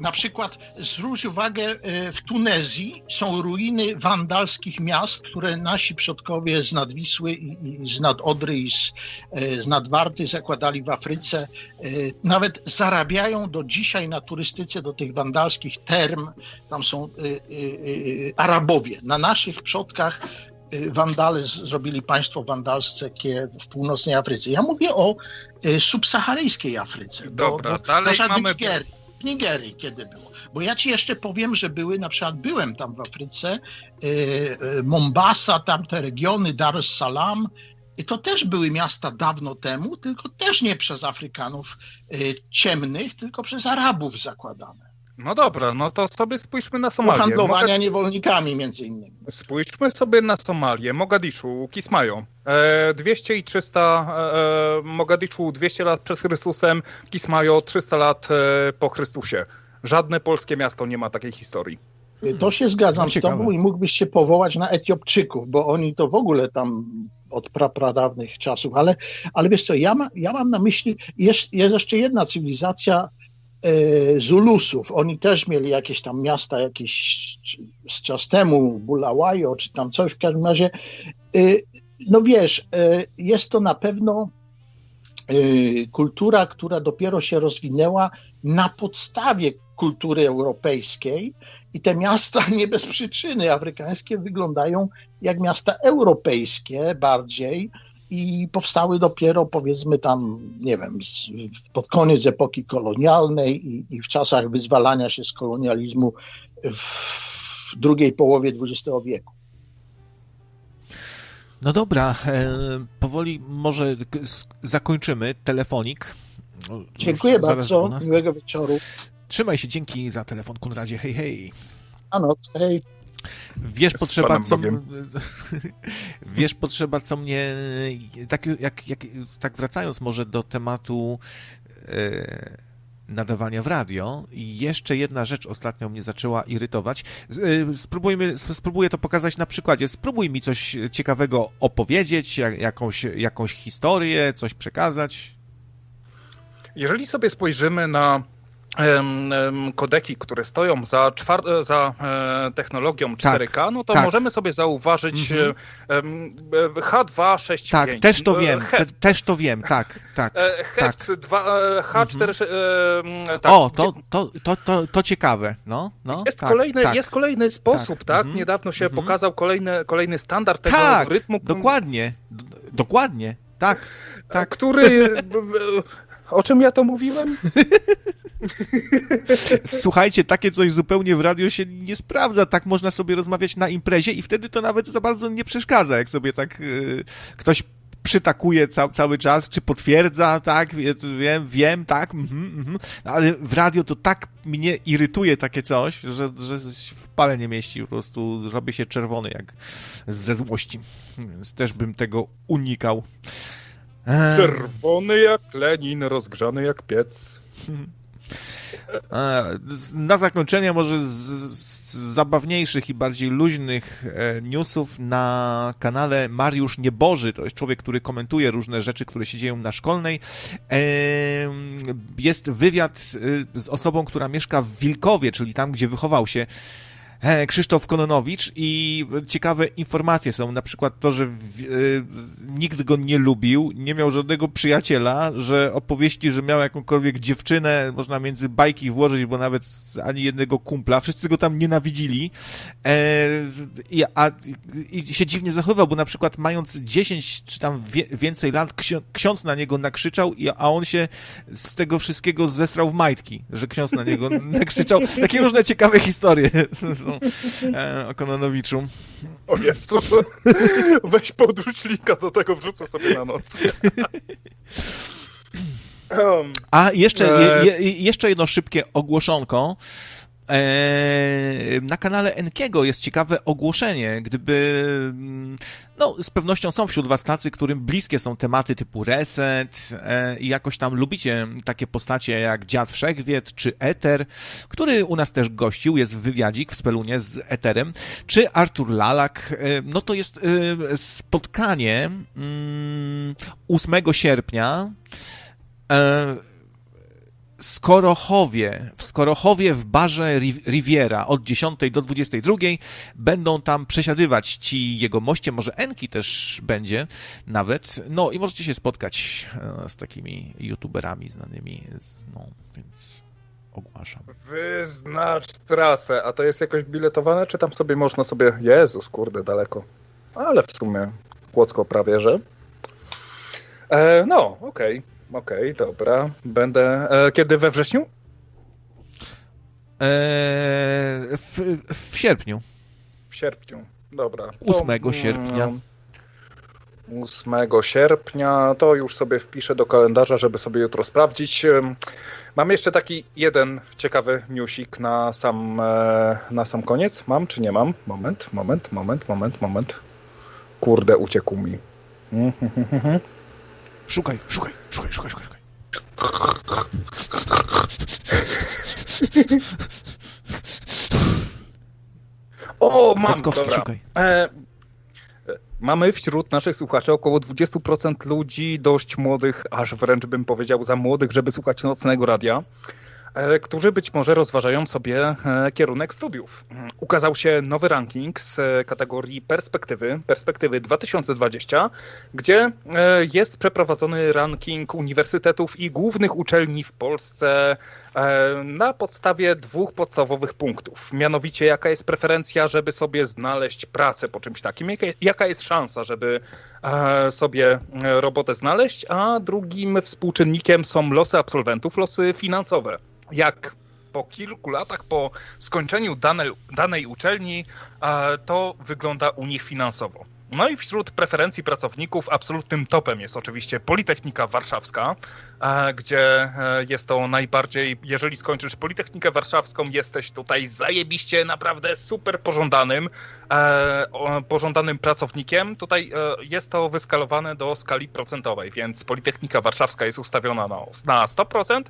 Na przykład zwróć uwagę, e, w Tunezji są ruiny wandalskich miast, które nasi przodkowie z Nadwisły i, z nad Odry i z, e, z Nadwarty zakładali w Afryce. E, nawet zarabiają do dzisiaj na turystyce do tych wandalskich term. Tam są Arabowie. Na naszych przodkach Wandale zrobili państwo wandalskie w północnej Afryce. Ja mówię o subsaharyjskiej Afryce. Dobra, do, dalej do mamy... Nigerii. Nigerii kiedy było. Bo ja ci jeszcze powiem, że były, na przykład byłem tam w Afryce, y, y, Mombasa, tamte regiony, Dar es Salaam, i to też były miasta dawno temu, tylko też nie przez Afrykanów y, ciemnych, tylko przez Arabów zakładane. No dobra, no to sobie spójrzmy na Somalię. handlowania Mogad... niewolnikami między innymi. Spójrzmy sobie na Somalię, Mogadiszu, Kismayo. E, 200 i 300, e, e, Mogadiszu 200 lat przed Chrystusem, Kismayo 300 lat e, po Chrystusie. Żadne polskie miasto nie ma takiej historii. To się zgadzam no, z tobą i mógłbyś się powołać na Etiopczyków, bo oni to w ogóle tam od prapradawnych czasów, ale, ale wiesz co, ja, ma, ja mam na myśli, jest, jest jeszcze jedna cywilizacja, Zulusów. Oni też mieli jakieś tam miasta jakieś z czas temu, Bulawayo czy tam coś. W każdym razie, e, no wiesz, e, jest to na pewno kultura, która dopiero się rozwinęła na podstawie kultury europejskiej i te miasta nie bez przyczyny afrykańskie wyglądają jak miasta europejskie bardziej, i powstały dopiero powiedzmy tam, nie wiem, pod koniec epoki kolonialnej i, i w czasach wyzwalania się z kolonializmu w drugiej połowie XX wieku. No dobra, e, powoli może zakończymy telefonik. Dziękuję bardzo, miłego wieczoru. Trzymaj się, dzięki za telefon, Kunradzie, hej, hej. A no, hej. Wiesz, potrzeba, co, wiesz, potrzeba, co mnie, tak, jak, jak, tak wracając może do tematu e, nadawania w radio, jeszcze jedna rzecz ostatnio mnie zaczęła irytować. E, spróbujmy, spróbuję to pokazać na przykładzie. Spróbuj mi coś ciekawego opowiedzieć, jak, jakąś, jakąś historię, coś przekazać. Jeżeli sobie spojrzymy na kodeki, które stoją za, czwar- za e, technologią 4K, tak, no to tak. możemy sobie zauważyć mhm. H265. Tak, też to wiem, te, też to wiem, tak, tak. Tak. H4... Mhm. Tak. O, to, to, to, to, to ciekawe, no. no jest, tak, kolejny, tak. jest kolejny sposób, tak? tak? Mhm. Niedawno się mhm. pokazał kolejny, kolejny standard tego tak, rytmu. dokładnie, dokładnie, tak, tak. Który... O czym ja to mówiłem? Słuchajcie, takie coś zupełnie w radio się nie sprawdza. Tak można sobie rozmawiać na imprezie i wtedy to nawet za bardzo nie przeszkadza, jak sobie tak yy, ktoś przytakuje ca cały czas, czy potwierdza, tak, wiem, wiem, tak, mm -hmm, ale w radio to tak mnie irytuje takie coś, że, że w pale nie mieści, po prostu robię się czerwony jak ze złości, więc też bym tego unikał. Czerwony jak Lenin, rozgrzany jak piec. Na zakończenie może z, z, zabawniejszych i bardziej luźnych e, newsów na kanale Mariusz Nieboży, to jest człowiek, który komentuje różne rzeczy, które się dzieją na szkolnej. E, jest wywiad e, z osobą, która mieszka w Wilkowie, czyli tam, gdzie wychował się Krzysztof Kononowicz i ciekawe informacje są, na przykład to, że nikt go nie lubił, nie miał żadnego przyjaciela, że opowieści, że miał jakąkolwiek dziewczynę, można między bajki włożyć, bo nawet ani jednego kumpla, wszyscy go tam nienawidzili. E, i, a, i się dziwnie zachowywał, bo na przykład mając 10 czy tam więcej lat, ksiądz na niego nakrzyczał, a on się z tego wszystkiego zesrał w majtki, że ksiądz na niego nakrzyczał. Takie różne ciekawe historie są e, o Kononowiczu. O Jezu, weź podrucznika do tego wrzucę sobie na noc. A jeszcze, e, je, jeszcze jedno szybkie ogłoszonko. Eee, na kanale Enkiego jest ciekawe ogłoszenie, gdyby, mm, no z pewnością są wśród was tacy, którym bliskie są tematy typu Reset eee, i jakoś tam lubicie takie postacie jak Dziad Wszechwiet czy Eter, który u nas też gościł, jest wywiadzik w Spelunie z Eterem, czy Artur Lalak, eee, no to jest spotkanie 8 mm, sierpnia Skorochowie, w Skorochowie w barze Riviera od 10 do 22 będą tam przesiadywać ci jego moście, może Enki też będzie nawet, no i możecie się spotkać e, z takimi youtuberami znanymi, no więc ogłaszam. Wyznacz trasę, a to jest jakoś biletowane, czy tam sobie można sobie, Jezus, kurde, daleko, ale w sumie Kłodzko prawie, że. E, no, okej. Okay. Okej, okay, dobra. Będę. E, kiedy we wrześniu? E, w, w sierpniu. W sierpniu, dobra. 8 to, sierpnia. 8 mm, sierpnia, to już sobie wpiszę do kalendarza, żeby sobie jutro sprawdzić. Mam jeszcze taki jeden ciekawy newsik na sam, e, na sam koniec. Mam czy nie mam? Moment, moment, moment, moment, moment. Kurde, uciekł mi. Szukaj, szukaj, szukaj, szukaj, szukaj. O, mam, Kackowski, dobra. Szukaj. E, mamy wśród naszych słuchaczy około 20% ludzi dość młodych, aż wręcz bym powiedział za młodych, żeby słuchać nocnego radia. E, którzy być może rozważają sobie e, kierunek studiów. Ukazał się nowy ranking z e, kategorii perspektywy, perspektywy 2020, gdzie jest przeprowadzony ranking uniwersytetów i głównych uczelni w Polsce na podstawie dwóch podstawowych punktów. Mianowicie, jaka jest preferencja, żeby sobie znaleźć pracę po czymś takim, jaka jest szansa, żeby sobie robotę znaleźć, a drugim współczynnikiem są losy absolwentów, losy finansowe jak po kilku latach, po skończeniu danej, danej uczelni, to wygląda u nich finansowo. No i wśród preferencji pracowników absolutnym topem jest oczywiście Politechnika Warszawska, e, gdzie e, jest to najbardziej, jeżeli skończysz Politechnikę Warszawską, jesteś tutaj zajebiście naprawdę super pożądanym, e, pożądanym pracownikiem. Tutaj jest to wyskalowane do skali procentowej, więc Politechnika Warszawska jest ustawiona na, na 100%,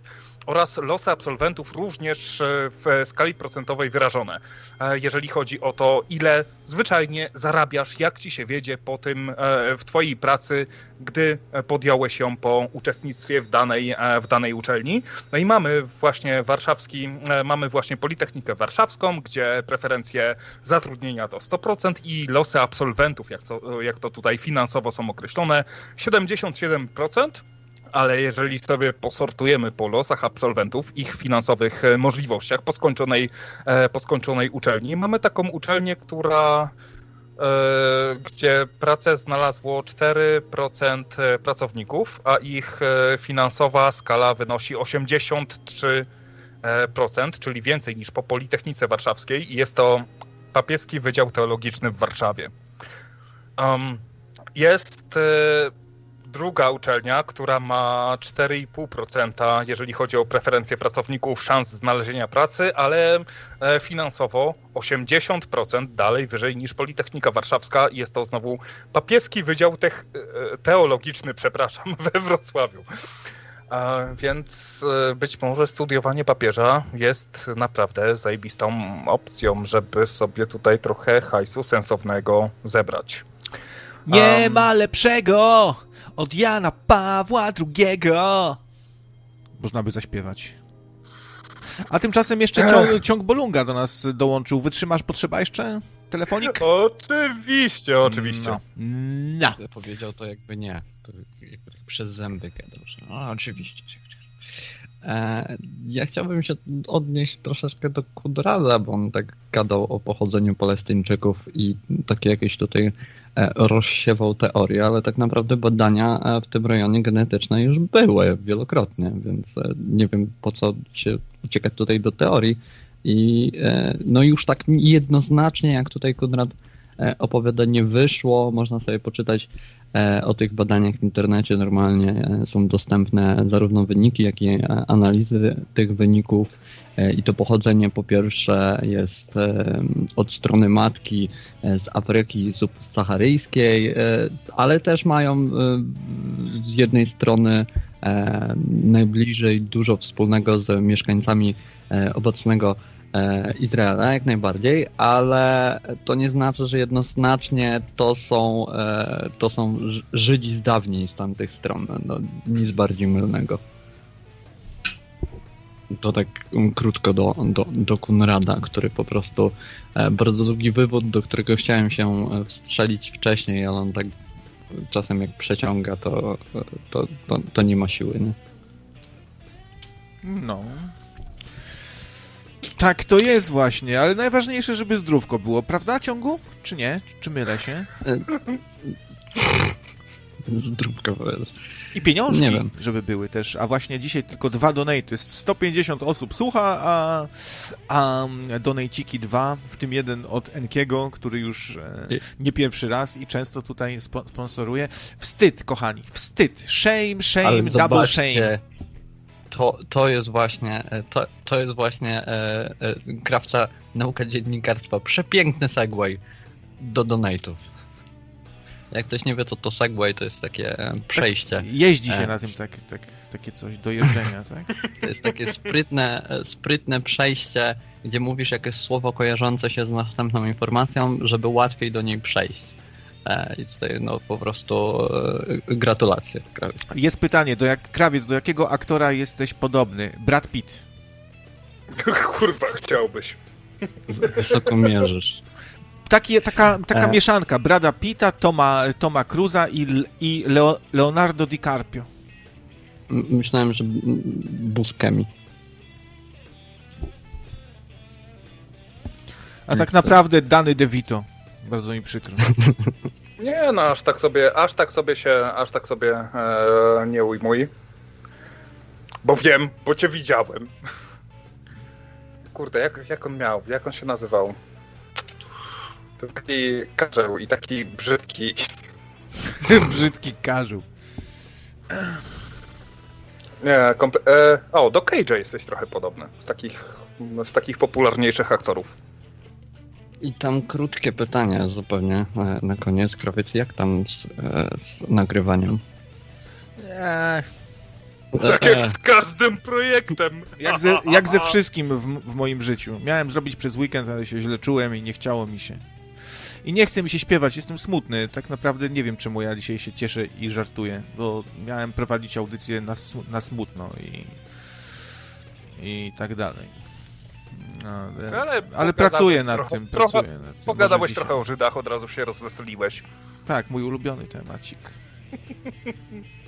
oraz losy absolwentów również w skali procentowej wyrażone. Jeżeli chodzi o to, ile zwyczajnie zarabiasz, jak ci się wiedzie po tym e, w Twojej pracy, gdy podjąłeś ją po uczestnictwie w danej, e, w danej uczelni. No i mamy właśnie warszawski, e, mamy właśnie Politechnikę Warszawską, gdzie preferencje zatrudnienia to 100% i losy absolwentów, jak to, jak to tutaj finansowo są określone, 77% ale jeżeli sobie posortujemy po losach absolwentów, ich finansowych możliwościach po skończonej, po skończonej uczelni, mamy taką uczelnię, która gdzie pracę znalazło 4% e, pracowników, a ich e, finansowa skala wynosi 83%, czyli więcej niż po Politechnice Warszawskiej. Jest to papieski Wydział Teologiczny w Warszawie. Jest druga uczelnia, która ma 4,5%, jeżeli chodzi o preferencje pracowników, szans znalezienia pracy, ale e, finansowo 80% dalej wyżej niż Politechnika Warszawska. Jest to znowu papieski Wydział e, Teologiczny, przepraszam, we Wrocławiu. Więc e, być może studiowanie papieża jest naprawdę zajebistą opcją, żeby sobie tutaj trochę hajsu sensownego zebrać. Nie um, ma lepszego od Jana Pawła II. Można by zaśpiewać. A tymczasem jeszcze ciąg, ciąg Bolunga do nas dołączył. Wytrzymasz potrzeba jeszcze? Telefonik? Oczywiście, oczywiście. No. no. Powiedział to jakby nie. To jakby tak przez zęby gadał, no, oczywiście. E, ja chciałbym się odnieść troszeczkę do Kudrala, bo on tak gadał o pochodzeniu Palestyńczyków i takie jakieś tutaj e, rozsiewał teorie, ale tak naprawdę badania e, w tym rejonie genetyczne już były wielokrotnie, więc nie wiem po co się uciekać tutaj do teorii. I no już tak jednoznacznie, jak tutaj Konrad opowiada, nie wyszło. Można sobie poczytać o tych badaniach w internecie normalnie e, są dostępne zarówno wyniki, jak i e, analizy tych wyników. I to pochodzenie po pierwsze jest od strony matki z Afryki subsaharyjskiej, ale też mają z jednej strony najbliżej dużo wspólnego z mieszkańcami obecnego E, Izraela jak najbardziej, ale to nie znaczy, że jednoznacznie to są, e, to są Żydzi z dawniej z tamtych stron. No, nic bardziej mylnego. To tak krótko do, do, do Kunrada, który po prostu e, bardzo długi wywód, do którego chciałem się wstrzelić wcześniej, ale on tak czasem jak przeciąga, to, to, to, to nie ma siły. Nie? No, tak, to jest właśnie, ale najważniejsze, żeby zdrówko było, prawda, ciągu? Czy nie? Czy mylę się? Zdrówko. I pieniążki, nie wiem. żeby były też. A właśnie dzisiaj tylko dwa donate. 150 osób słucha, a, a donajciki dwa, w tym jeden od Enkiego, który już e, nie pierwszy raz i często tutaj spo, sponsoruje. Wstyd, kochani, wstyd. Shame, shame, double shame to, to jest właśnie, to, to jest właśnie e, e, krawca nauka dziennikarstwa. Przepiękny segway do donate'ów. Jak ktoś nie wie, to to segway to jest takie e, przejście. Tak, jeździ się e, na tym tak, tak, takie coś do jeżdżenia, tak? To jest takie sprytne, e, sprytne przejście, gdzie mówisz jakieś słowo kojarzące się z następną informacją, żeby łatwiej do niej przejść. E, I tutaj no po prostu e, gratulacje. Jest pytanie, do jak, Krawiec, do jakiego aktora jesteś podobny? Brad Pitt. Kurwa, chciałbyś. Wysoko mierzysz. Taki, taka taka e... mieszanka Brada Pitta, Toma, Toma Cruza i, i Leo, Leonardo DiCaprio. Myślałem, że Buscemi. A tak naprawdę Dany DeVito. Bardzo mi przykro. Nie, no aż tak sobie, aż tak sobie się, aż tak sobie e, nie ujmuj. Bo wiem, bo cię widziałem. Kurde, jak, jak on miał, jak on się nazywał? To taki karzeł i taki brzydki. brzydki karzeł. Nie, komple- e, o, do Cage'a jesteś trochę podobny. Z takich, z takich popularniejszych aktorów. I tam krótkie pytanie zupełnie na, na koniec. Krawiec, jak tam z, e, z nagrywaniem? Eee. Tak jak z każdym projektem. Jak ze, jak ze wszystkim w, w, moim życiu. Miałem zrobić przez weekend, ale się źle czułem i nie chciało mi się. I nie chce mi się śpiewać, jestem smutny. Tak naprawdę nie wiem, czemu ja dzisiaj się cieszę i żartuję, bo miałem prowadzić audycję na, na smutno i, i tak dalej. No, ale, ale pracuję nad trochę, tym. Trochę, pracuję nad tym. Pogadałeś trochę o Żydach, od razu się rozweseliłeś. Tak, mój ulubiony temacik.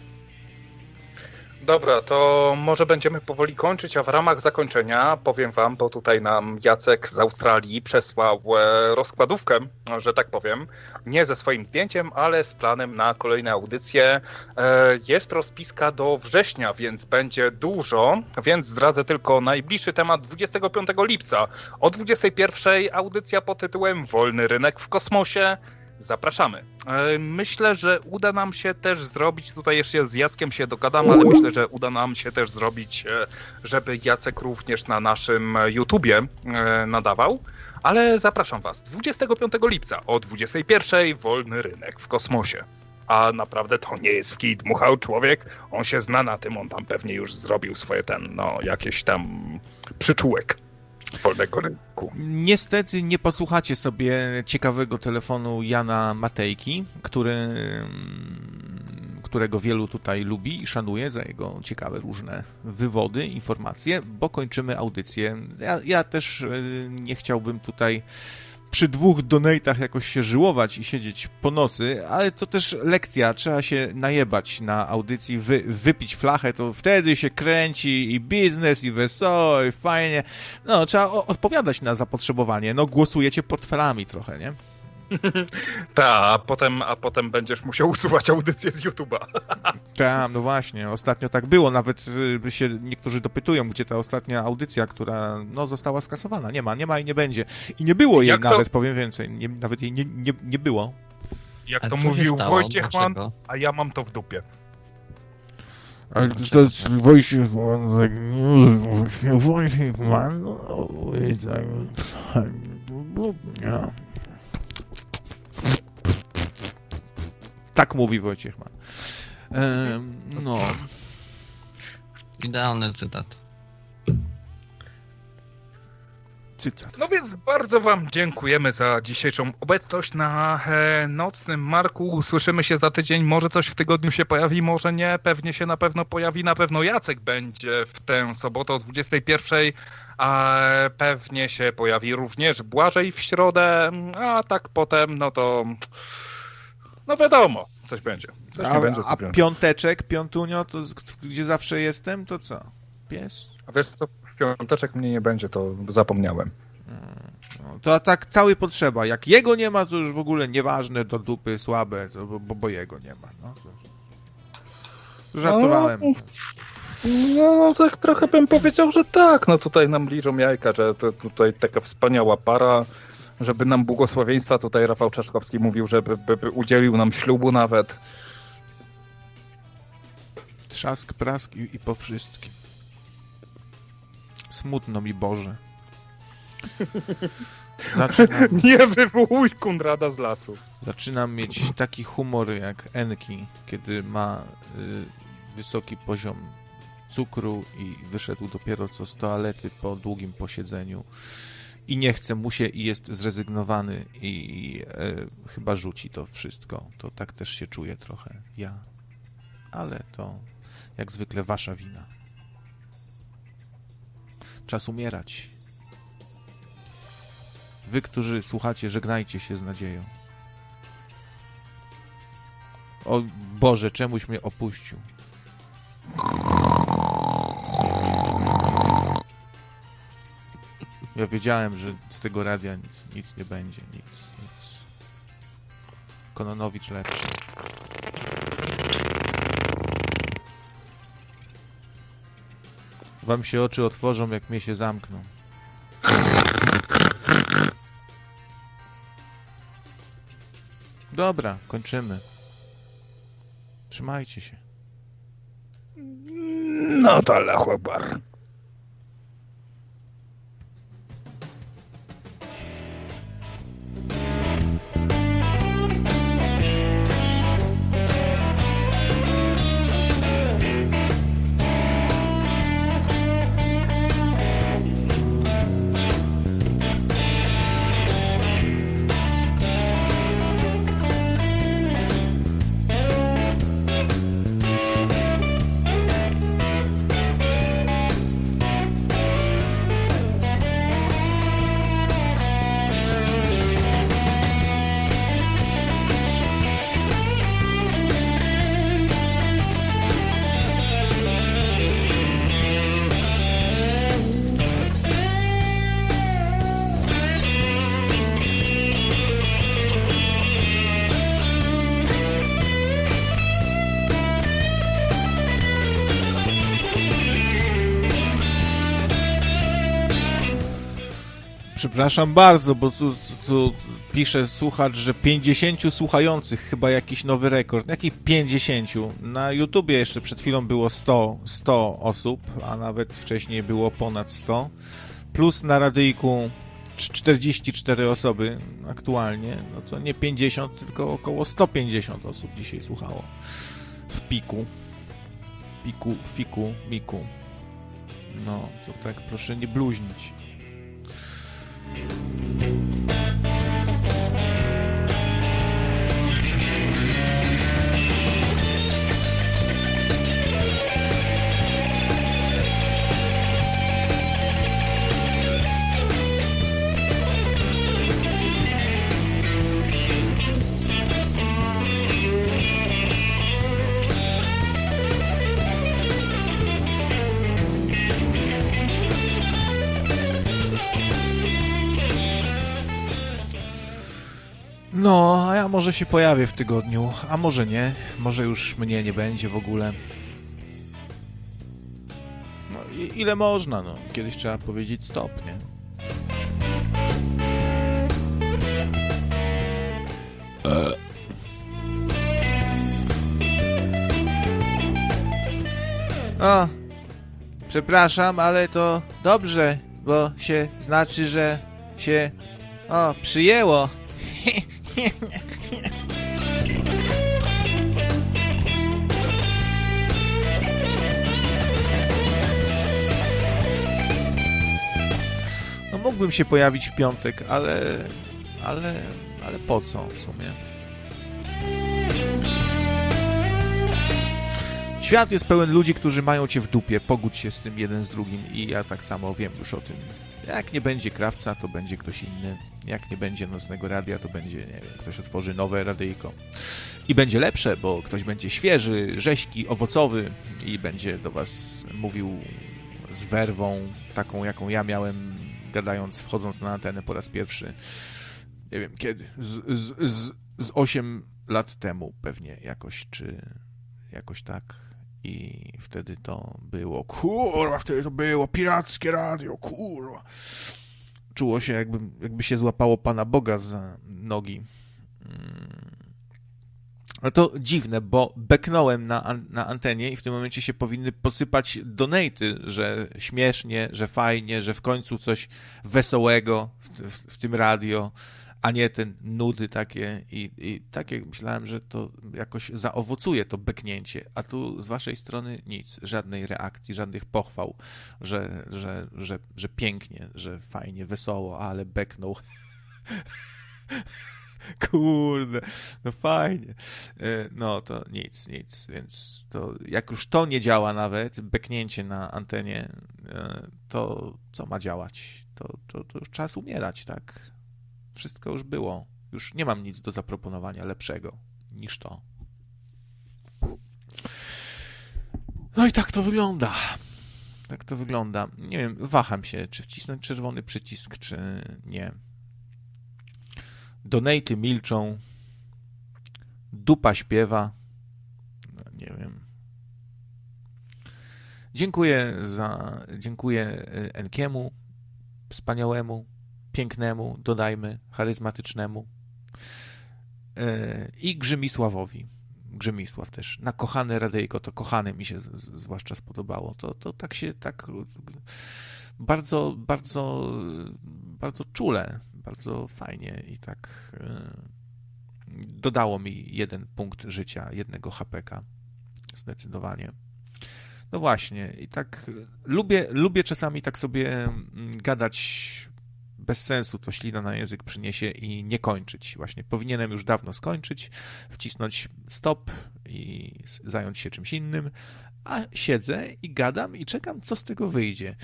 Dobra, to może będziemy powoli kończyć, a w ramach zakończenia powiem wam, bo tutaj nam Jacek z Australii przesłał e, rozkładówkę, że tak powiem, nie ze swoim zdjęciem, ale z planem na kolejne audycje. E, jest rozpiska do września, więc będzie dużo, więc zdradzę tylko najbliższy temat 25 lipca. O 21 audycja pod tytułem Wolny rynek w kosmosie. Zapraszamy. E, myślę, że uda nam się też zrobić, tutaj jeszcze z Jackiem się dogadam, ale myślę, że uda nam się też zrobić, e, żeby Jacek również na naszym YouTubie e, nadawał. Ale zapraszam Was 25 lipca o 21 wolny rynek w kosmosie. A naprawdę to nie jest w kij dmuchał człowiek, on się zna na tym, on tam pewnie już zrobił swoje ten, no, jakieś tam przyczółek wolnego rynku. Niestety nie posłuchacie sobie ciekawego telefonu Jana Matejki, który którego wielu tutaj lubi i szanuje za jego ciekawe różne wywody, informacje, bo kończymy audycję. Ja, ja też nie chciałbym tutaj przy dwóch donatach jakoś się żyłować i siedzieć po nocy, ale to też lekcja, trzeba się najebać na audycji, wy, wypić flachę, to wtedy się kręci i biznes, i wesoło, i fajnie. No, trzeba odpowiadać na zapotrzebowanie. No, głosujecie portfelami trochę, nie? Tak, a potem, a potem będziesz musiał usuwać audycję z YouTube'a. Tak, no właśnie, ostatnio tak było, nawet y, się niektórzy dopytują, gdzie ta ostatnia audycja, która no, została skasowana. Nie ma, nie ma i nie będzie. I nie było jej Jak nawet, to... powiem więcej, nie, nawet jej nie, nie, nie było. Jak a to mówił Wojciechman, a ja mam to w dupie. Ale to jest Wojciechman, tak, Wojciechman, no, tak, tak mówi Wojciechman. Ehm, no. Idealny cytat. Cytat. No więc bardzo Wam dziękujemy za dzisiejszą obecność na e, nocnym Marku. Słyszymy się za tydzień. Może coś w tygodniu się pojawi, może nie. Pewnie się na pewno pojawi. Na pewno Jacek będzie w tę sobotę o 21. A pewnie się pojawi również Błażej w środę. A tak potem, no to no wiadomo, coś będzie. Coś a, będzie, a piąteczek, piątunio, to gdzie zawsze jestem, to co? Pies? A wiesz co, w piąteczek mnie nie będzie, to zapomniałem. No, to tak cały potrzeba. Jak jego nie ma, to już w ogóle nieważne, do dupy, słabe, to, bo, bo jego nie ma. No. Żartowałem. No, no, tak trochę bym powiedział, że tak. No tutaj nam liczą jajka, że to, tutaj taka wspaniała para żeby nam błogosławieństwa, tutaj Rafał Czeszkowski mówił, żeby by, by udzielił nam ślubu nawet. Trzask, prask i, i po wszystkim. Smutno mi Boże. Zaczynam... Nie wywołuj Kunrada z lasu. Zaczynam mieć taki humor jak Enki, kiedy ma y, wysoki poziom cukru i wyszedł dopiero co z toalety po długim posiedzeniu i nie chce mu się i jest zrezygnowany i e, chyba rzuci to wszystko. To tak też się czuję trochę ja. Ale to jak zwykle wasza wina. Czas umierać. Wy, którzy słuchacie, żegnajcie się z nadzieją. O Boże, czemuś mnie opuścił. Ja wiedziałem, że z tego radia nic, nic nie będzie, nic, nic. Kononowicz lepszy. Wam się oczy otworzą, jak mnie się zamkną. Dobra, kończymy. Trzymajcie się. No to Allah Akbar. Przepraszam bardzo, bo tu, tu, pisze słuchacz, że 50 słuchających, chyba jakiś nowy rekord. Jakich 50? Na YouTubie jeszcze przed chwilą było 100, 100 osób, a nawet wcześniej było ponad 100. Plus na radyjku 44 osoby aktualnie. No to nie 50, tylko około 150 osób dzisiaj słuchało. W piku. Piku, fiku, miku. No, to tak proszę nie bluźnić. Thank you. Może się pojawię w tygodniu, a może nie. Może już mnie nie będzie w ogóle. No, ile można, no. Kiedyś trzeba powiedzieć stop, nie? O, przepraszam, ale to dobrze, bo się znaczy, że się o, przyjęło. mógłbym się pojawić w piątek, ale... ale... ale po co w sumie? Świat jest pełen ludzi, którzy mają cię w dupie. Pogódź się z tym jeden z drugim i ja tak samo wiem już o tym. Jak nie będzie krawca, to będzie ktoś inny. Jak nie będzie nocnego radia, to będzie, nie wiem, ktoś otworzy nowe radyjko. I będzie lepsze, bo ktoś będzie świeży, rześki, owocowy i będzie do was mówił z werwą, taką jaką ja miałem, gadając, wchodząc na antenę po raz pierwszy. Nie wiem kiedy. Z, z, z, z 8 lat temu pewnie jakoś, czy jakoś tak. I wtedy to było, kurwa, wtedy to było pirackie radio, kurwa. Czuło się, jakby, jakby się złapało Pana Boga za nogi. Mm. No to dziwne, bo beknąłem na, na antenie i w tym momencie się powinny posypać donaty, że śmiesznie, że fajnie, że w końcu coś wesołego w, w, w tym radio a nie te nudy takie i, i takie myślałem, że to jakoś zaowocuje to beknięcie, a tu z waszej strony nic, żadnej reakcji, żadnych pochwał, że, że, że, że pięknie, że fajnie, wesoło, ale beknął. Kurde, no fajnie. E, no to nic, nic, więc to jak już to nie działa nawet, beknięcie na antenie, e, to co ma działać? To, to, to już czas umierać, tak? Wszystko już było. Już nie mam nic do zaproponowania lepszego niż to. No i tak to wygląda. Tak to wygląda. Nie wiem, waham się, czy wcisnąć czerwony przycisk, czy nie. Donaty milczą. Dupa śpiewa. No, nie wiem. Dziękuję za. Dziękuję Enkiemu, wspaniałemu, pięknemu, dodajmy, charyzmatycznemu e, i Grzymisławowi. Grzymisław też. Na kochane Radejko, to kochane mi się z, z, zwłaszcza spodobało. To, to tak się, tak bardzo, bardzo, bardzo czule, bardzo fajnie i tak e, dodało mi jeden punkt życia, jednego HPK. Zdecydowanie. No właśnie, i tak lubię, lubię czasami tak sobie mm, gadać bez sensu to ślina na język przyniesie i nie kończyć. Właśnie powinienem już dawno skończyć, wcisnąć stop i zająć się czymś innym, a siedzę i gadam i czekam, co z tego wyjdzie.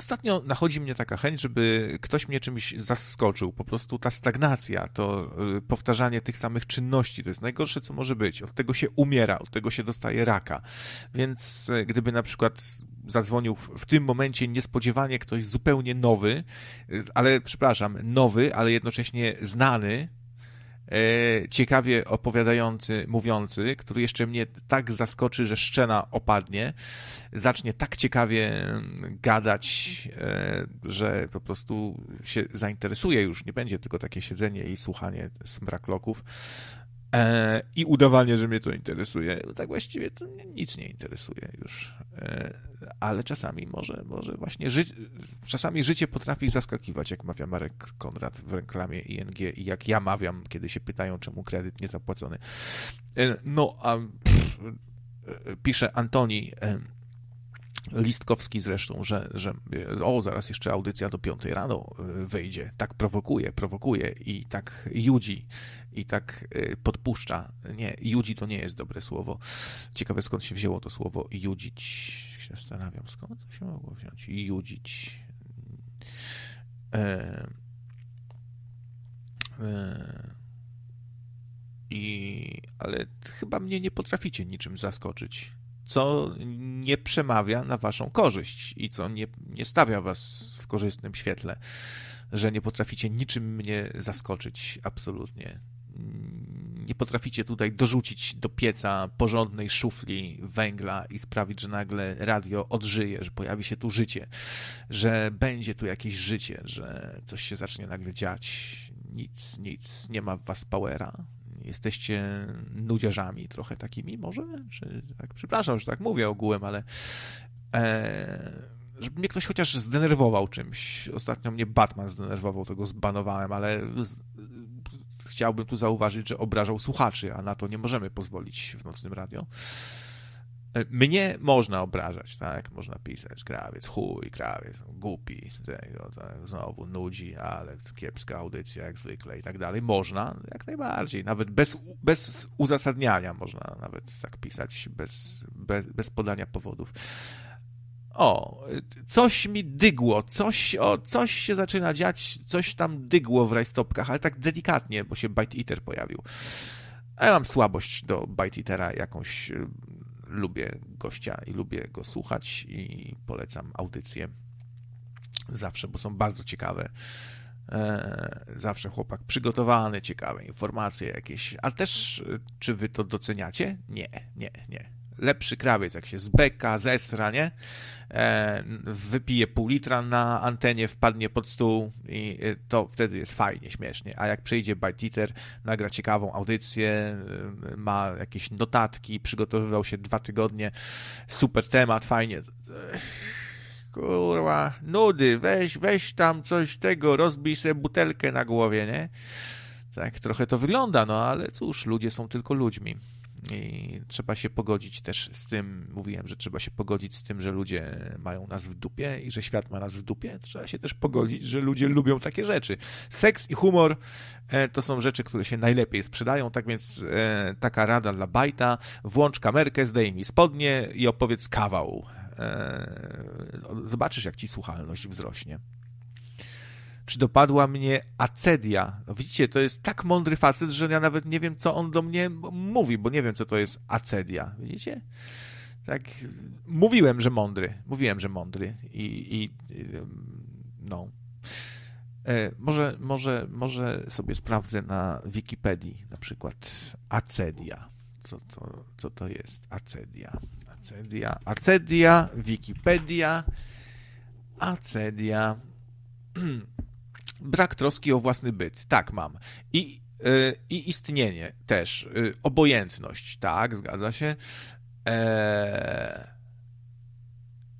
Ostatnio nachodzi mnie taka chęć, żeby ktoś mnie czymś zaskoczył. Po prostu ta stagnacja, to y, powtarzanie tych samych czynności, to jest najgorsze, co może być. Od tego się umiera, od tego się dostaje raka. Więc y, gdyby na przykład zadzwonił w tym momencie niespodziewanie ktoś zupełnie nowy, y, ale przepraszam, nowy, ale jednocześnie znany, e, ciekawie opowiadający, mówiący, który jeszcze mnie tak zaskoczy, że szczena opadnie, zacznie tak ciekawie mm, gadać, e, że po prostu się zainteresuje już, nie będzie tylko takie siedzenie i słuchanie smrakloków, E, i udawanie, że mnie to interesuje. No tak właściwie to nic nie interesuje już. E, ale czasami może, może właśnie ży czasami życie potrafi zaskakiwać, jak mawia Marek Konrad w reklamie ING i jak ja mawiam, kiedy się pytają, czemu kredyt nie zapłacony. E, no, a pff, pisze Antoni Listkowski zresztą, że, że o, zaraz jeszcze audycja do piątej rano e, wyjdzie. Tak prowokuje, prowokuje i tak judzi, i tak e, podpuszcza. Nie, judzi to nie jest dobre słowo. Ciekawe skąd się wzięło to słowo judzić. Się zastanawiam, skąd to się mogło wziąć. Judzić. E, e, I, ale chyba mnie nie potraficie niczym zaskoczyć co nie przemawia na waszą korzyść i co nie, nie stawia was w korzystnym świetle, że nie potraficie niczym mnie zaskoczyć absolutnie. Nie potraficie tutaj dorzucić do pieca porządnej szufli węgla i sprawić, że nagle radio odżyje, że pojawi się tu życie, że będzie tu jakieś życie, że coś się zacznie nagle dziać. Nic, nic, nie ma w was powera, jesteście nudziarzami trochę takimi może? Czy, tak, przepraszam, że tak mówię ogółem, ale e, żeby mnie ktoś chociaż zdenerwował czymś. Ostatnio mnie Batman zdenerwował, tego zbanowałem, ale z, chciałbym tu zauważyć, że obrażał słuchaczy, a na to nie możemy pozwolić w Nocnym Radio. Mnie można obrażać, tak? Można pisać, krawiec, chuj, krawiec, głupi, znowu nudzi, ale kiepska audycja jak zwykle i tak dalej. Można, jak najbardziej, nawet bez, bez uzasadniania można nawet tak pisać, bez, bez, bez podania powodów. O, coś mi dygło, coś, o, coś się zaczyna dziać, coś tam dygło w rajstopkach, ale tak delikatnie, bo się Bite Eater pojawił. A ja mam słabość do Bite Eatera jakąś lubię gościa i lubię go słuchać i polecam audycję zawsze, bo są bardzo ciekawe. E, zawsze chłopak przygotowany, ciekawe informacje jakieś. Ale też, czy wy to doceniacie? Nie, nie, nie lepszy krawiec, jak się zbeka, zesra, nie? E, wypije pół litra na antenie, wpadnie pod stół i e, to wtedy jest fajnie, śmiesznie. A jak przyjdzie Eater, nagra ciekawą audycję, e, ma jakieś notatki, przygotowywał się dwa tygodnie, super temat, fajnie. Kurwa, nudy, weź, weź tam coś tego, rozbij sobie butelkę na głowie, nie? Tak trochę to wygląda, no ale cóż, ludzie są tylko ludźmi. I trzeba się pogodzić też z tym, mówiłem, że trzeba się pogodzić z tym, że ludzie mają nas w dupie i że świat ma nas w dupie. Trzeba się też pogodzić, że ludzie lubią takie rzeczy. Seks i humor e, to są rzeczy, które się najlepiej sprzedają, tak więc e, taka rada dla Bajta, włącz kamerkę, zdejmij spodnie i opowiedz kawał. E, zobaczysz, jak ci słuchalność wzrośnie czy dopadła mnie acedia. Widzicie, to jest tak mądry facet, że ja nawet nie wiem, co on do mnie mówi, bo nie wiem, co to jest acedia. Widzicie? Tak, mówiłem, że mądry. Mówiłem, że mądry. I, i no. E, może, może, może sobie sprawdzę na Wikipedii na przykład acedia. Co, co, co to jest acedia? Acedia, acedia, Wikipedia, acedia. Brak troski o własny byt. Tak, mam. I, yy, i istnienie też. Yy, obojętność. Tak, zgadza się. Eee,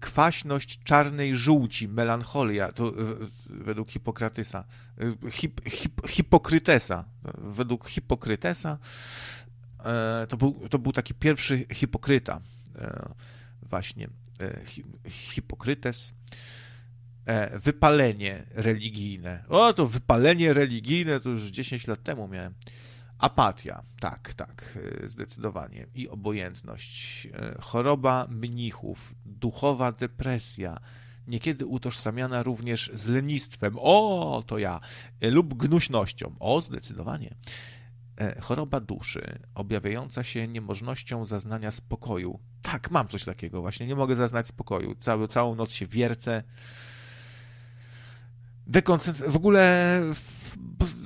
kwaśność czarnej żółci, melancholia, to według Hipokratysa, hip, hip, Hipokrytesa, według Hipokrytesa, e, to, był, to był taki pierwszy hipokryta, e, właśnie, e, Hipokrytes, E, wypalenie religijne. O, to wypalenie religijne to już 10 lat temu miałem. Apatia, tak, tak, e, zdecydowanie. I obojętność. E, choroba mnichów, duchowa depresja, niekiedy utożsamiana również z lenistwem. O, to ja. Lub gnuśnością. O, zdecydowanie. Choroba duszy, objawiająca się niemożnością zaznania spokoju. Tak, mam coś takiego właśnie, nie mogę zaznać spokoju. Cały, całą noc się wiercę, dekoncentr... W ogóle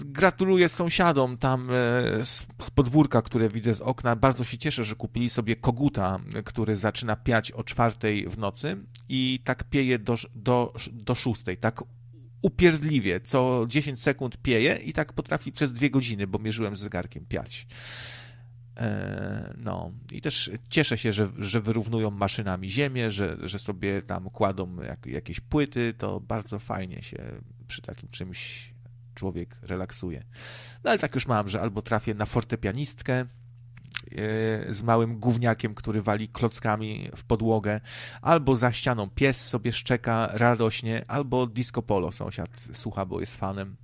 gratuluję sąsiadom tam e, z, z, podwórka, które widzę z okna. Bardzo się cieszę, że kupili sobie koguta, który zaczyna piać o czwartej w nocy i tak pieje do, do, do szóstej, tak upierdliwie, co 10 sekund pieje i tak potrafi przez dwie godziny, bo mierzyłem zegarkiem piać. E, no i też cieszę się, że, że wyrównują maszynami ziemię, że, że sobie tam kładą jak, jakieś płyty, to bardzo fajnie się przy takim czymś człowiek relaksuje. No ale tak już mam, że albo trafię na fortepianistkę e, z małym gówniakiem, który wali klockami w podłogę, albo za ścianą pies sobie szczeka radośnie, albo disco polo sąsiad słucha, bo jest fanem.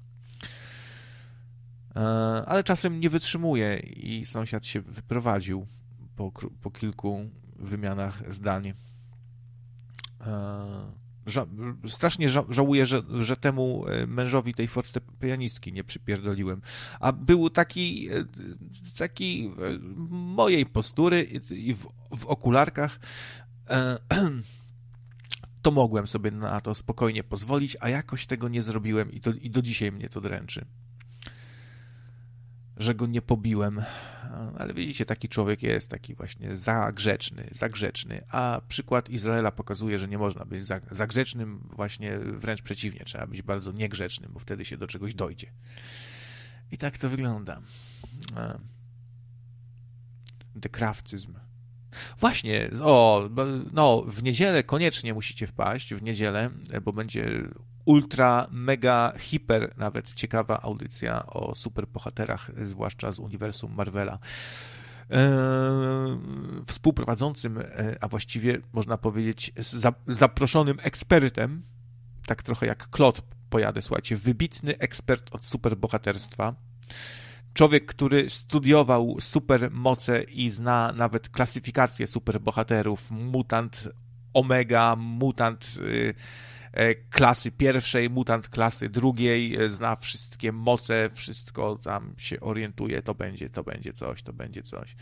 E, ale czasem nie wytrzymuje i sąsiad się wyprowadził po, po kilku wymianach zdań. E, ża strasznie ża żałuję, że, że temu e, mężowi tej fortepianistki nie przypierdoliłem. A był taki, taki mojej postury i w, w okularkach to mogłem sobie na to spokojnie pozwolić, a jakoś tego nie zrobiłem i, to, i do dzisiaj mnie to dręczy że go nie pobiłem. Ale widzicie, taki człowiek jest taki właśnie zagrzeczny, zagrzeczny. A przykład Izraela pokazuje, że nie można być zagrzecznym, właśnie wręcz przeciwnie, trzeba być bardzo niegrzecznym, bo wtedy się do czegoś dojdzie. I tak to wygląda. Dekrawcyzm. Właśnie, o, no, w niedzielę koniecznie musicie wpaść, w niedzielę, bo będzie ultra, mega, hiper nawet ciekawa audycja o superbohaterach, zwłaszcza z uniwersum Marvela. Eee, współprowadzącym, e, a właściwie można powiedzieć za, zaproszonym ekspertem, tak trochę jak Klot pojadę, słuchajcie, wybitny ekspert od superbohaterstwa, człowiek, który studiował supermoce i zna nawet klasyfikację superbohaterów, mutant omega, mutant... Yy, klasy pierwszej, mutant klasy drugiej, e, zna wszystkie moce, wszystko tam się orientuje, to będzie, to będzie coś, to będzie coś.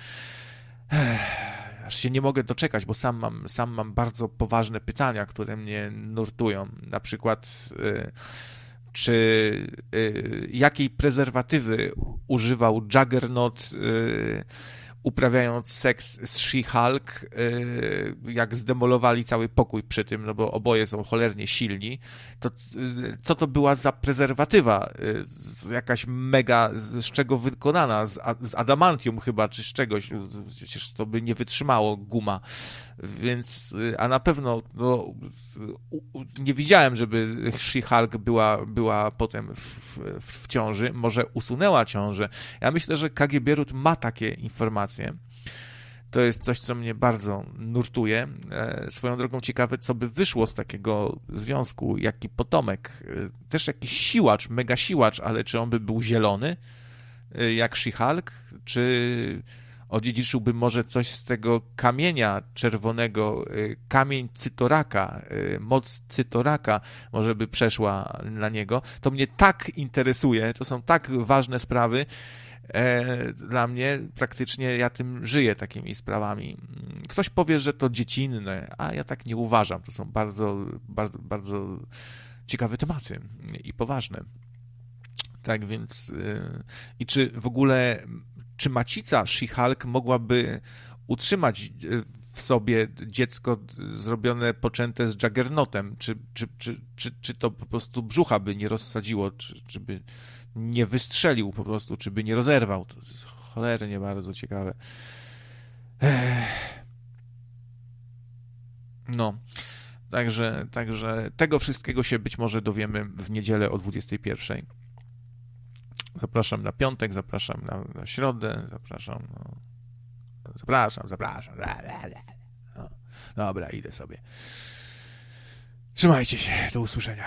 Aż się nie mogę doczekać, bo sam mam, sam mam bardzo poważne pytania, które mnie nurtują. Na przykład, e, czy jakiej prezerwatywy używał Juggernaut uprawiając seks z She-Hulk, y, jak zdemolowali cały pokój przy tym, no bo oboje są cholernie silni, to y, co to była za prezerwatywa? Y, jakaś mega, z czego wykonana? Z, z adamantium chyba, czy z czegoś? Przecież to by nie wytrzymało guma. Więc, a na pewno no, nie widziałem, żeby She-Hulk była, była potem w, w, w ciąży. Może usunęła ciążę. Ja myślę, że KGB Rut ma takie informacje. To jest coś, co mnie bardzo nurtuje. E, swoją drogą ciekawe, co by wyszło z takiego związku, jaki potomek. E, też jakiś siłacz, mega siłacz, ale czy on by był zielony, e, jak She-Hulk, czy odziedziczyłby może coś z tego kamienia czerwonego, y, kamień cytoraka, y, moc cytoraka może by przeszła na niego. To mnie tak interesuje, to są tak ważne sprawy, e, dla mnie praktycznie ja tym żyję, takimi sprawami. Ktoś powie, że to dziecinne, a ja tak nie uważam. To są bardzo, bardzo, bardzo ciekawe tematy i poważne. Tak więc, y, i czy w ogóle czy macica She-Hulk mogłaby utrzymać e, w sobie dziecko zrobione, poczęte z Juggernotem? Czy, czy, czy, czy, czy to po prostu brzucha by nie rozsadziło? Czy, czy by nie wystrzelił po prostu? Czy by nie rozerwał? To jest cholernie bardzo ciekawe. Ech. No. Także, także tego wszystkiego się być może dowiemy w niedzielę o 21. Zapraszam na piątek, zapraszam na, na środę, zapraszam. No. Zapraszam, zapraszam. No. Dobra, idę sobie. Trzymajcie się. Do usłyszenia.